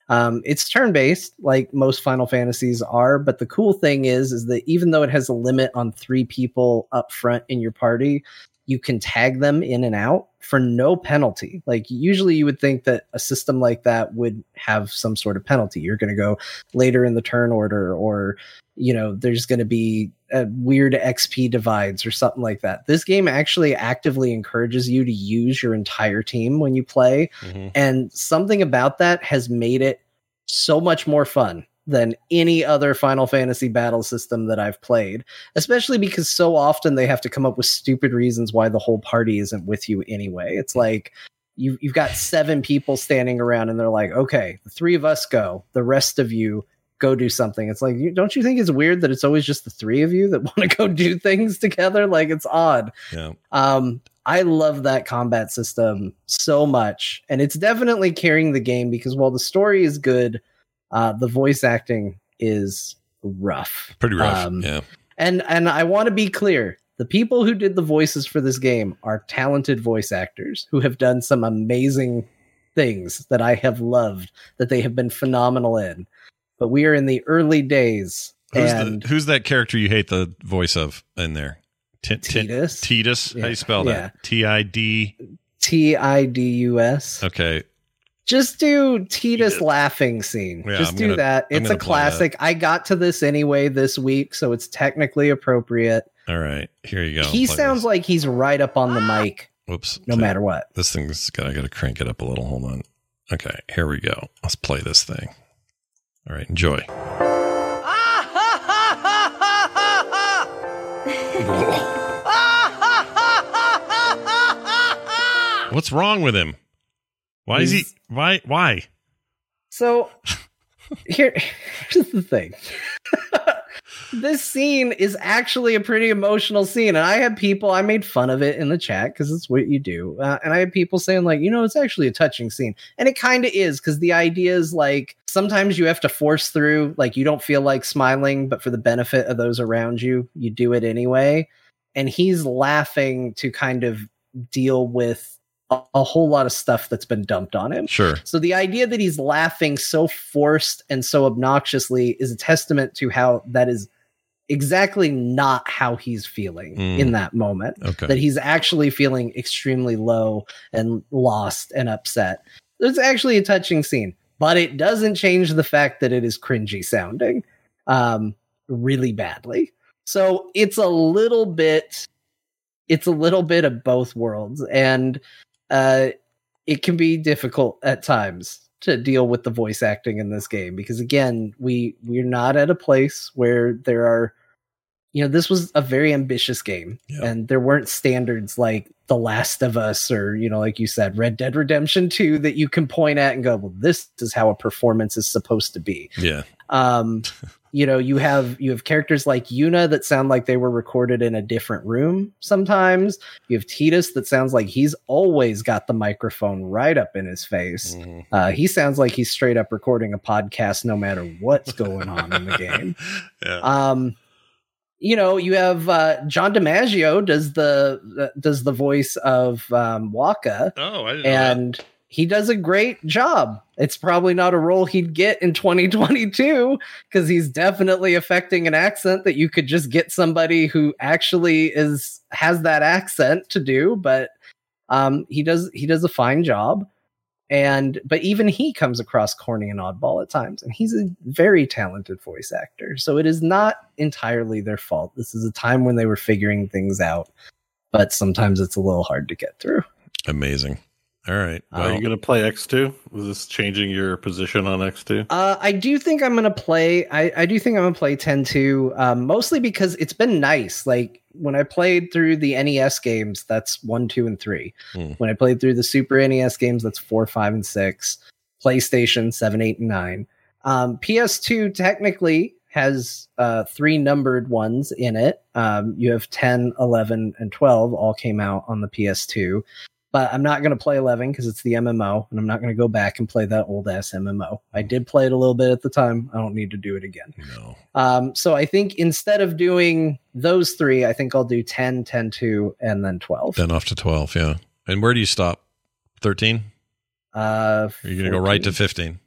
Um, it's turn based, like most Final Fantasies are, but the cool thing is, is that even though it has a limit on three people up front in your party, you can tag them in and out for no penalty. Like usually you would think that a system like that would have some sort of penalty. You're going to go later in the turn order or you know there's going to be a weird XP divides or something like that. This game actually actively encourages you to use your entire team when you play Mhm. and something about that has made it so much more fun than any other Final Fantasy battle system that I've played, especially because so often they have to come up with stupid reasons why the whole party isn't with you anyway. It's like you, you've got seven people standing around and they're like, okay, the three of us go, the rest of you go do something. It's like, you, don't you think it's weird that it's always just the three of you that <laughs> want to go do things together? Like it's odd. Yeah. Um, I love that combat system so much, and it's definitely carrying the game because while the story is good, uh, the voice acting is rough. Pretty rough. Um, yeah. And and I want to be clear: the people who did the voices for this game are talented voice actors who have done some amazing things that I have loved that they have been phenomenal in. But we are in the early days, Who's and the, who's that character you hate the voice of in there? T- T- Tidus, Tidus. How Yeah. you spell that? T I D. T I D U S. Okay. Just do Tidus Tidus. laughing scene. Yeah, Just I'm do gonna- that. I'm It's a gonna play that. classic. I got to this anyway this week, so it's technically appropriate. All right. Here you go. he Play sounds this. like he's right up on the ah! mic, Whoops. no matter what. This thing's got. I got to crank it up a little. Hold on. Okay. Here we go. Let's play this thing. All right. Enjoy. <laughs> What's wrong with him? Why is he? Why? Why? So <laughs> here, here's the thing. This scene is actually a pretty emotional scene, and I had people. I made fun of it in the chat because it's what you do, uh, and I had people saying like, you know, it's actually a touching scene, and it kind of is because the idea is like sometimes you have to force through, like you don't feel like smiling, but for the benefit of those around you, you do it anyway. And he's laughing to kind of deal with a, a whole lot of stuff that's been dumped on him. Sure. So the idea that he's laughing so forced and so obnoxiously is a testament to how that is exactly not how he's feeling Mm. in that moment. Okay. That he's actually feeling extremely low and lost and upset. It's actually a touching scene, but it doesn't change the fact that it is cringy sounding um, really badly. So it's a little bit, it's a little bit of both worlds, and uh, it can be difficult at times to deal with the voice acting in this game because again, we we're not at a place where there are you know, this was a very ambitious game Yeah. and there weren't standards like The Last of Us or, you know, like you said, Red Dead Redemption 2 that you can point at and go, well, this is how a performance is supposed to be. Yeah. Um, <laughs> you know, you have you have characters like Yuna that sound like they were recorded in a different room sometimes. You have Tidus that sounds like he's always got the microphone right up in his face. Mhm. Uh, he sounds like he's straight up recording a podcast no matter what's going on in the <laughs> game. yeah. Um, you know, you have uh, John DiMaggio does the uh, does the voice of um, Wakka, Oh, I didn't and he does a great job. It's probably not a role he'd get in 2022 because he's definitely affecting an accent that you could just get somebody who actually is has that accent to do. But um, he does he does a fine job, and but even he comes across corny and oddball at times, and he's a very talented voice actor. So it is not entirely their fault. This is a time when they were figuring things out, but sometimes it's a little hard to get through. Amazing. All right. Are you going to play X2? Is this changing your position on X2? Uh, I do think I'm gonna play. I, I do think I'm gonna play 10 2, um, mostly because it's been nice. Like when I played through the NES games, that's one, two, and three. Hmm. When I played through the Super NES games, that's four, five, and six. PlayStation seven, eight, and nine. Um, PS2 technically has uh, three numbered ones in it. Um, you have 10, 11, and 12 all came out on the PS2 but I'm not going to play 11 because it's the MMO, and I'm not going to go back and play that old ass MMO. I did play it a little bit at the time. I don't need to do it again. no. Um, so I think instead of doing those three, I think I'll do 10, 10, 2, and then 12. Then off to 12. Yeah. And where do you stop? 13? Uh, Are you going to go right to 15?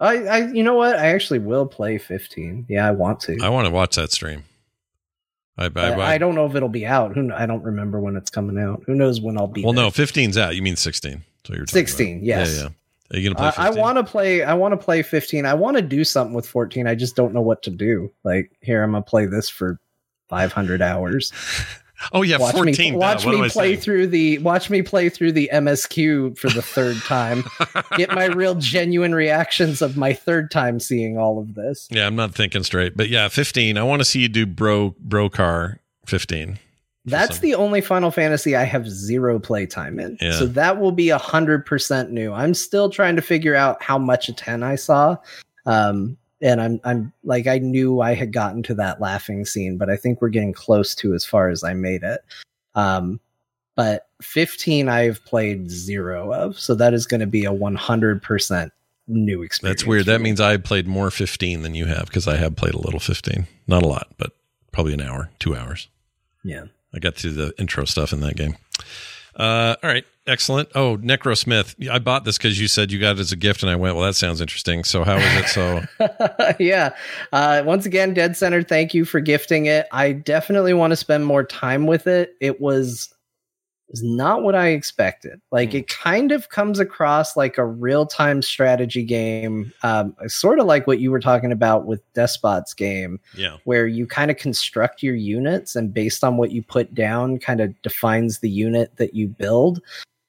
I, I, you know what? I actually will play 15. Yeah, I want to. I want to watch that stream. I, I, I, don't know if it'll be out. Who I don't remember when it's coming out. Who knows when I'll be? Well, there. no, 15's out. You mean 16. So you're 16, about. yes. Yeah, yeah. Are you going to play I, 15? I want to play. I want to play 15. I want to do something with 14. I just don't know what to do. Like here, I'm gonna play this for 500 hours. <laughs> Oh, yeah, watch 14. me, watch Duh, what am me play saying? through the. Watch me play through the MSQ for the third time. <laughs> Get my real genuine reactions of my third time seeing all of this. Yeah, I'm not thinking straight. But yeah, 15. I want to see you do bro bro car 15. That's some- the only Final Fantasy I have zero playtime in. Yeah. So that will be a hundred percent new. I'm still trying to figure out how much a 10 I saw. Um, and I'm I'm like I knew I had gotten to that laughing scene, but I think we're getting close to as far as I made it. Um, but 15 I've played zero of, so that is going to be a 100 percent new experience. That's weird. That means I played more 15 than you have because I have played a little 15. Not a lot, but probably an hour, two hours. yeah. I got through the intro stuff in that game. Uh, all right, excellent. Oh, Necrosmith. I bought this because you said you got it as a gift, and I went, well, that sounds interesting. So how is it? So <laughs> yeah. Uh, once again, Dead Center, thank you for gifting it. I definitely want to spend more time with it. It was is not what I expected. Like Hmm. it kind of comes across like a real time strategy game, um, sort of like what you were talking about with Despot's game, yeah, where you kind of construct your units and based on what you put down, kind of defines the unit that you build.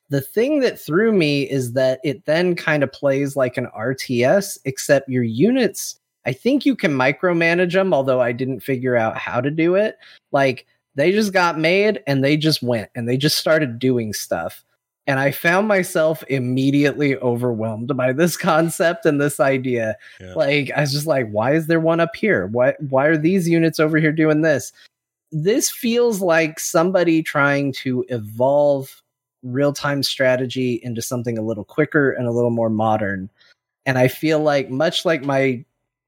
The thing that threw me is that it then kind of plays like an RTS, except your units, I think you can micromanage them, although I didn't figure out how to do it. Like they just got made and they just went and they just started doing stuff. And I found myself immediately overwhelmed by this <laughs> concept and this idea. Yeah. Like I was just like, why is there one up here? Why why are these units over here doing this? This feels like somebody trying to evolve real-time strategy into something a little quicker and a little more modern. And I feel like much like my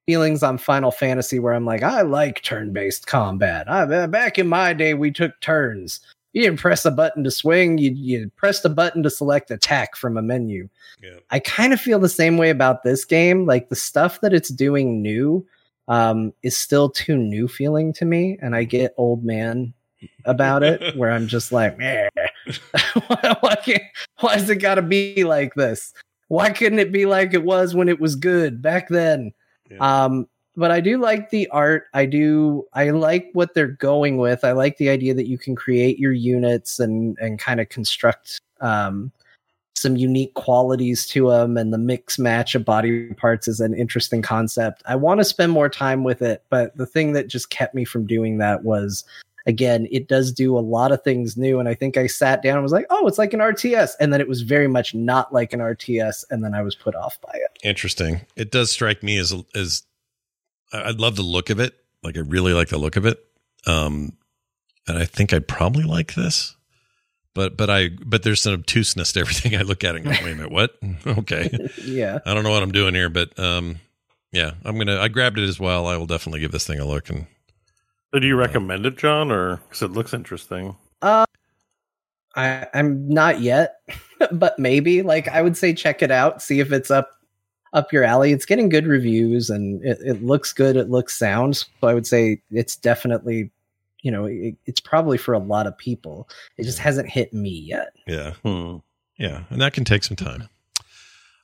feelings on Final Fantasy where I'm like, I like turn-based combat. I, back in my day we took turns. You didn't press a button to swing, you you pressed a button to select attack from a menu. yeah. I kind of feel the same way about this game. Like the stuff that it's doing new um, is still too new feeling to me, and I get old man about it, <laughs> where I'm just like, "Meh. Why, <laughs> why, can't, why has it got to be like this? Why couldn't it be like it was when it was good back then? Yeah. Um, but I do like the art. I do. I like what they're going with. I like the idea that you can create your units and and kind of construct um, some unique qualities to them, and the mix match of body parts is an interesting concept. I want to spend more time with it, but the thing that just kept me from doing that was. Again, it does do a lot of things new, and I think I sat down and was like, "Oh, it's like an RTS," and then it was very much not like an RTS, and then I was put off by it. Interesting. It does strike me as as I I love the look of it. Like I really like the look of it. Um, and I think I'd probably like this. But but I but there's an obtuseness to everything I look at and go, wait a minute, what? <laughs> okay. <laughs> yeah. I don't know what I'm doing here, but um, yeah, I'm gonna. I grabbed it as well. I will definitely give this thing a look and So do you recommend it, John, or because it looks interesting? Uh, I, I'm not yet, <laughs> but maybe. Like, I would say check it out, see if it's up up your alley. It's getting good reviews and it, it looks good. It looks sound. So I would say it's definitely, you know, it, it's probably for a lot of people. It just hasn't hit me yet. Yeah. Hmm. Yeah. And that can take some time.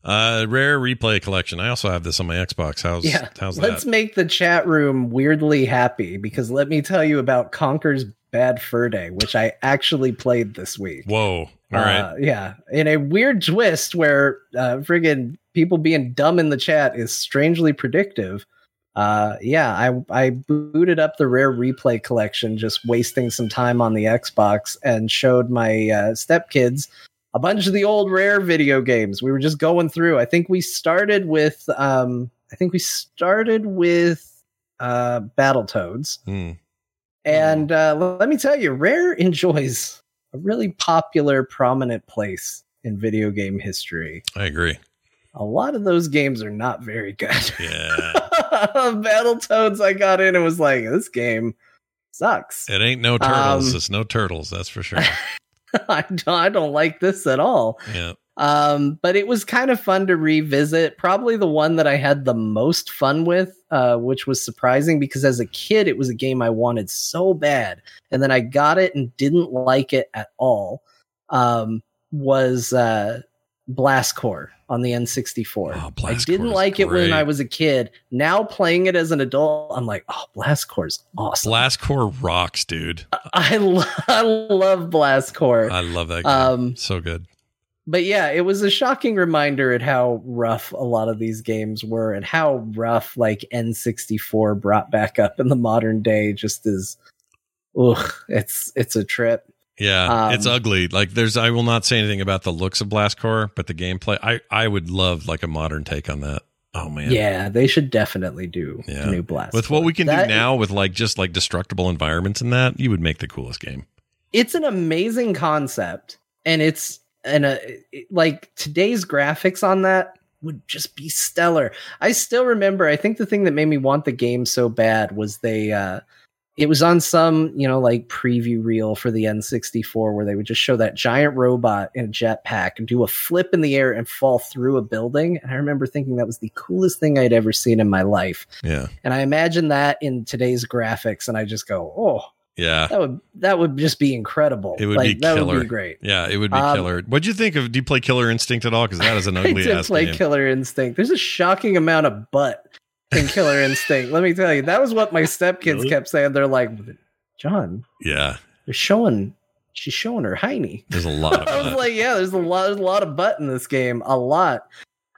Uh, rare replay collection. I also have this on my Xbox. How's yeah. how's Let's that? make the chat room weirdly happy because let me tell you about Conker's Bad Fur Day, which I actually played this week. Whoa. All right. Uh, yeah, in a weird twist where uh, friggin' people being dumb in the chat is strangely predictive. Uh, yeah, I I booted up the rare replay collection, just wasting some time on the Xbox, and showed my uh, stepkids a bunch of the old rare video games. We were just going through. I think we started with um, I think we started with uh, Battletoads. Hmm. And uh, let me tell you, Rare <laughs> enjoys a really popular, prominent place in video game history. I agree. A lot of those games are not very good. <laughs> Yeah. <laughs> Battletoads, I got in and was like, this game sucks. it ain't no turtles. Um, it's no turtles. That's for sure. <laughs> I, don't, I don't like this at all. Yeah. Um, but it was kind of fun to revisit. Probably the one that I had the most fun with, uh, which was surprising because as a kid, it was a game I wanted so bad, and then I got it and didn't like it at all. Um, was uh, Blast Corps on the N64. Oh, I didn't is like it when. I was a kid. Now playing it as an adult, I'm like, oh, Blast Corps's awesome. Blast Corps rocks, dude. I, lo- <laughs> I love Blast Corps. I love that game. Um, so good. but yeah, it was a shocking reminder at how rough a lot of these games were and how rough like N64 brought back up in the modern day just is ugh, it's it's a trip. Yeah, Um, it's ugly. Like there's I will not say anything about the looks of Blast Corps, but the gameplay I I would love like a modern take on that. Oh man. Yeah, they should definitely do Yeah. a new Blast. With what we can That- do now with like just like destructible environments and that, you would make the coolest game. it's an amazing concept and it's and a like today's graphics on that would just be stellar. I still remember I think the thing that made me want the game so bad was they uh it was on some, you know, like preview reel for the N64 where they would just show that giant robot in a jetpack and do a flip in the air and fall through a building. And I remember thinking that was the coolest thing I'd ever seen in my life. Yeah. And I imagine that in today's graphics, and I just go, oh, Yeah. that would that would just be incredible. It would like, be that killer. would be great. Yeah, it would be Um, killer. What'd you think of do you play Killer Instinct at all? Because that is an <laughs> ugly I did ass play game. Killer Instinct. There's a shocking amount of butt in Killer Instinct. Let me tell you, that was what my stepkids Really? kept saying. They're like, John, yeah. they're showing. She's showing her hiney. There's a lot of <laughs> I was like, yeah, there's a lot, there's a lot of butt in this game, a lot.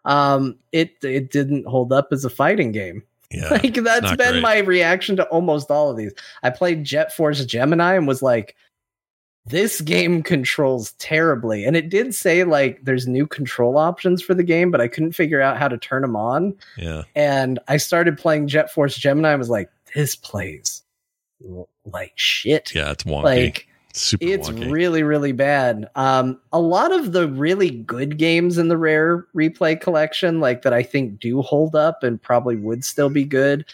Um, it it didn't hold up as a fighting game. yeah. <laughs> like that's been great. my reaction to almost all of these. I played Jet Force Gemini and was like, this game controls terribly. And it did say like there's new control options for the game, but I couldn't figure out how to turn them on. Yeah. And I started playing Jet Force Gemini and was like, this plays like shit. Yeah, it's wonky. Like Super it's wonky. really really bad um a lot of the really good games in the rare replay collection like that i think do hold up and probably would still be good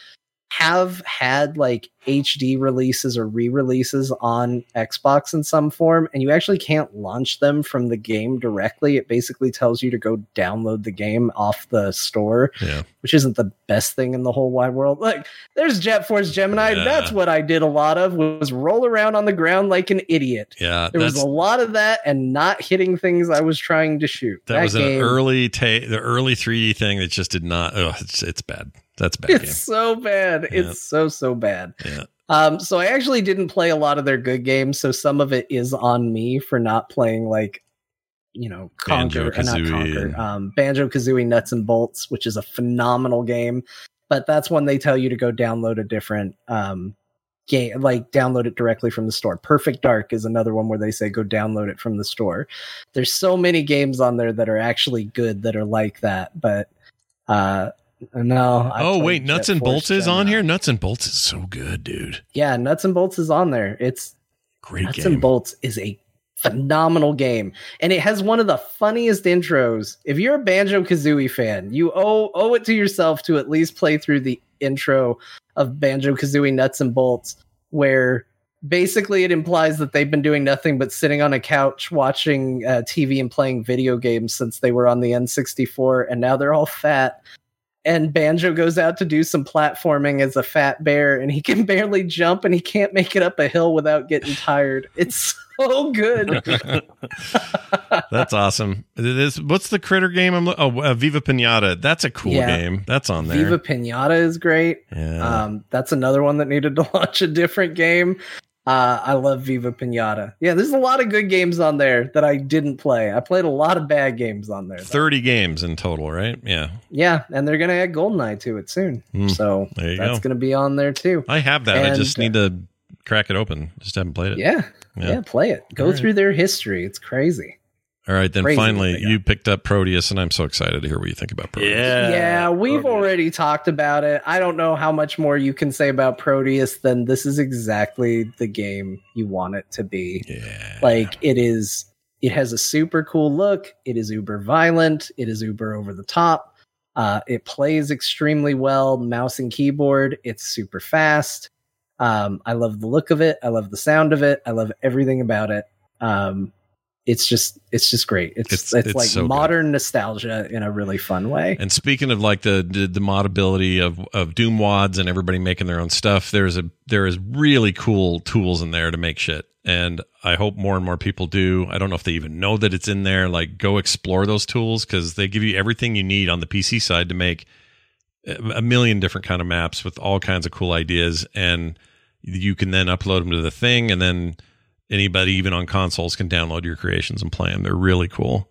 have had like hd releases or re-releases on xbox in some form and you actually can't launch them from the game directly it basically tells you to go download the game off the store yeah. which isn't the best thing in the whole wide world. Like, there's Jet Force Gemini. Yeah. That's what I did a lot of was roll around on the ground like an idiot. Yeah. There was a lot of that and not hitting things I was trying to shoot. that, was game, an early ta- the early 3D thing that just did not oh it's it's bad. That's <laughs> bad It's game. so bad. Yeah. It's so so bad. Yeah. Um, so I actually didn't play a lot of their good games, so some of it is on me for not playing like you know Conker, uh, not Conker, and- um, Banjo Kazooie Nuts and Bolts, which is a phenomenal game. But that's when they tell you to go download a different um, game, like download it directly from the store. Perfect Dark is another one where they say go download it from the store. There's so many games on there that are actually good that are like that, but uh, no. I oh wait, Nuts and Bolts is on here. Nuts and Bolts is so good, dude. Yeah, Nuts and Bolts is on there. It's Great Nuts game. and Bolts is a phenomenal game, and it has one of the funniest intros. If you're a Banjo Kazooie fan, you owe owe it to yourself to at least play through the intro of Banjo Kazooie Nuts and Bolts, where basically it implies that they've been doing nothing but sitting on a couch watching uh, TV and playing video games since they were on the N64, and now they're all fat. And Banjo goes out to do some platforming as a fat bear, and he can <laughs> barely jump, and he can't make it up a hill without getting tired. It's <laughs> so good. <laughs> That's awesome. It is, what's the critter game? I'm oh, uh, Viva Pinata. That's a cool Yeah. game. That's on there. Viva Pinata is great. yeah. Um, that's another one that needed to launch a different game. Uh, I love Viva Pinata. Yeah, there's a lot of good games on there that I didn't play. I played a lot of bad games on there. though. 30 games in total, right? Yeah. Yeah, and they're gonna add GoldenEye to it soon, Hmm, so that's gonna be on there too. I have that. I just need to crack it open. Just haven't played it. Yeah, Yeah. yeah, play it. Go All right. through their history. It's crazy. All right. Then Crazy finally, you picked up Prodeus, and I'm so excited to hear what you think about Prodeus. Yeah. yeah, we've Prodeus. already talked about it. I don't know how much more you can say about Prodeus than this is exactly the game you want it to be. Yeah. Like it is it has a super cool look. It is uber violent. It is uber over the top. Uh, it plays extremely well, mouse and keyboard. It's super fast. Um, I love the look of it. I love the sound of it. I love everything about it. Um, it's just it's just great. It's It's- it's, it's like so good. modern nostalgia in a really fun way. And speaking of like the the, the modability of of Doom wads and everybody making their own stuff, there's a there is really cool tools in there to make shit. And I hope more and more people do. I don't know if they even know that it's in there. Like go explore those tools because they give you everything you need on the PC side to make a million different kind of maps with all kinds of cool ideas and you can then upload them to the thing and then anybody even on consoles can download your creations and play them they're really cool.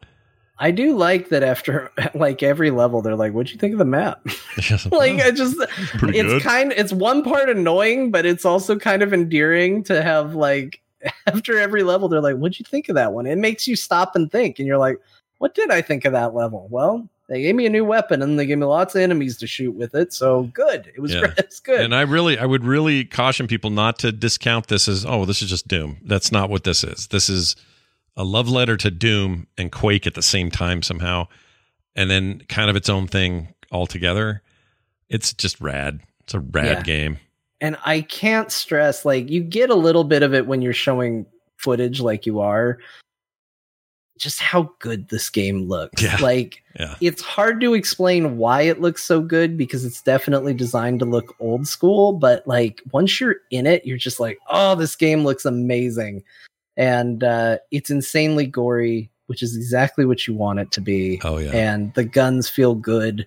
I do like that after <laughs> like every level, they're like, "What'd you think of the map?" <laughs> <laughs> like I just Pretty it's good. kind it's one part annoying but it's also kind of endearing to have like after every level they're like what'd you think of that one? It makes you stop and think and you're like what did i think of that level? Well they gave me a new weapon and they gave me lots of enemies to shoot with it so good it was Yeah. <laughs> it's good And I really, I would really caution people not to discount this as, oh, this is just Doom. That's not what this is. This is a love letter to Doom and Quake at the same time somehow, and then kind of its own thing altogether. It's just rad. It's a rad Yeah. game. and i can't stress like you get a little bit of it when you're showing footage like you are just how good this game looks Yeah. like Yeah. it's hard to explain why it looks so good because it's definitely designed to look old school but like once you're in it you're just like oh this game looks amazing and uh it's insanely gory which is exactly what you want it to be Oh yeah. and the guns feel good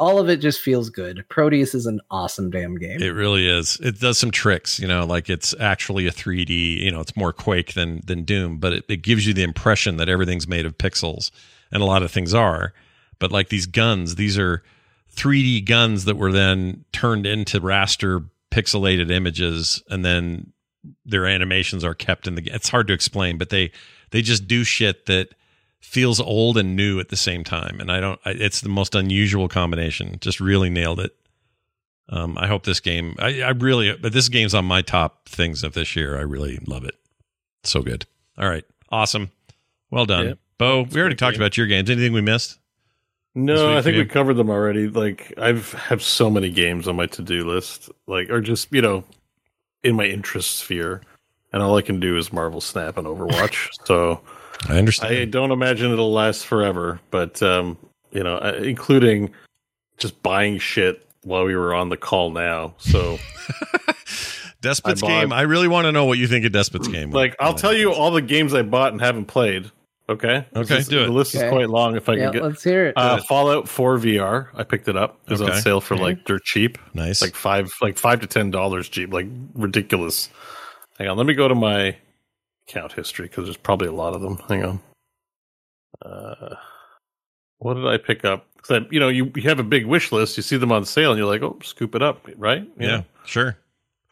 all of it just feels good prodeus is an awesome damn game It really is. It does some tricks, you know, like it's actually a 3D, you know, it's more Quake than than Doom, but it, it gives you the impression that everything's made of pixels, and a lot of things are. But like these guns, these are 3D guns that were then turned into raster pixelated images, and then their animations are kept in the. Game. It's hard to explain, but they they just do shit that feels old and new at the same time, and I don't. I, it's the most unusual combination. Just really nailed it. Um, I hope this game. I, I really, but this game's on my top things of this year. I really love it. So good. All right, awesome. Well done, Yep. Bo. It's We already talked game. about your games. Anything we missed? No, I think we covered them already. Like I've have so many games on my to do list, like or just you know, in my interest sphere, and all I can do is Marvel Snap and Overwatch. <laughs> so I understand. I don't imagine it'll last forever. But um, you know, uh, including just buying shit while we were on the call now. So <laughs> Despot's I bought- game. I really want to know what you think of Despot's game. like, I'll tell you all the games I bought and haven't played. Okay. Okay, is- do it. The list Okay. is quite long. If I yeah can get let's hear it uh, Fallout 4 VR, I picked it up. It was Okay. on sale for Okay. like dirt cheap. Nice. like five like five to ten dollars cheap like ridiculous hang on let me go to my account history because there's probably a lot of them. Hang on. Uh what did i pick up? 'Cause I, you know you, you have a big wish list. You see them on sale and you're like oh scoop it up right? You yeah, sure.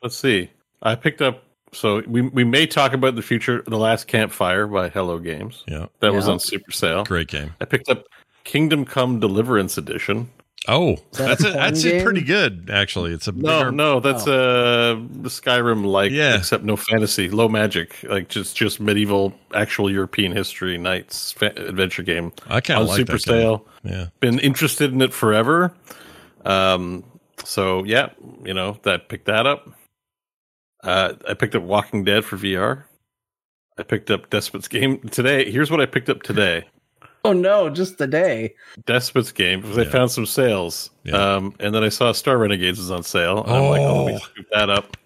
let's see. I picked up so we we may talk about the future the last campfire by hello games. Yeah, that was on super sale. Great game. i picked up kingdom come deliverance edition Oh, that that's a it. That's porn it. game? Pretty good, actually. It's a No, bigger, no, that's uh the Skyrim like, Yeah. except no fantasy, low magic, like just just medieval, actual European history knights fa- adventure game I kind on of like super that kind of- sale. Yeah, Been interested in it forever. Um, so yeah, you know that picked that up. Uh, I picked up Walking Dead for VR. I picked up Despot's Game today. Here's what I picked up today. <laughs> Oh no, just today. Despot's Game because I found some sales. Yeah. Um, and then I saw Star Renegades is on sale. And I'm like, oh, let me Oh. scoop that up.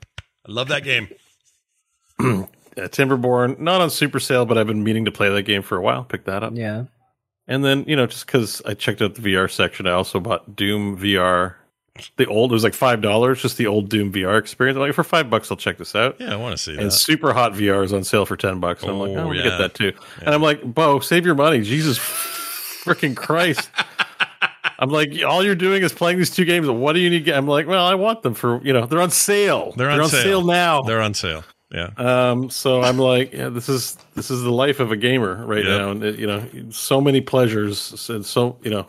I love that game. <clears throat> Uh, Timberborn, not on super sale, but I've been meaning to play that game for a while. Pick that up. Yeah. And then, you know, just because I checked out the VR section, I also bought Doom VR. The old, it was like $5, just the old Doom VR experience. I'm like, for five bucks, I'll check this out. Yeah, I want to see And that. Super Hot VR is on sale for 10 bucks. I'm like, Oh, oh, yeah. get that too. And I'm like, Bo, save your money. Jesus freaking Christ. <laughs> I'm like, all you're doing is playing these two games. What do you need? I'm like, well, I want them for, you know, they're on sale. They're on sale. now. They're on sale. Yeah. Um, so I'm like, yeah, this is this is the life of a gamer right Yep. now, and it, you know, so many pleasures, and so you know,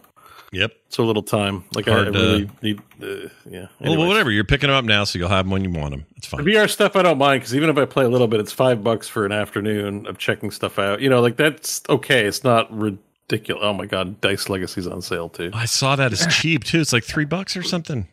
Yep. so little time. Like I, I Hard to- need, uh, yeah. Well, whatever. You're picking them up now, so you'll have them when you want them. It's The fine. VR stuff I don't mind because even if I play a little bit, it's five bucks for an afternoon of checking stuff out. You know, like that's okay. It's not ridiculous. Oh my god, Dice Legacy's on sale too. I saw that as <laughs> cheap too. It's like three bucks or something.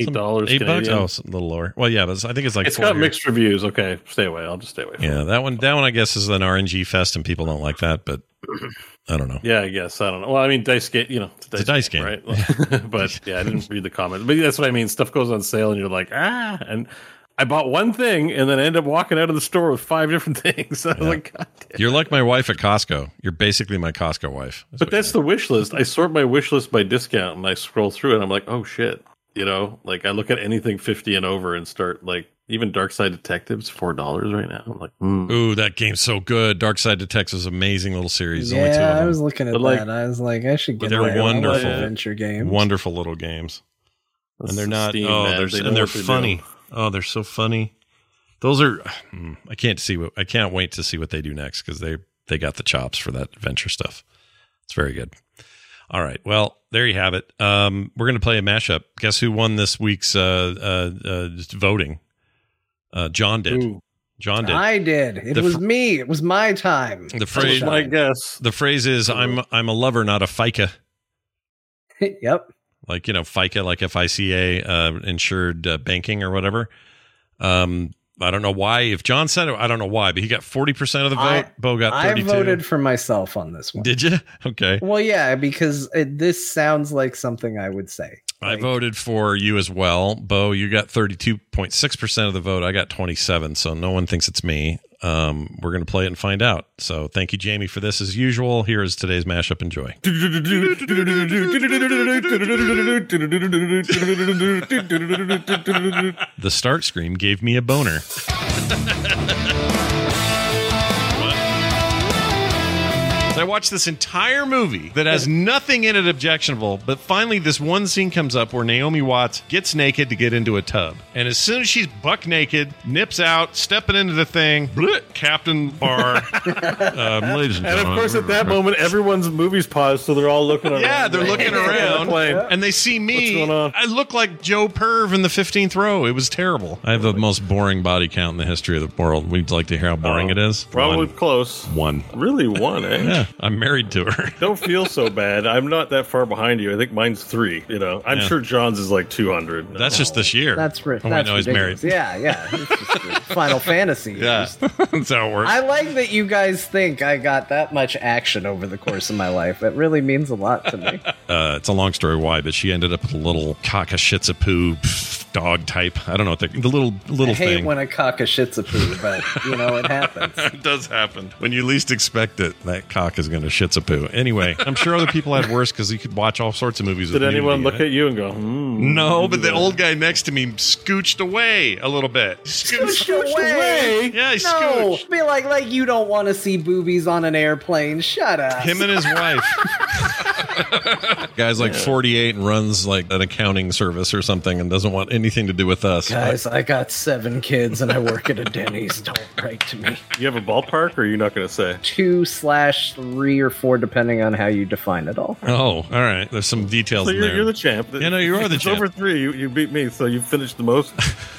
Eight dollars. Eight bucks. Oh, it's a little lower. Well, yeah, but I think it's like it's got mixed reviews. Okay, stay away. I'll just stay away. From Yeah, that one. That one, I guess, is an RNG fest, and people don't like that. But <clears throat> I don't know. Yeah, I guess I don't know. Well, I mean, dice game. You know, it's a dice game. right? <laughs> <laughs> but yeah, I didn't <laughs> read the comments. But that's what I mean. Stuff goes on sale, and you're like, ah. And I bought one thing, and then I end up walking out of the store with five different things. I was Yeah. like, God damn. You're like my wife at Costco. You're basically my Costco wife. That's But that's the wish list. I sort my wish list by discount, and I scroll through and I'm like, oh shit. You know, like I look at anything fifty and over, and start like even Dark Side Detectives four dollars right now. I'm like, hmm. Ooh, that game's so good. Dark Side Detectives, amazing little series. Only two of Yeah, I was looking at But, like- that. I was like, I should But get they're my wonderful. adventure games. wonderful little games, That's and they're not. Steam, oh, they're They and they're what they're funny. Oh, they're so funny. Those are. hmm, I can't see what. I can't wait to see what they do next because they they got the chops for that adventure stuff. It's very good. All right. Well, there you have it. Um, we're going to play a mashup. Guess who won this week's uh, uh, uh, voting? Uh, John did. Ooh, John did. I did. It The was fr- me. It was my time. the phrase. my guess. The phrase is "I'm I'm a lover, not a FICA." <laughs> yep. like you know FICA, like FICA uh, insured uh, banking or whatever. Um, I don't know why. If John said it, I don't know why, but he got forty percent of the vote. I- Bo got I voted for myself on this one. Did you? <laughs> Okay, well, yeah, because it, this sounds like something I would say. I voted for you as well, Bo. You got thirty-two point six percent of the vote. I got twenty-seven, so no one thinks it's me. Um, we're gonna play it and find out. So thank you, Jamie, for this as usual. Here is today's mashup. Enjoy. <laughs> The start screen gave me a boner. <laughs> I watched this entire movie that has nothing in it objectionable, but finally this one scene comes up where Naomi Watts gets naked to get into a tub. And as soon as she's buck naked, nips out, stepping into the thing, bleh, Captain Bar. <laughs> um, ladies and Gentlemen. And of course, at that moment, everyone's movies pause, so they're all looking around. Yeah, they're looking <laughs> around and they see me. What's going on? I look like Joe Perv in the 15th row. It was terrible. I have the most boring body count in the history of the world. We'd like to hear how boring Oh, it is. Probably One. close. One. Really, one, eh? Yeah, <laughs> I'm married to her. Don't feel so bad. I'm not that far behind you. I think mine's three. You know, I'm Yeah. sure John's is like 200. That's just this year. That's ri- Oh, wait, that's no, he's ridiculous. married. Yeah, yeah. It's just <laughs> Final Fantasy. Yeah, years. <laughs> that's how it works. I like that you guys think I got that much action over the course of my life. It really means a lot to me. uh, it's a long story why, but she ended up with a little cockashitsapoo pff, dog type. I don't know what the, the little little I hate thing. when a cock a shits a poo, but you know it happens. it does happen when you least expect it. That cock is going to shitsapoo. Anyway, I'm sure other people had worse because you could watch all sorts of movies. Did with anyone nudity look in at you and go, hmm? No, but the old guy next to me scooched away a little bit. Scooched, Scooched away. Yeah, he No, scooched. be like like you don't want to see boobies on an airplane. Shut up. Him and his wife. <laughs> <laughs> Guy's like 48 and runs like an accounting service or something and doesn't want anything to do with us. Guys, I got seven kids and I work at a Denny's. Don't write to me. You have a ballpark, or are you not going to say? Two slash three or four, depending on how you define it all. Oh, all right. There's some details So in you're, there. you're the champ. Yeah, no, you are the it's champ. over three. You, you beat me, so you finished the most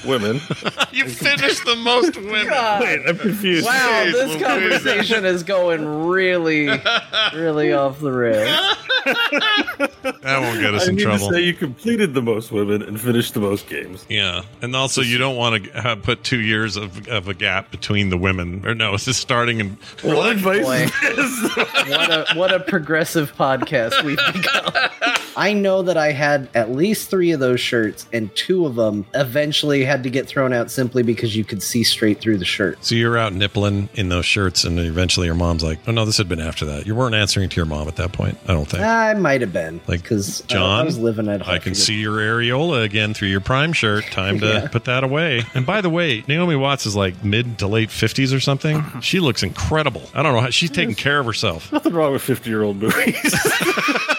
women. <laughs> you finished the most women. God. Wait, I'm confused. Wow, Jeez this conversation is going really, really off the rails. <laughs> <laughs> That won't get us I in need trouble. to say you completed the most women and finished the most games. Yeah, and also you don't want to uh, put two years of, of a gap between the women. Or no, it's just starting and What advice is this? <laughs> what a what a progressive podcast we've become. I know that I had at least three of those shirts, and two of them eventually had to get thrown out simply because you could see straight through the shirt. so you're out nippling in those shirts, and eventually your mom's like, "Oh no, this had been after that." You weren't answering to your mom at that point. I don't think. I might have been Like, because uh, John, I was living at home. I can see your areola again through your prime shirt. Time to <laughs> Yeah. put that away. And by the way, Naomi Watts is like mid to late fifties or something. <laughs> She looks incredible. I don't know how she's taking care of herself. Nothing wrong with 50 year old movies. <laughs>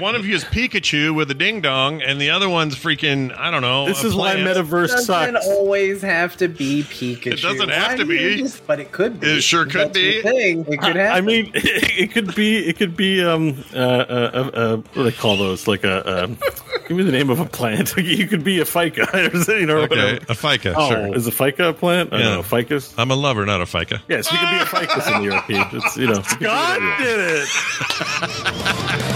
One of you is Pikachu with a ding dong, and the other one's freaking I don't know. this a is why plant. metaverse Doesn't sucks. always have to be Pikachu. It doesn't have Why to be. just- but it could be. It sure could That's the be. Thing. It could happen. I mean, <laughs> it could be. It could be. Um. Uh. Uh. uh, uh what do they call those? Like a. Um, give me the name of a plant. <laughs> you could be a fica. <laughs> you know. Okay, whatever. a fica, Oh, sure. is a fica a plant? I Yeah. don't know. Ficus. I'm a lover, not a fica. Yes, you could be a ficus in the ERP. It's you know. God did it.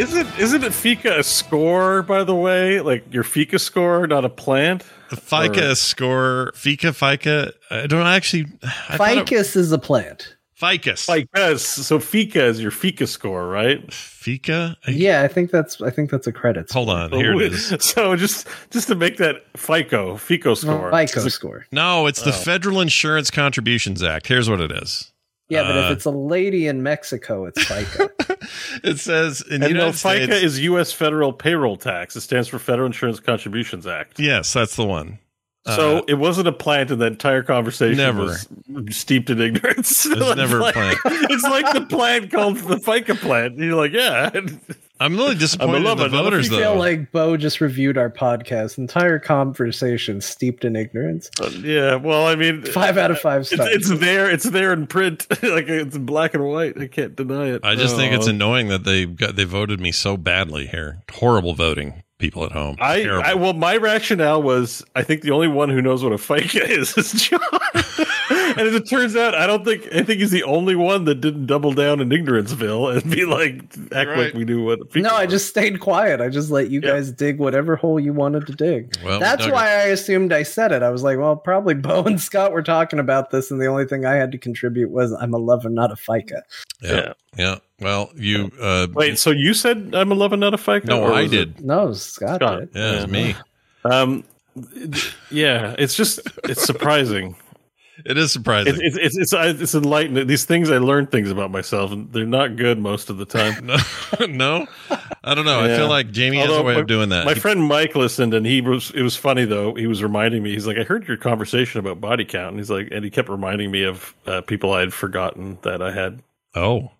Isn't isn't it Fika a score, by the way? Like your Fika score, not a plant? The fica Or- score, fica, fica. I don't actually. I Ficus is a plant. ficus. Ficus. So Fika is your Fika score, right? Fica? I- Yeah, I think that's. I think that's a credit. Hold on. Here it is. <laughs> So just just to make that FICO, FICO score. FICO score. No, it's the Oh. Federal Insurance Contributions Act. Here's what it is. Yeah, but Uh, if it's a lady in Mexico, it's FICA. <laughs> It says in the And no, United FICA States. is U.S. federal payroll tax. It stands for Federal Insurance Contributions Act. yes, that's the one. So Uh, it wasn't a plant, and the entire conversation Never. was steeped in ignorance. It was <laughs> never a plant. It's like the plant called the FICA plant. And you're like, yeah. I'm really disappointed in the lover, not a voters, I though. feel like Bo just reviewed our podcast. Entire conversation steeped in ignorance. Uh, yeah. Well, I mean, Five out of uh, five it's, stars. it's there. It's there in print. <laughs> like it's in black and white. I can't deny it. I just think it's Oh. annoying that they got they voted me so badly here. Horrible voting, people at home. I, I well, my rationale was I think the only one who knows what a FICA is is John. And as it turns out, I don't think I think he's the only one that didn't double down in ignoranceville and be like act Right. like we knew what. A FICA no, I just stayed quiet. I just let you Yeah. guys dig whatever hole you wanted to dig. Well, That's dug why I assumed I said it. I was like, well, probably Bo and Scott were talking about this, and the only thing I had to contribute was I'm a lover, not a FICA. yeah, Yeah. yeah. Well, you uh, Wait, so you said I'm 11 not a FICA? No, I was it- did. No, Scott, Scott. did. Yeah, it's Yeah. me. Um, yeah, it's just it's surprising. It is surprising. It's it's it's it's, it's enlightening. These things I learn things about myself, and they're not good most of the time. <laughs> no, no, I don't know. I feel like Jamie has a Although way my- of doing that. My He- friend Mike listened, and he was. It was funny though. He was reminding me. He's like, "I heard your conversation about body count," and he's like, and he kept reminding me of uh, people I had forgotten that I had oh,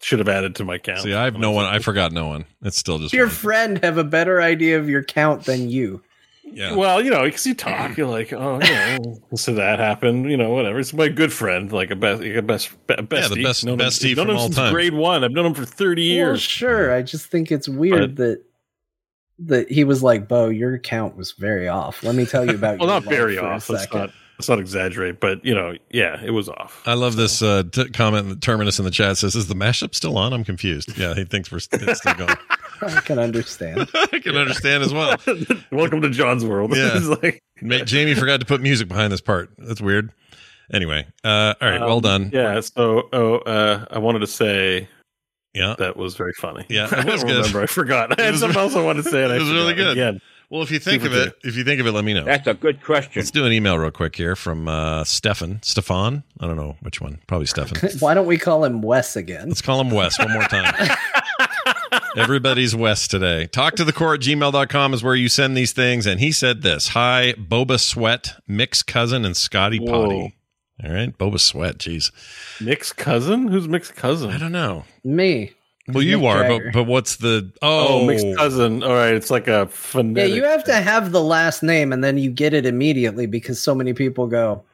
should have added to my count. see, I have no one. I forgot no one. It's still just Your one. friend have a better idea of your count than you. Yeah. Well, you know, because you talk, you're like, oh, you know, <laughs> so that happened, you know, whatever. It's my good friend, like a best, like a best, be- bestie. best- Known him- bestie known from him all since time. Grade one, I've known him for thirty Well, years. sure. I just think it's weird that that he was like, "Bo, your count was very off." Let me tell you about. well, your not very for off. Let's second." not, let's not exaggerate, but you know, yeah, it was off. I love this uh, t- comment. The terminus in the chat says, "Is the mashup still on?" I'm confused. Yeah, he thinks we're st- it's still going. <laughs> I can understand. <laughs> I can understand as well. <laughs> Welcome to John's world. Yeah. It's like, Jamie forgot to put music behind this part. That's weird. Anyway, uh, all right, well um, done. Yeah. So, oh, uh, I wanted to say Yeah. that was very funny. Yeah, it I was don't good. remember. I forgot. I It had something else I wanted to say. And I it was really good. Again, Well, if you think of it, if you think of it, let me know. That's a good question. Let's do an email real quick here from uh, Stefan. Stefan? I don't know which one. Probably Stefan. <laughs> Why don't we call him Wes again? Let's call him Wes one more time. <laughs> Everybody's Wes today. Talk to the core at gmail.com is where you send these things. And he said this Hi, Boba Sweat, Mick's cousin, and Scotty Whoa. Potty. All right. Boba Sweat. Jeez. Mick's cousin? Who's Mick's cousin? I don't know. Me. Well, you Mick are, Jagger. but, but what's the. Oh, Oh, Mick's cousin. All right, it's like a Yeah, you have to have the last name and then you get it immediately because so many people go,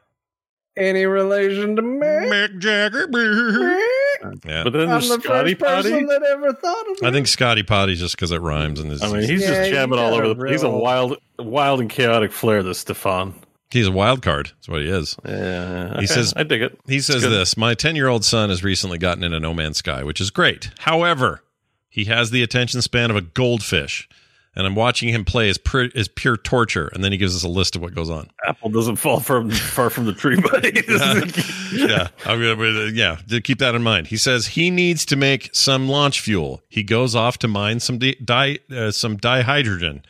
any relation to me? Mick Jagger. Yeah. But then I'm there's the Scotty first person Potty. that ever thought of it. I think Scotty Potty just because it rhymes and is. I mean, he's Yeah, just you jamming all over a the. He's a wild, wild and chaotic flair. This Stefan. He's a wild card. That's what he is. Yeah, He okay, says- I dig it. He says this My 10 year old son has recently gotten into No Man's Sky, which is great. However, he has the attention span of a goldfish, and I'm watching him play as, pure as pure torture. And then he gives us a list of what goes on. Apple doesn't fall from far from the tree, <laughs> buddy. <laughs> yeah, <laughs> I'm gonna. Yeah, to keep that in mind. He says he needs to make some launch fuel. He goes off to mine some di, di uh, some dihydrogen.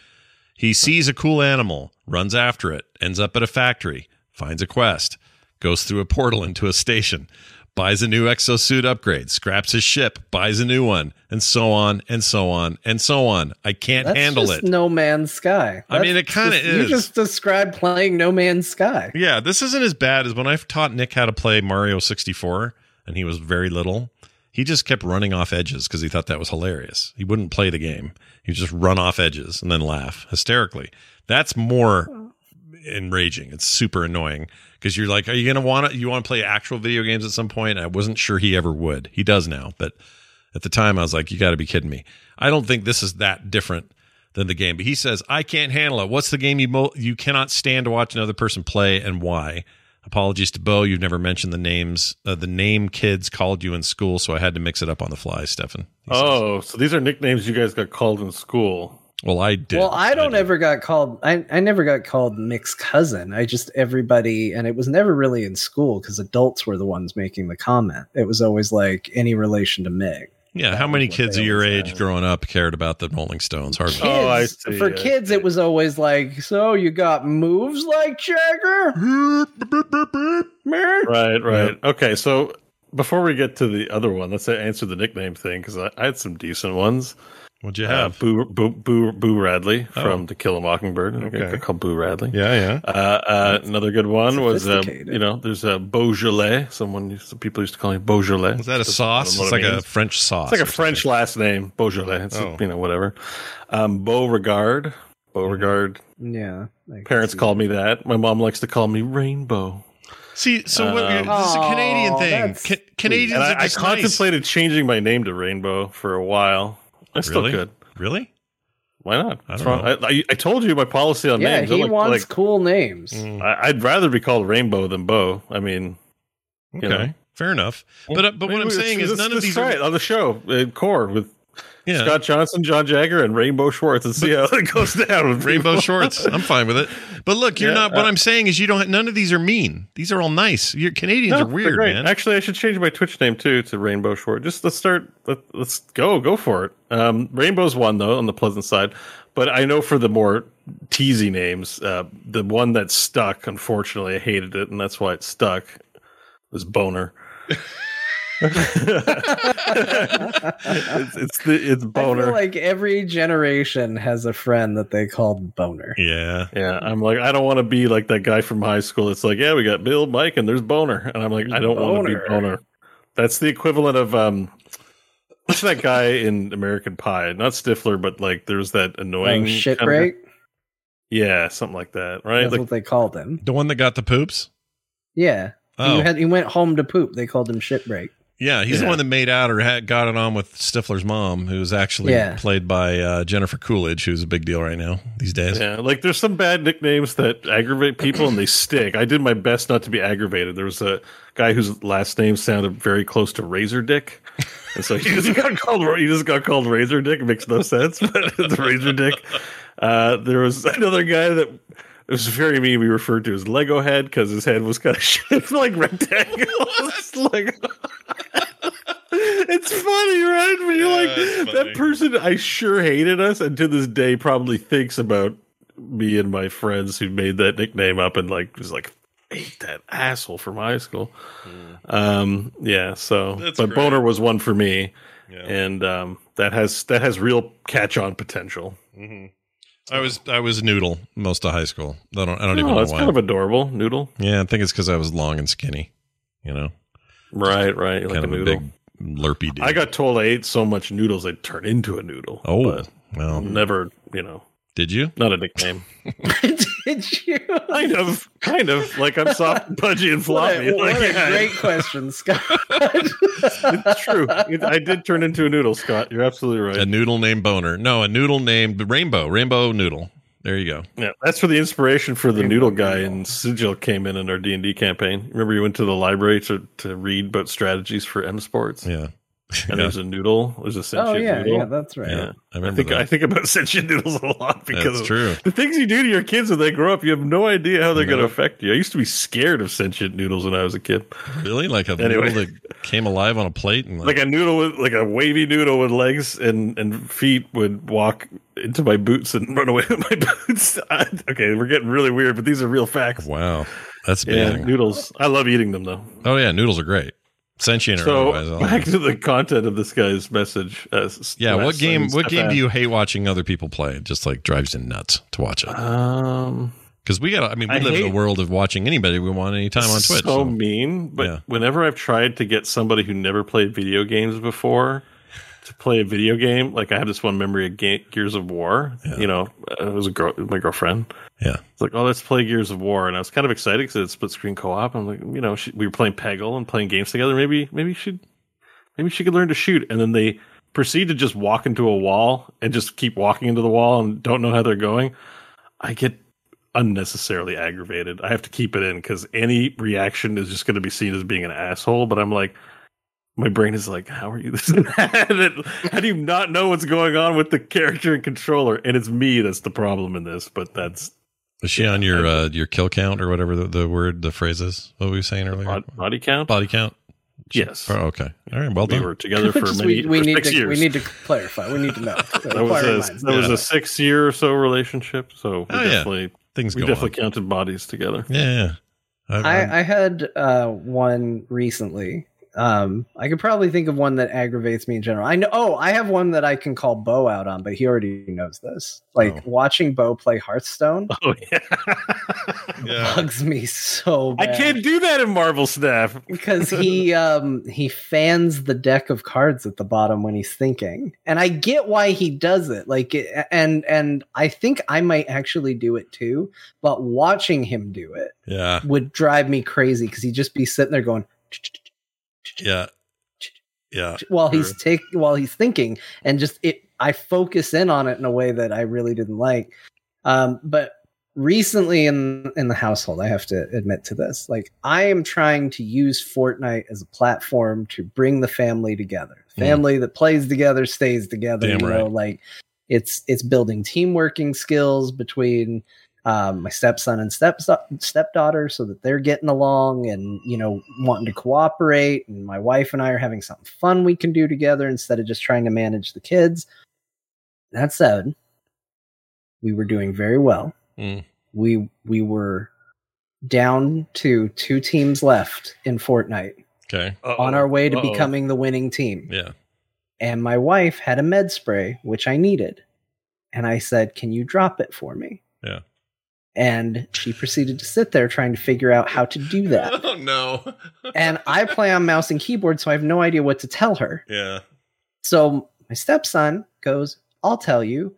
He sees a cool animal, runs after it, ends up at a factory, finds a quest, goes through a portal into a station, buys a new exosuit upgrade, scraps his ship, buys a new one, and so on and so on and so on. I can't That's handle it. No Man's Sky. I mean, it kinda is. You just described playing No Man's Sky. Yeah, this isn't as bad as when I taught Nick how to play Mario 64 and he was very little. He just kept running off edges because he thought that was hilarious. He wouldn't play the game. He would just run off edges and then laugh hysterically. That's more enraging. It's super annoying because you're like, are you going to want to, you want to play actual video games at some point? I wasn't sure he ever would. He does now, but at the time I was like, you got to be kidding me. I don't think this is that different than the game. But he says, I can't handle it. What's the game you mo- you cannot stand to watch another person play and why? Apologies to Bo. You've never mentioned the names, uh, the name kids called you in school, so I had to mix it up on the fly, Stefan. He says. oh, so these are nicknames you guys got called in school. Well, I did. Well, I don't did. ever got called. I, I never got called Mick's cousin. I just everybody, and it was never really in school because adults were the ones making the comment. It was always like any relation to Mick. Yeah, that how many kids of your age said. growing up cared about the Rolling Stones? Hardly. Kids, Oh, I see, for I kids, see. it was always like, so you got moves like Jagger. Right, right. Okay, so before we get to the other one, let's answer the nickname thing because I, I had some decent ones. What'd you Uh, have? Boo, Boo, Boo, Boo Radley Oh. from To Kill a Mockingbird. Okay. Okay. called Boo Radley. yeah, yeah. Uh, uh, another good one was, uh, you know, there's a Beaujolais. Someone, some people used to call me Beaujolais. Is that a Just- sauce? I don't know It's like it a. French sauce. It's like a French something. last name, Beaujolais. It's Oh. you know whatever. Um, Beauregard, Beauregard. Yeah. like- Parents called me that. My mom likes to call me Rainbow. See, so what, Um, this is a Canadian Aw, thing. that's Ca- Canadians And I, are I just nice. contemplated changing my name to Rainbow for a while. I still good. Really? Why not? I don't wrong? I, I, I told you my policy on Yeah, names. I he like- wants like- cool names. Mm, I, I'd rather be called Rainbow than Bo. I mean, okay, you know. fair enough. But uh, but what I'm saying is none of these try are on the show uh, core with yeah. Scott Johnson, John Jagger, and Rainbow Schwartz, and see how it goes down. With Rainbow shorts. <laughs> I'm fine with it. But look, you're Yeah, not. What uh, I'm saying is, you don't. None of these are mean. These are all nice. Your Canadians No, are weird, great. man. Actually, I should change my Twitch name too to Rainbow Short. Just let's start. Let, let's go. Go for it. Um, Rainbow's one though on the pleasant side, but I know for the more teasy names, uh, the one that stuck. Unfortunately, I hated it, and that's why it stuck. Was Boner. <laughs> it's, it's the it's I Boner. feel like every generation has a friend that they called Boner. yeah. Yeah, I'm like, I don't want to be like that guy from high school. It's like, yeah, we got Bill, Mike, and there's Boner, and I'm like, I don't want to be Boner. Boner. That's the equivalent of um, what's that guy in American Pie? Not Stifler, but like there's that Oh, annoying shit kind of- break. Yeah, something like that, right? That's Like, what they called him. The one that got the poops. Yeah. Oh, He, had, he went home to poop. They called him shit break. Yeah. He's the one that made out or had, got it on with Stifler's mom, who's actually Yeah. played by uh, Jennifer Coolidge, who's a big deal right now these days. yeah, like there's some bad nicknames that aggravate people and they stick. I did my best not to be aggravated. There was a guy whose last name sounded very close to Razor Dick, and so he just got <laughs> called. He just got called Razor Dick. It makes no sense, <laughs> but it's Razor Dick. Uh, there was another guy that it was very mean. We referred to as Lego Head because his head was kind of <laughs> shaped like rectangle. <laughs> It's like. <laughs> It's funny, right? But you're Yeah, like that person. I sure hated us, and to this day, probably thinks about me and my friends who made that nickname up, and like was like, hate that asshole from high school. Um, yeah. So, That's but great. boner was one for me, Yeah. and um, that has that has real catch on potential. I was I was noodle most of high school. I don't I don't even Oh, know that's why. kind of adorable, noodle. yeah, I think it's because I was long and skinny. You know, Right, right. You're like kind a of a big lurpy dude. I got told I ate so much noodles I'd turn into a noodle. oh well. never, you know, Did you? not a nickname. <laughs> Did you? kind of, kind of like I'm soft and <laughs> pudgy and What floppy. a, what Like, a yeah, great question, Scott. it's true. It- I did turn into a noodle, Scott. You're absolutely right. A noodle named Boner. No, a noodle named Rainbow. Rainbow Noodle. There you go. Yeah, that's where the inspiration for the noodle guy and Sigil came in in our D and D campaign. Remember, you went to the library to, to read about strategies for M Sports, Yeah. <laughs> and yeah. there's a noodle. There's a Oh sentient yeah, noodle. yeah, that's right. Yeah. I I remember think that. I think about <laughs> sentient noodles a lot because That's true. the things you do to your kids when they grow up. You have no idea how they're going to affect you. I used to be scared of sentient noodles when I was a kid. Really? Like a Anyway. noodle that came alive on a plate and Like a noodle with like a wavy noodle with legs and and feet would walk into my boots and run away <laughs> with my boots. I- okay, we're getting really weird, but these are real facts. wow. That's Yeah, noodles. I love eating them though. Oh yeah, noodles are great. Sentient or So otherwise. Back to the content of this guy's message. Uh, Yeah, what game what game do you hate watching other people play? It just like drives you nuts to watch it. Um, Because we got I mean, we I live in a world of watching anybody we want anytime on Twitch. So So, mean, but Yeah. whenever I've tried to get somebody who never played video games before to play a video game, like I have this one memory of Ga- Gears of War. Yeah. You know, uh, it was a girl, my girlfriend. Yeah. It's like, oh, let's play Gears of War, and I was kind of excited because it's split screen co op. I'm like, you know, she, we were playing Peggle and playing games together. Maybe, maybe she, maybe she could learn to shoot. And then they proceed to just walk into a wall and just keep walking into the wall and don't know how they're going. I get unnecessarily aggravated. I have to keep it in because any reaction is just going to be seen as being an asshole. But I'm like, my brain is like, how are you this and that? <laughs> How do you not know what's going on with the character and controller? And it's me that's the problem in this. But that's Was she on your uh, your kill count or whatever the, the word the phrase is? What were you saying earlier? bod- body count. Body count. Yes. Oh, okay. All right. Well we done. were together <laughs> for Just many we, we for need six to years. we need to clarify. We need to know. <laughs> that was a minds. that was a six year or so relationship. So we Oh, yeah. definitely Things we go definitely on. counted bodies together. Yeah. yeah. I, I, I had uh, one recently. Um, I could probably think of one that aggravates me in general. I know. Oh, I have one that I can call Bo out on, but he already knows this. Like Oh. watching Bo play Hearthstone Oh yeah. <laughs> yeah. bugs me so. I can't do that in Marvel Snap. because he <laughs> um he fans the deck of cards at the bottom when he's thinking and i get why he does it like it- and and i think i might actually do it too but watching him do it Yeah. would drive me crazy because he'd just be sitting there going Yeah. Yeah. while he's take while he's thinking and just it i focus in on it in a way that i really didn't like um but recently in in the household i have to admit to this like i am trying to use fortnite as a platform to bring the family together Hmm. family that plays together stays together Damn you know like it's it's building team working skills between um, my stepson and step stepdaughter so that they're getting along and you know wanting to cooperate and my wife and i are having something fun we can do together instead of just trying to manage the kids that said we were doing very well Mm. we we were down to two teams left in fortnite Okay. on our way to Uh-oh. becoming the winning team Yeah. and my wife had a med spray which i needed and i said can you drop it for me Yeah. And she proceeded to sit there trying to figure out how to do that <laughs> Oh no. and i play on mouse and keyboard so i have no idea what to tell her yeah. so my stepson goes i'll tell you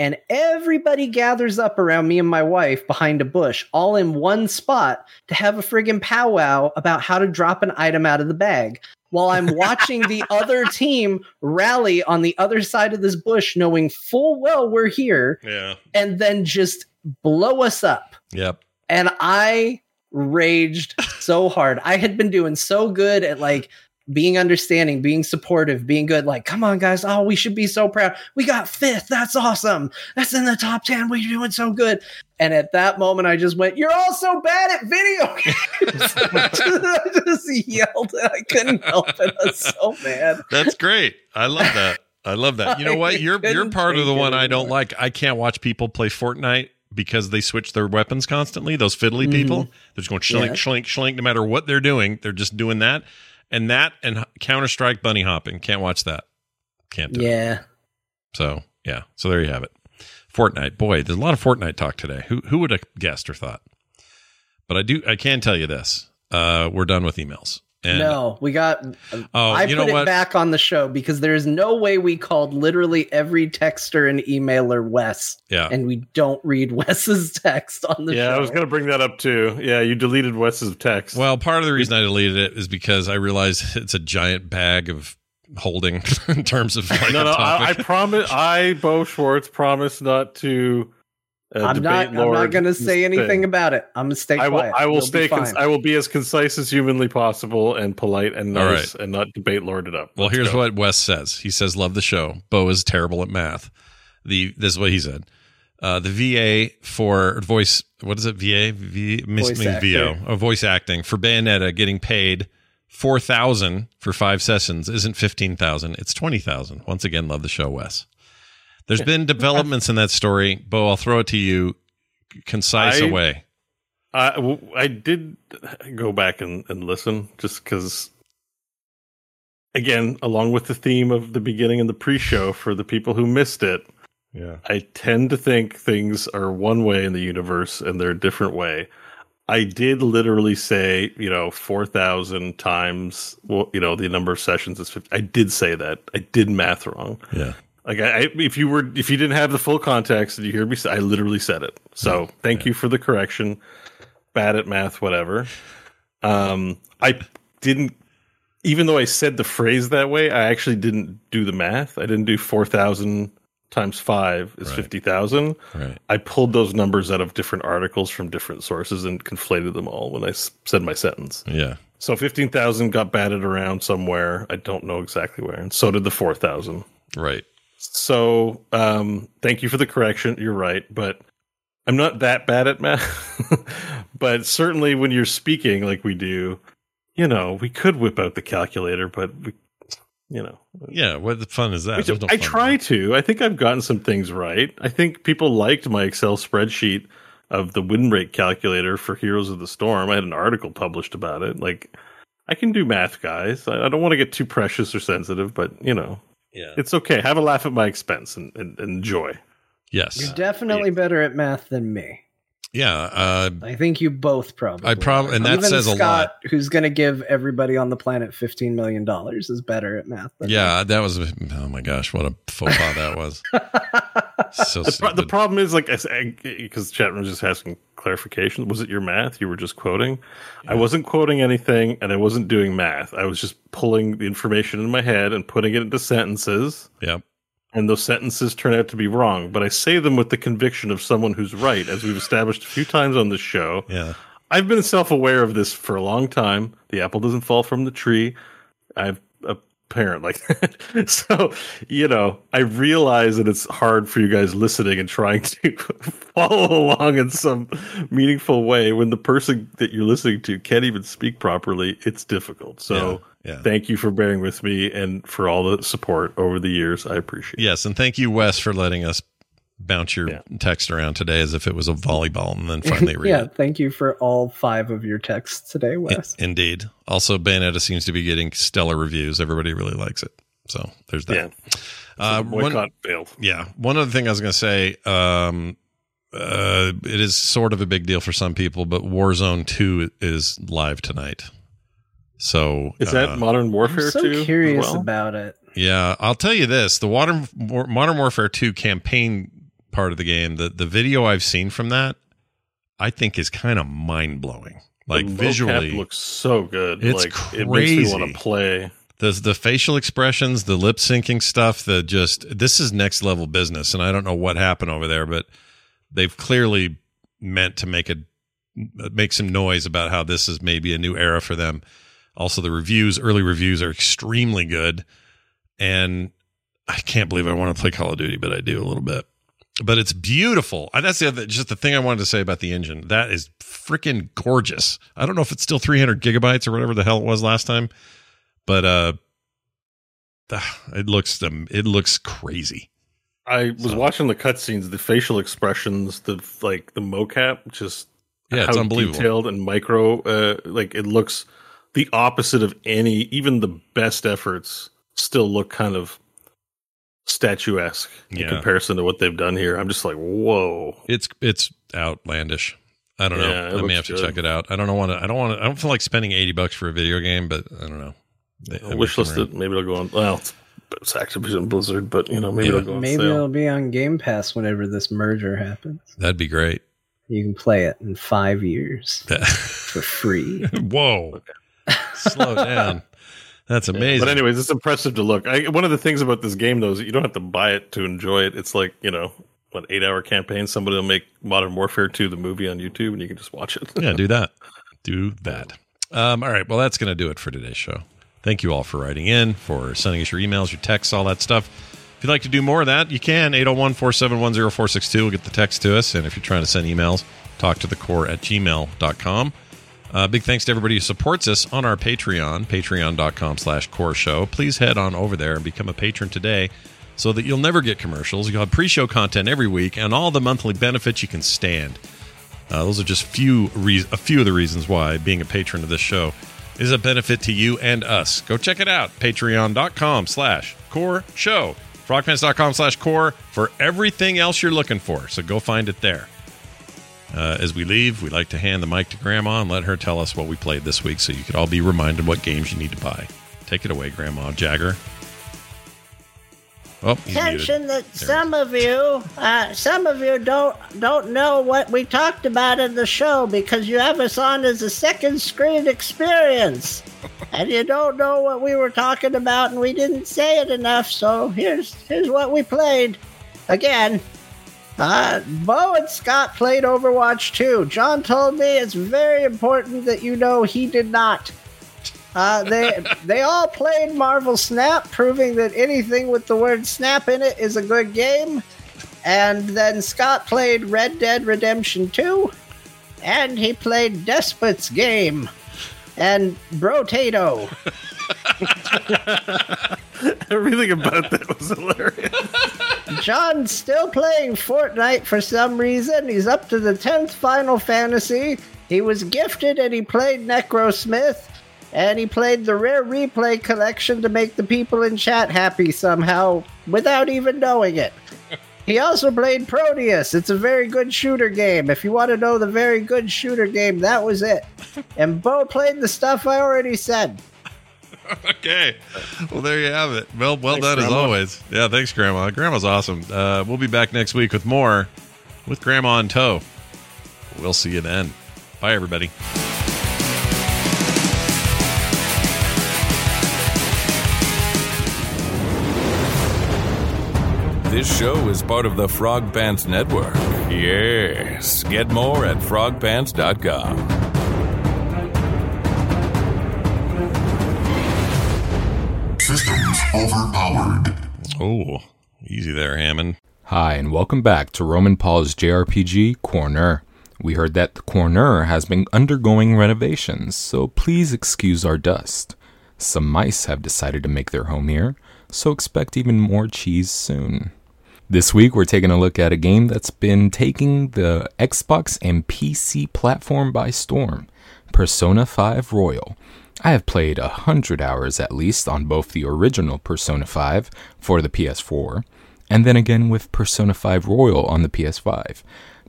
and everybody gathers up around me and my wife behind a bush all in one spot to have a friggin' powwow about how to drop an item out of the bag while i'm watching the <laughs> other team rally on the other side of this bush knowing full well we're here Yeah. and then just blow us up Yep. and I raged so hard. I had been doing so good at like being understanding, being supportive, being good. Like, come on, guys! Oh, we should be so proud. We got fifth. That's awesome. That's in the top ten. We're doing so good. And at that moment, I just went, "You're all so bad at video games." <laughs> I just yelled, and I couldn't help it. I was so mad. That's great. I love that. I love that. You know <laughs> what? You're you're part of the one I don't like. I can't watch people play Fortnite because they switch their weapons constantly. Those fiddly Mhm. people, they're just going shlink, Yeah. shlink, schlink. No matter what they're doing, they're just doing that. And that and Counter Strike bunny hopping. Can't watch that. Can't do it. Yeah. So yeah. So there you have it. Fortnite. Boy, there's a lot of Fortnite talk today. Who who would have guessed or thought? But I do. I can tell you this. Uh, we're done with emails. And no, we got. Oh, I you put know it what? back on the show because there is no way we called literally every texter and emailer Wes, yeah. and we don't read <laughs> Wes's text on the yeah, show. I was going to bring that up too. Yeah, you deleted Wes's text. Well, part of the reason I deleted it is because I realized it's a giant bag of holding <laughs> in terms of like no, a no, I, I promise. I, Bo Schwartz, promise not to uh, I'm not. debate I'm not going to say thing. anything about it. I'm gonna stay I will. quiet. I will You'll be stay. Con- fine. I will be as concise as humanly possible and polite and All nice and not debate lord it up. Well, Let's here's go. what Wes says. He says, "Love the show. Bo is terrible at math." The this is what he said. Uh, the VA for voice, what is it? VA, v, mis- Voice means actor. VO, oh, voice acting for Bayonetta, getting paid four thousand for five sessions isn't fifteen thousand. It's twenty thousand. Once again, love the show, Wes. There's been developments in that story, Bo. I'll throw it to you, concise I- away. I, w- I did go back and, and listen just because, again, along with the theme of the beginning and the pre show for the people who missed it, Yeah, I tend to think things are one way in the universe and they're a different way. I did literally say, you know, 4,000 times, well, you know, the number of sessions is 50. I did say that. I did math wrong. yeah. Like I, I, if you were, if you didn't have the full context, and you hear me say, I literally said it. So thank you for the correction. Bad at math, whatever. Um, I didn't, even though I said the phrase that way, I actually didn't do the math. I didn't do four thousand times five is Right. fifty thousand. Right. I pulled those numbers out of different articles from different sources and conflated them all when I said my sentence. Yeah. So fifteen thousand got batted around somewhere. I don't know exactly where, and so did the four thousand. Right. So, um, thank you for the correction. You're right, but I'm not that bad at math. <laughs> but certainly when you're speaking like we do, you know, we could whip out the calculator, but we, you know, Yeah. What the fun is that? No I try to. I think I've gotten some things right. I think people liked my Excel spreadsheet of the win rate calculator for Heroes of the Storm. I had an article published about it. Like, I can do math, guys. I, I don't want to get too precious or sensitive, but you know, Yeah. it's okay. Have a laugh at my expense and, and, and enjoy. Yes. You're definitely better at math than me. Yeah. Uh, I think you both probably. I prob- are. and that Even says a Scott, Who's going to give everybody on the planet fifteen million dollars is better at math. Than yeah. That was. Oh my gosh! What a faux pas that was. <laughs> So The, pro- the problem is, like, because chat room was just asking clarification. Was it your math you were just quoting? I wasn't quoting anything, and I wasn't doing math. I was just pulling the information in my head and putting it into sentences. Yep. And those sentences turn out to be wrong, but I say them with the conviction of someone who's right, as we've established a few times on this show. Yeah. I've been self aware of this for a long time. The apple doesn't fall from the tree. I've a parent like <laughs> that. so, you know, I realize that it's hard for you guys listening and trying to <laughs> follow along in some meaningful way when the person that you're listening to can't even speak properly. It's difficult. So, Yeah, yeah. thank you for bearing with me and for all the support over the years. I appreciate it. Yes, and thank you, Wes, for letting us bounce your Yeah. text around today as if it was a volleyball, and then <laughs> finally read yeah, it. thank you for all five of your texts today, Wes. I- Indeed. Also, Bayonetta seems to be getting stellar reviews. Everybody really likes it. So there's that. Yeah. Uh, The one- boycott failed. yeah. One other thing I was going to say, um, uh, it is sort of a big deal for some people, but Warzone 2 is live tonight. So Is uh, that Modern Warfare I'm so 2? as curious well? about it. Yeah, I'll tell you this: the Modern Modern Warfare Two campaign part of the game, the the video I've seen from that, I think is kind of mind blowing. Like The visually, looks so good. It's like it makes me crazy. want to play. the the facial expressions, the lip syncing stuff, the just this is next level business, and I don't know what happened over there, but they've clearly meant to make a make some noise about how this is maybe a new era for them. Also, the reviews, early reviews, are extremely good, and I can't believe I want to play Call of Duty, but I do a little bit. But it's beautiful. That's the other, just the thing I wanted to say about the engine. That is freaking gorgeous. I don't know if it's still 300 gigabytes or whatever the hell it was last time, but uh, ah, it looks um, it looks crazy. I was So- watching the cutscenes, the facial expressions, the like the mocap, just Yeah, it's how unbelievable. detailed and micro. Uh, like it looks the opposite of any, even the best efforts still look kind of statuesque in Yeah. comparison to what they've done here. I'm just like, whoa. It's it's outlandish. I don't Yeah, know. I may have looks to check it out. I don't know. Want to. I don't want to. I don't feel like spending eighty bucks for a video game, but I don't know. They- I wish make them listed. Maybe it'll go on. Well, it's, it's Activision Blizzard, but you know, maybe Yeah. it'll go on Maybe sale. it'll be on Game Pass whenever this merger happens. That'd be great. You can play it in five years for free. <laughs> Whoa. Slow down. That's amazing. But anyways, it's impressive to look. I, one of the things about this game though is that you don't have to buy it to enjoy it. It's like you know, what eight hour campaign. Somebody will make Modern Warfare 2 the movie on YouTube, and you can just watch it. yeah, do that. <laughs> Do that. Um, all right. Well, that's going to do it for today's show. Thank you all for writing in, for sending us your emails, your texts, all that stuff. If you'd like to do more of that, you can. 801 471 0462 will get the text to us. And if you're trying to send emails, talk to the core at gmail.com. Uh, big thanks to everybody who supports us on our Patreon, patreon.com slash core show. Please head on over there and become a patron today so that you'll never get commercials. You'll have pre-show content every week and all the monthly benefits you can stand. Uh, those are just few re- a few of the reasons why being a patron of this show is a benefit to you and us. Go check it out, patreon.com slash core show, frogpants.com slash core for everything else you're looking for. So go find it there. Uh, as we leave, we like to hand the mic to Grandma and let her tell us what we played this week so you could all be reminded what games you need to buy. Take it away, Grandma Jagger. Oh, muted. Attention that There. some of you, uh, some of you don't don't know what we talked about in the show because you have us on as a second screen experience, <laughs> and you don't know what we were talking about, and we didn't say it enough. So here's here's what we played. Again, uh, Bo and Scott played Overwatch 2. John told me it's very important that you know he did not. Uh, they <laughs> they all played Marvel Snap, proving that anything with the word "snap" in it is a good game. And then Scott played Red Dead Redemption 2, and he played Despot's Game and Brotato. <laughs> <laughs> Everything about that was hilarious. John's still playing Fortnite for some reason. He's up to the 10th Final Fantasy. He was gifted and he played Necrosmith. And he played the Rare Replay collection to make the people in chat happy somehow without even knowing it. He also played Prodeus. It's a very good shooter game. If you want to know the very good shooter game, that was it. And Bo played the stuff I already said. <laughs> Okay. Well, there you have it. Well, well Thanks, done as always. Yeah, thanks, Grandma. Grandma's awesome. Uh, we'll be back next week with more with Grandma in tow. We'll see you then. Bye, everybody. This show is part of the Frog Pants Network. Yes. Get more at frogpants.com. overpowered. Oh, easy there, Hammond. Hi, and welcome back to Roman Paul's JRPG Corner. We heard that the corner has been undergoing renovations, so please excuse our dust. Some mice have decided to make their home here, so expect even more cheese soon. This week, we're taking a look at a game that's been taking the Xbox and PC platform by storm Persona 5 Royal. I have played a hundred hours at least on both the original Persona 5 for the PS4 and then again with Persona 5 Royal on the PS5.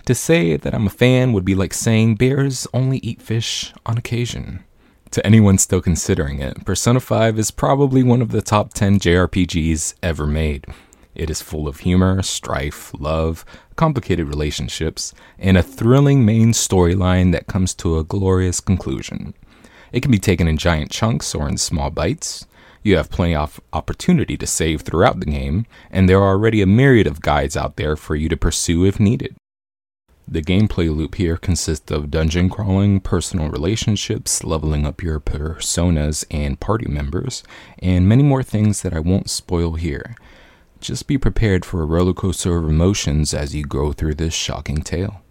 To say that I'm a fan would be like saying bears only eat fish on occasion. To anyone still considering it, Persona 5 is probably one of the top 10 JRPGs ever made. It is full of humor, strife, love, complicated relationships, and a thrilling main storyline that comes to a glorious conclusion. It can be taken in giant chunks or in small bites. You have plenty of opportunity to save throughout the game, and there are already a myriad of guides out there for you to pursue if needed. The gameplay loop here consists of dungeon crawling, personal relationships, leveling up your personas and party members, and many more things that I won't spoil here. Just be prepared for a rollercoaster of emotions as you go through this shocking tale.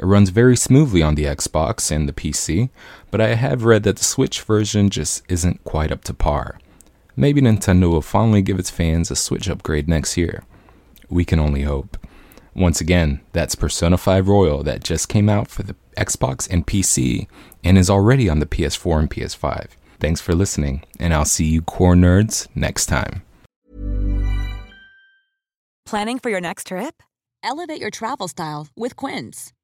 It runs very smoothly on the Xbox and the PC, but I have read that the Switch version just isn't quite up to par. Maybe Nintendo will finally give its fans a Switch upgrade next year. We can only hope. Once again, that's Persona 5 Royal that just came out for the Xbox and PC and is already on the PS4 and PS5. Thanks for listening, and I'll see you core nerds next time. Planning for your next trip? Elevate your travel style with Quince.